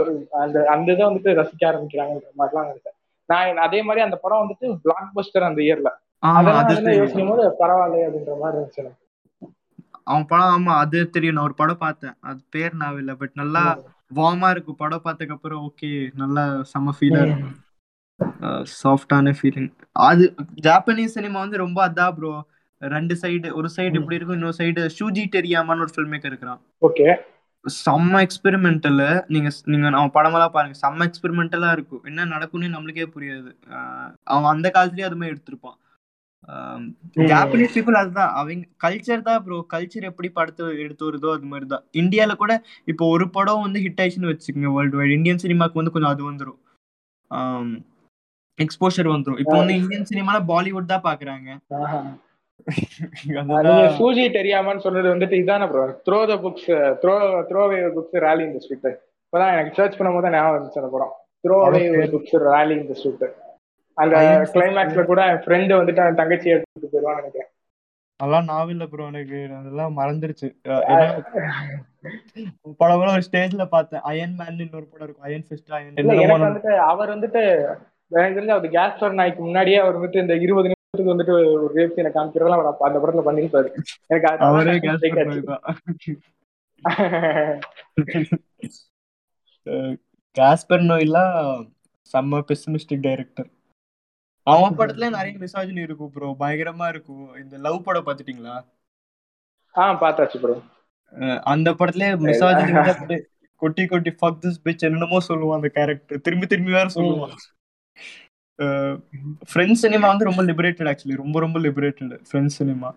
அந்த அந்த இதை வந்துட்டு ரசிக்க ஆரம்பிக்கிறாங்கன்ற மாதிரிலாம் இருக்கு நான் அதே மாதிரி அந்த படம் வந்துட்டு பிளாக் பஸ்டர் அந்த இயர்ல அதெல்லாம் யோசிக்கும் போது பரவாயில்லையே அப்படின்ற மாதிரி இருந்துச்சு. அவன் படம் ஆமா அது தெரியும். நான் ஒரு படம் பார்த்தேன். அது பேர் நான் இல்ல பட் நல்லா வார்மா இருக்கும். படம் பார்த்ததுக்கு அப்புறம் ஓகே நல்லா செம்ம ஃபீலா இருக்கும். சாஃப்டான ஃபீலிங் அது ஜாப்பனீஸ் சினிமா வந்து ரொம்ப அதான் ப்ரோ ரெண்டு சைடு ஒரு சைடு இப்படி இருக்கும் இன்னொரு சைடு ஷூஜி டெரியாமான்னு ஒரு ஃபில்ம் மேக்கர் இருக்கிறான். ஓகே. செம்ம எக்ஸ்பெரிமெண்டல் நீங்க நீங்க அவன் படமெல்லாம் பாருங்க. செம்ம எக்ஸ்பெரிமெண்டலா இருக்கும். என்ன நடக்கும்னு நம்மளுக்கே புரியாது. அவன் அந்த காலத்துலயே அது மாதிரி எடுத்திருப்பான். ஜாப்பனீஸ் பீப்புள் அதுதான். அவங்க கல்ச்சர் தான் ப்ரோ கல்ச்சர் எப்படி படத்தை எடுத்து வருதோ அது மாதிரி தான் இந்தியால கூட இப்போ ஒரு படம் வந்து ஹிட் ஆயிடுச்சுன்னு வச்சுக்கோங்க வேர்ல்டு வைட் இந்தியன் சினிமாக்கு வந்து கொஞ்சம் அது வந்துடும் எக்ஸ்போஷர் வந்துடும் இப்போ வந்து இந்தியன் சினிமால பாலிவுட் தான் பாக்குறாங்க. சூஜி தெரியாமன்னு சொன்னது வந்துட்டு இதானே bro throw the books throw throw away books rally இந்த ஸ்ட்ரீட் இப்பதான் எனக்கு சர்ச் பண்ணும்போது ஞாபகம் இருந்துச்சு அந்த படம். த்ரோ புக்ஸ் ரேலி இந்த ஸ்ட்ரீட் அந்த கிளைமேக்ஸ்ல கூட என் ஃப்ரெண்டு வந்துட்டு அவன் தங்கச்சியை எடுத்துட்டு போயிடுவான்னு நினைக்கிறேன். அதெல்லாம் நாவில்ல ப்ரோ எனக்கு. அதெல்லாம் மறந்துருச்சு. படம் ஒரு ஸ்டேஜ்ல பார்த்தேன். அயன் மேன் இன்னொரு படம் இருக்கும். அயன் ஃபிஸ்ட் அயன் வந்துட்டு அவர் வந்துட்டு எனக்கு தெரிஞ்சு அவர் கேஸ்டர் நாய்க்கு முன்னாடியே அவர் வந்துட்டு இந்த இருபது நிமிஷத்துக்கு வந்துட்டு ஒரு ரேப் சீனை காமிக்கிறதெல்லாம் அவர் அந்த படத்துல பண்ணிருப்பாரு எனக்கு அவரே. காஸ்பர் நோயிலா செம்ம பெசிமிஸ்டிக் டைரக்டர் அவன் படத்துல நிறைய மிசாஜினி இருக்கும் ப்ரோ பயங்கரமா இருக்கும். இந்த லவ் படம் பாத்துட்டீங்களா ஆ பார்த்தாச்சு ப்ரோ அந்த படத்துல மிசாஜினி கொட்டி கொட்டி ஃபக் திஸ் பிச் என்னென்னமோ சொல்லுவான் அந்த கேரக்டர் திரும்பி திரும்பி வேற சொல்லுவான். ஃப்ரெண்ட்ஸ் சினிமா வந்து ரொம்ப லிபரேட்டட் ஆக்சுவலி ரொம்ப ரொம்ப லிபரேட்டட் ஃப்ரெண்ட்ஸ் சினிமா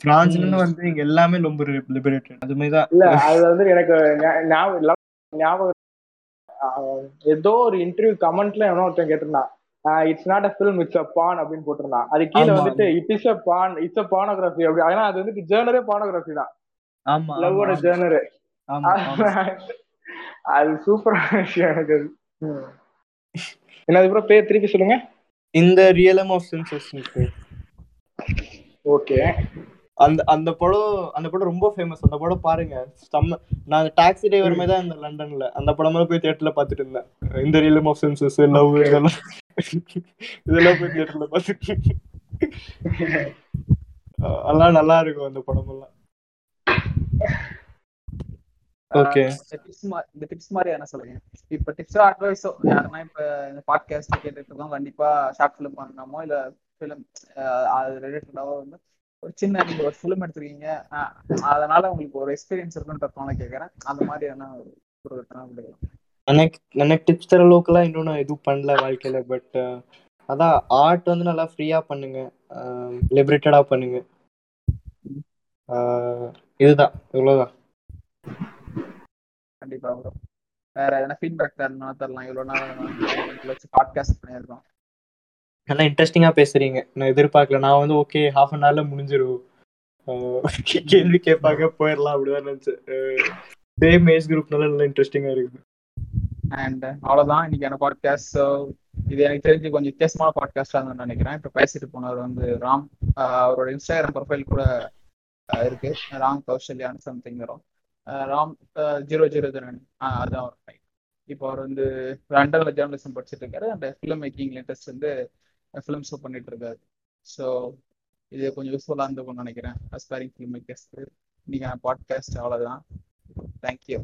பிரான்ஸ்ல வந்து இங்க எல்லாமே ரொம்ப லிபரேட்டட் அது மாதிரி தான். இல்ல அது வந்து எனக்கு ஞாபகம் ஞாபகம் ஏதோ ஒரு இன்டர்வியூ கமெண்ட்ல எவனோ ஒருத்தன் கேட்டிருந்தான். It's not a film it's a porn அப்படின்னு போட்டிருந்தான். அது கீழே வந்துட்டு it is a porn it's a pornography அப்படி. ஏன்னா அது வந்துட்டு ஜேர்னரே பானோகிராஃபி தான். ஆமா லவ்வோட ஜேர்னரு அது சூப்பரான விஷயம் எனக்கு. அது ம். என்னது ப்ரோ திருப்பி சொல்லுங்க. இந்த ரியலம் ஆஃப் சென்சஸ் ஓகே அந்த அந்த படம் அந்த படம் ரொம்ப ஃபேமஸ் அந்த படம் பாருங்க. செம்ம நான் டாக்ஸி டிரைவர் மாதிரி தான் இந்த லண்டன்ல. அந்த படமெல்லாம் போய் தியேட்டர்ல பார்த்துட்டு இருந்தேன். இந்த ரியலம் ஆஃப் சென்சஸ் லவ் இதெல்லாம். இதெல்லாம் போய் தியேட்டர்ல பார்த்துட்டு அதெல்லாம் நல்லா இருக்கும் அந்த படமெல்லாம். ஓகே இந்த டிப்ஸ் இந்த டிப்ஸ் மாதிரி என்ன சொல்றீங்க இப்ப டிப்ஸோ அட்வைஸோ யாருன்னா இப்ப இந்த பாட்காஸ்ட் கேட்டுட்டு இருக்கோம் கண்டிப்பா ஷார்ட் ஃபிலிம் பண்ணணுமோ இல்ல ஃபிலிம் அது ரிலேட்டடாவோ வந்து ஒரு சின்ன நீங்க ஒரு ஃபிலிம் எடுத்துருக்கீங்க அதனால உங்களுக்கு ஒரு எக்ஸ்பீரியன்ஸ் இருக்குன்றதுனால கேக்குறேன். அந்த மாதிரி என்ன ஒரு எனக்கு எனக்கு டிப்ஸ் தர அளவுக்குலாம் இன்னும் நான் எதுவும் பண்ணல வாழ்க்கையில பட் அதான் ஆர்ட் வந்து நல்லா ஃப்ரீயா பண்ணுங்க. லிபரேட்டடா பண்ணுங்க. இதுதான் இவ்வளவுதான். கண்டிப்பா ப்ரோ வேற எதனா ஃபீட்பேக் தரணும் தரலாம். இவ்வளவு நாள் வச்சு பாட்காஸ்ட் பண்ணியிருக்கோம். நல்லா இன்ட்ரெஸ்டிங்கா பேசுறீங்க. நான் எதிர்பார்க்கல. நான் வந்து ஓகே ஹாஃப் அன் ஹவர்ல முடிஞ்சிரும். கேள்வி கேட்பாங்க போயிடலாம் அப்படிதான் நினைச்சேன். சேம் ஏஜ் குரூப்னால நல்லா இன்ட்ரெஸ்டிங்கா இருக்குது. அண்ட் uh, அவ்வளோதான் இன்னைக்கான பாட்காஸ்ட் ஸோ இது எனக்கு தெரிஞ்சு கொஞ்சம் வித்தியாசமான பாட்காஸ்டாக தான் நினைக்கிறேன். இப்போ பேசிட்டு போனவர் வந்து ராம். அவரோட இன்ஸ்டாகிராம் ப்ரொஃபைல் கூட இருக்கு. ராம் கௌசல்யான்னு சம்திங் வரும். ராம் ஜீரோ ஜீரோ ஜீரோ அதுதான் அவர் டைம் இப்போ அவர் வந்து லண்டன்ல ஜேர்னலிசம் படிச்சுட்டு இருக்காரு அந்த ஃபிலிம் மேக்கிங் இன்ட்ரெஸ்ட் வந்து ஃபிலிம் ஷோ பண்ணிட்டு இருக்காரு ஸோ இது கொஞ்சம் யூஸ்ஃபுல்லாக இருந்துக்கும்னு நினைக்கிறேன். அஸ்பைரிங் ஃபிலிம் மேக்கர்ஸ்க்கு இன்னைக்கு பாட்காஸ்ட் அவ்வளோதான் தேங்க்யூ